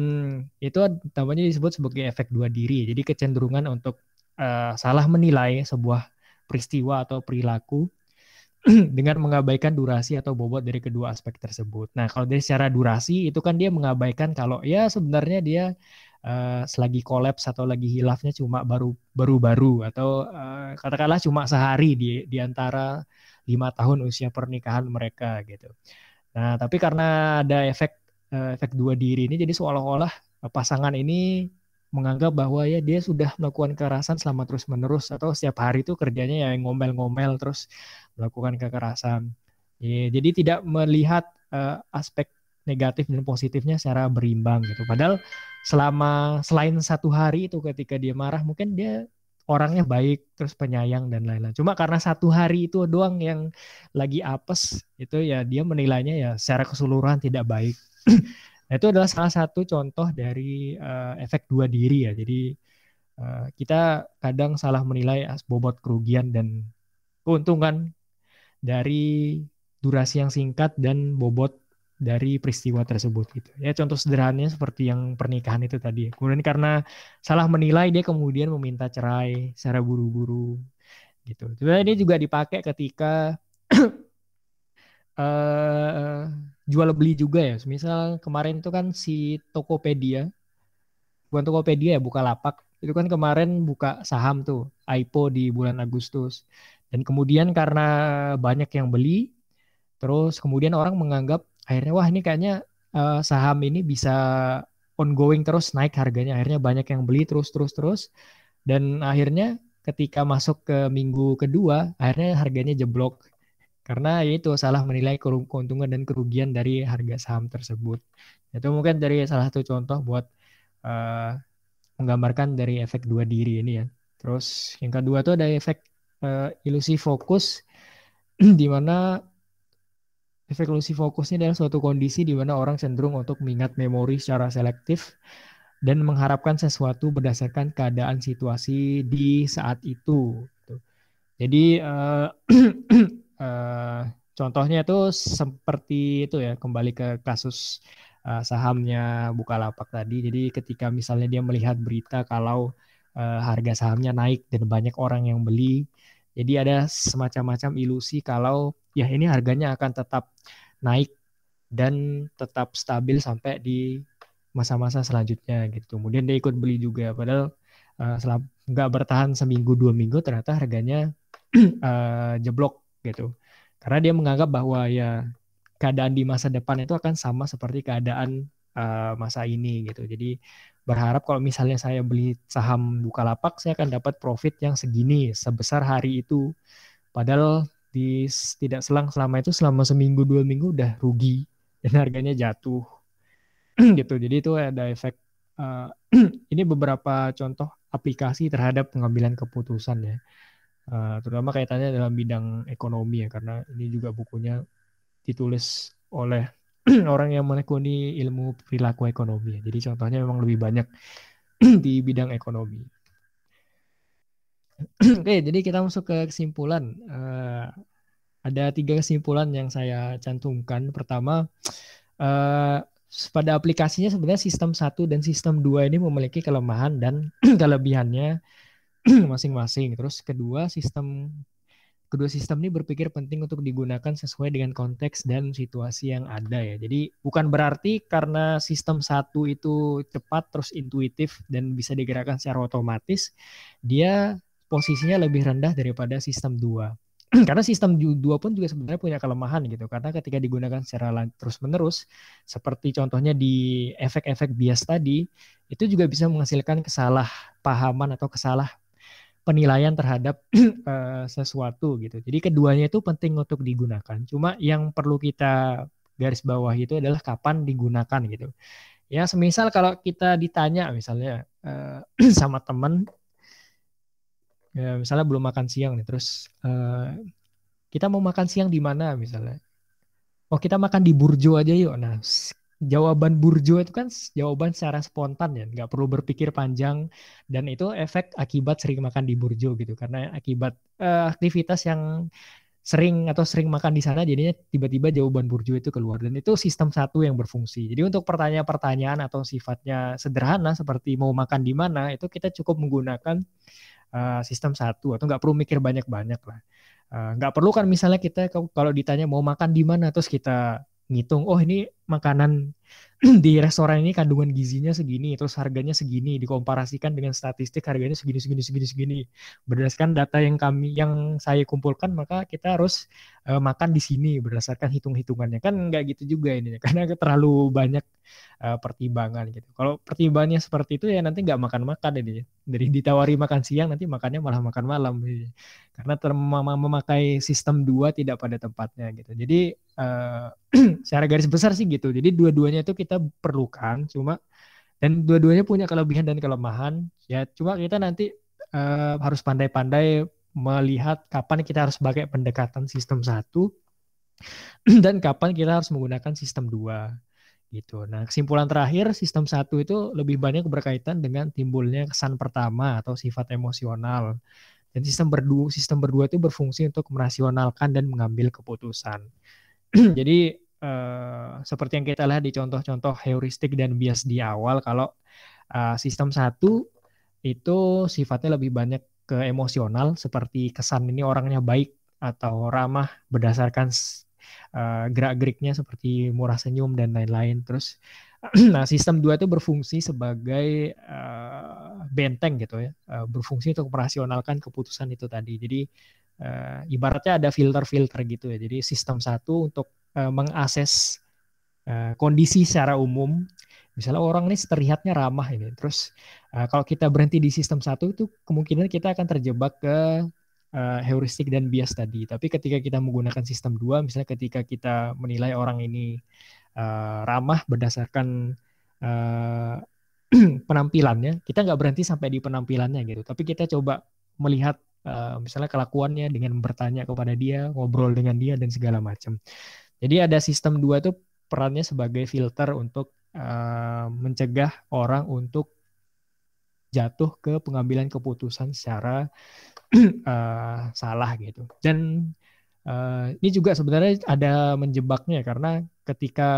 [SPEAKER 1] itu namanya disebut sebagai efek dua diri jadi kecenderungan untuk uh, salah menilai sebuah peristiwa atau perilaku dengan mengabaikan durasi atau bobot dari kedua aspek tersebut. Nah, kalau dari secara durasi itu kan dia mengabaikan kalau ya sebenarnya dia uh, selagi kolaps atau lagi hilafnya cuma baru baru-baru atau uh, katakanlah cuma sehari di di antara lima tahun usia pernikahan mereka gitu. Nah, tapi karena ada efek uh, efek dua diri ini jadi seolah-olah pasangan ini menganggap bahwa ya dia sudah melakukan kekerasan selama terus menerus atau setiap hari itu kerjanya ya ngomel-ngomel terus melakukan kekerasan. Ya, jadi tidak melihat uh, aspek negatif dan positifnya secara berimbang gitu. Padahal selama selain satu hari itu ketika dia marah mungkin dia orangnya baik terus penyayang dan lain-lain. Cuma karena satu hari itu doang yang lagi apes itu ya dia menilainya ya secara keseluruhan tidak baik. Nah, itu adalah salah satu contoh dari uh, efek dua diri ya. Jadi uh, kita kadang salah menilai bobot kerugian dan keuntungan dari durasi yang singkat dan bobot dari peristiwa tersebut gitu. Ya contoh sederhananya seperti yang pernikahan itu tadi. Kemudian karena salah menilai dia kemudian meminta cerai secara buru-buru gitu. Sebenarnya ini juga dipakai ketika uh, jual beli juga ya. Misal kemarin itu kan si Tokopedia, bukan Tokopedia ya, buka lapak. Itu kan kemarin buka saham tuh, IPO di bulan Agustus. Dan kemudian karena banyak yang beli, terus kemudian orang menganggap akhirnya wah ini kayaknya uh, saham ini bisa ongoing terus naik harganya. Akhirnya banyak yang beli terus terus terus. Dan akhirnya ketika masuk ke minggu kedua, akhirnya harganya jeblok karena itu salah menilai keuntungan dan kerugian dari harga saham tersebut. Itu mungkin dari salah satu contoh buat uh, menggambarkan dari efek dua diri ini ya. Terus yang kedua tuh ada efek uh, ilusi fokus di mana efek fokus ini adalah suatu kondisi di mana orang cenderung untuk mengingat memori secara selektif dan mengharapkan sesuatu berdasarkan keadaan situasi di saat itu. Gitu. Jadi uh, uh, contohnya itu seperti itu ya kembali ke kasus uh, sahamnya Bukalapak tadi. Jadi ketika misalnya dia melihat berita kalau uh, harga sahamnya naik dan banyak orang yang beli, jadi ada semacam-macam ilusi kalau ya ini harganya akan tetap naik dan tetap stabil sampai di masa-masa selanjutnya gitu. Kemudian dia ikut beli juga, padahal uh, nggak bertahan seminggu dua minggu ternyata harganya uh, jeblok gitu. Karena dia menganggap bahwa ya keadaan di masa depan itu akan sama seperti keadaan uh, masa ini gitu. Jadi berharap kalau misalnya saya beli saham Bukalapak saya akan dapat profit yang segini sebesar hari itu. Padahal di tidak selang selama itu selama seminggu dua minggu udah rugi dan harganya jatuh gitu. Jadi itu ada efek uh, ini beberapa contoh aplikasi terhadap pengambilan keputusan ya. Uh, terutama kaitannya dalam bidang ekonomi ya karena ini juga bukunya ditulis oleh orang yang menekuni ilmu perilaku ekonomi. Jadi contohnya memang lebih banyak di bidang ekonomi. Oke, jadi kita masuk ke kesimpulan. Uh, ada tiga kesimpulan yang saya cantumkan. Pertama, uh, pada aplikasinya sebenarnya sistem satu dan sistem dua ini memiliki kelemahan dan kelebihannya masing-masing. Terus kedua, sistem kedua sistem ini berpikir penting untuk digunakan sesuai dengan konteks dan situasi yang ada ya. Jadi bukan berarti karena sistem satu itu cepat terus intuitif dan bisa digerakkan secara otomatis, dia posisinya lebih rendah daripada sistem dua. karena sistem dua pun juga sebenarnya punya kelemahan gitu. Karena ketika digunakan secara terus menerus, seperti contohnya di efek-efek bias tadi, itu juga bisa menghasilkan kesalahpahaman atau kesalah penilaian terhadap uh, sesuatu gitu. Jadi keduanya itu penting untuk digunakan. Cuma yang perlu kita garis bawah itu adalah kapan digunakan gitu. Ya, semisal kalau kita ditanya misalnya uh, sama teman ya misalnya belum makan siang nih, terus uh, kita mau makan siang di mana misalnya. Oh, kita makan di Burjo aja yuk. Nah, jawaban burjo itu kan jawaban secara spontan ya, nggak perlu berpikir panjang dan itu efek akibat sering makan di burjo gitu karena akibat uh, aktivitas yang sering atau sering makan di sana jadinya tiba-tiba jawaban burjo itu keluar dan itu sistem satu yang berfungsi. Jadi untuk pertanyaan-pertanyaan atau sifatnya sederhana seperti mau makan di mana itu kita cukup menggunakan uh, sistem satu atau nggak perlu mikir banyak-banyak lah. Uh, nggak perlu kan misalnya kita kalau ditanya mau makan di mana terus kita ngitung oh ini makanan di restoran ini kandungan gizinya segini terus harganya segini dikomparasikan dengan statistik harganya segini segini segini segini. Berdasarkan data yang kami yang saya kumpulkan maka kita harus uh, makan di sini berdasarkan hitung-hitungannya. Kan nggak gitu juga ini karena terlalu banyak uh, pertimbangan gitu. Kalau pertimbangannya seperti itu ya nanti nggak makan-makan ini. Dari ditawari makan siang nanti makannya malah makan malam. Gitu. karena memakai sistem dua tidak pada tempatnya gitu. Jadi uh, secara garis besar sih gitu. Jadi dua-duanya itu kita perlukan cuma dan dua-duanya punya kelebihan dan kelemahan. Ya cuma kita nanti uh, harus pandai-pandai melihat kapan kita harus pakai pendekatan sistem satu dan kapan kita harus menggunakan sistem dua gitu. Nah kesimpulan terakhir sistem satu itu lebih banyak berkaitan dengan timbulnya kesan pertama atau sifat emosional dan sistem berdua sistem berdua itu berfungsi untuk merasionalkan dan mengambil keputusan. Jadi eh, seperti yang kita lihat di contoh-contoh heuristik dan bias di awal kalau eh, sistem satu itu sifatnya lebih banyak ke emosional seperti kesan ini orangnya baik atau ramah berdasarkan uh, gerak-geriknya seperti murah senyum dan lain-lain. Terus nah sistem dua itu berfungsi sebagai uh, benteng gitu ya, uh, berfungsi untuk merasionalkan keputusan itu tadi. Jadi uh, ibaratnya ada filter-filter gitu ya. Jadi sistem satu untuk uh, mengakses uh, kondisi secara umum misalnya orang ini terlihatnya ramah ini terus kalau kita berhenti di sistem satu itu kemungkinan kita akan terjebak ke uh, heuristik dan bias tadi. Tapi ketika kita menggunakan sistem dua misalnya ketika kita menilai orang ini uh, ramah berdasarkan uh, penampilannya kita nggak berhenti sampai di penampilannya gitu. Tapi kita coba melihat uh, misalnya kelakuannya dengan bertanya kepada dia ngobrol dengan dia dan segala macam. Jadi ada sistem dua tuh perannya sebagai filter untuk uh, mencegah orang untuk jatuh ke pengambilan keputusan secara uh, salah gitu. Dan uh, ini juga sebenarnya ada menjebaknya karena ketika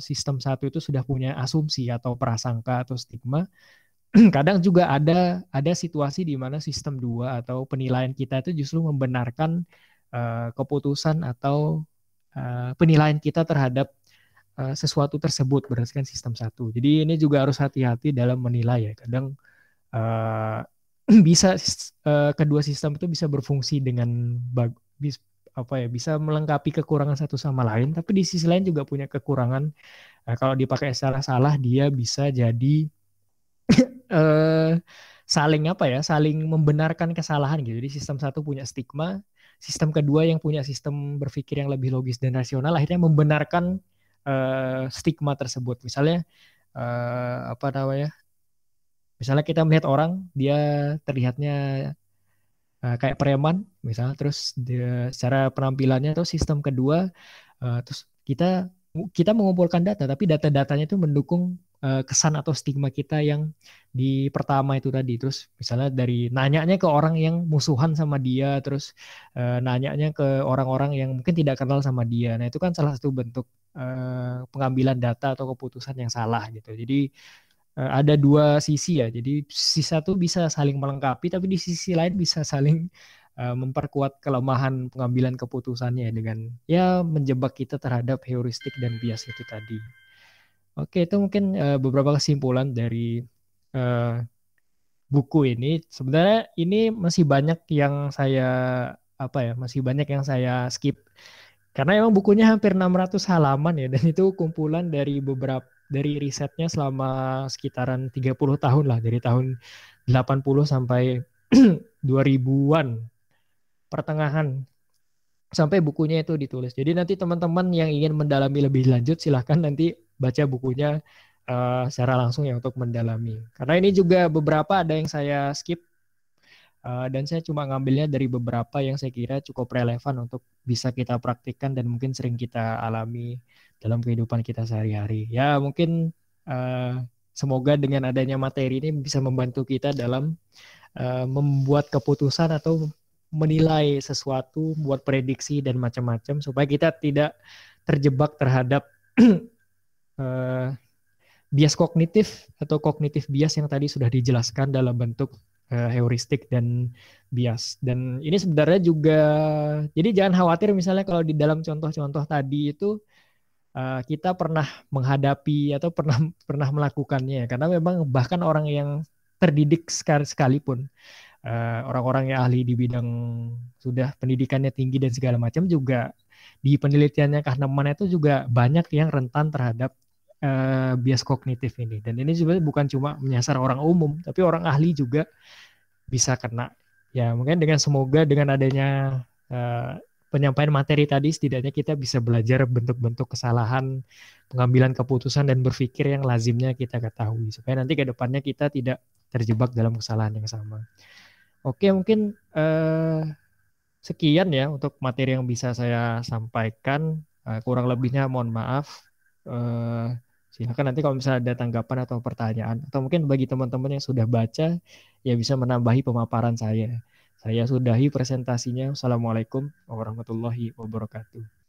[SPEAKER 1] sistem satu itu sudah punya asumsi atau prasangka atau stigma, kadang juga ada ada situasi di mana sistem dua atau penilaian kita itu justru membenarkan uh, keputusan atau uh, penilaian kita terhadap Eh, sesuatu tersebut berdasarkan sistem satu. Jadi ini juga harus hati-hati dalam menilai ya. Kadang uh, bisa uh, kedua sistem itu bisa berfungsi dengan bagus apa ya bisa melengkapi kekurangan satu sama lain, tapi di sisi lain juga punya kekurangan. Uh, kalau dipakai secara salah dia bisa jadi uh, saling apa ya, saling membenarkan kesalahan gitu. Jadi sistem satu punya stigma, sistem kedua yang punya sistem berpikir yang lebih logis dan rasional akhirnya membenarkan uh, stigma tersebut. Misalnya uh, apa namanya? Misalnya kita melihat orang dia terlihatnya uh, kayak preman, misalnya, terus dia, secara penampilannya atau sistem kedua, uh, terus kita kita mengumpulkan data, tapi data-datanya itu mendukung uh, kesan atau stigma kita yang di pertama itu tadi. Terus misalnya dari nanyanya ke orang yang musuhan sama dia terus uh, nanyanya ke orang-orang yang mungkin tidak kenal sama dia. Nah itu kan salah satu bentuk uh, pengambilan data atau keputusan yang salah gitu. Jadi ada dua sisi ya jadi sisi satu bisa saling melengkapi tapi di sisi lain bisa saling uh, memperkuat kelemahan pengambilan keputusannya dengan ya menjebak kita terhadap heuristik dan bias itu tadi. Oke, itu mungkin uh, beberapa kesimpulan dari uh, buku ini. Sebenarnya ini masih banyak yang saya apa ya, masih banyak yang saya skip. Karena emang bukunya hampir 600 halaman ya dan itu kumpulan dari beberapa dari risetnya selama sekitaran 30 tahun lah dari tahun 80 sampai 2000-an pertengahan sampai bukunya itu ditulis. Jadi nanti teman-teman yang ingin mendalami lebih lanjut silahkan nanti baca bukunya uh, secara langsung ya untuk mendalami. Karena ini juga beberapa ada yang saya skip uh, dan saya cuma ngambilnya dari beberapa yang saya kira cukup relevan untuk bisa kita praktikkan dan mungkin sering kita alami dalam kehidupan kita sehari-hari. Ya mungkin uh, semoga dengan adanya materi ini bisa membantu kita dalam uh, membuat keputusan atau menilai sesuatu, membuat prediksi dan macam-macam supaya kita tidak terjebak terhadap uh, bias kognitif atau kognitif bias yang tadi sudah dijelaskan dalam bentuk uh, heuristik dan bias. Dan ini sebenarnya juga jadi jangan khawatir misalnya kalau di dalam contoh-contoh tadi itu uh, kita pernah menghadapi atau pernah pernah melakukannya karena memang bahkan orang yang terdidik sekalipun orang-orang uh, yang ahli di bidang sudah pendidikannya tinggi dan segala macam juga di penelitiannya Kahneman itu juga banyak yang rentan terhadap uh, bias kognitif ini. Dan ini sebenarnya bukan cuma menyasar orang umum, tapi orang ahli juga bisa kena. Ya mungkin dengan semoga dengan adanya uh, penyampaian materi tadi setidaknya kita bisa belajar bentuk-bentuk kesalahan pengambilan keputusan dan berpikir yang lazimnya kita ketahui supaya nanti ke depannya kita tidak terjebak dalam kesalahan yang sama. Oke, mungkin uh, sekian ya untuk materi yang bisa saya sampaikan. Kurang lebihnya mohon maaf. Uh, silakan nanti kalau misalnya ada tanggapan atau pertanyaan atau mungkin bagi teman-teman yang sudah baca ya bisa menambahi pemaparan saya. Saya sudahi presentasinya. Assalamualaikum warahmatullahi wabarakatuh.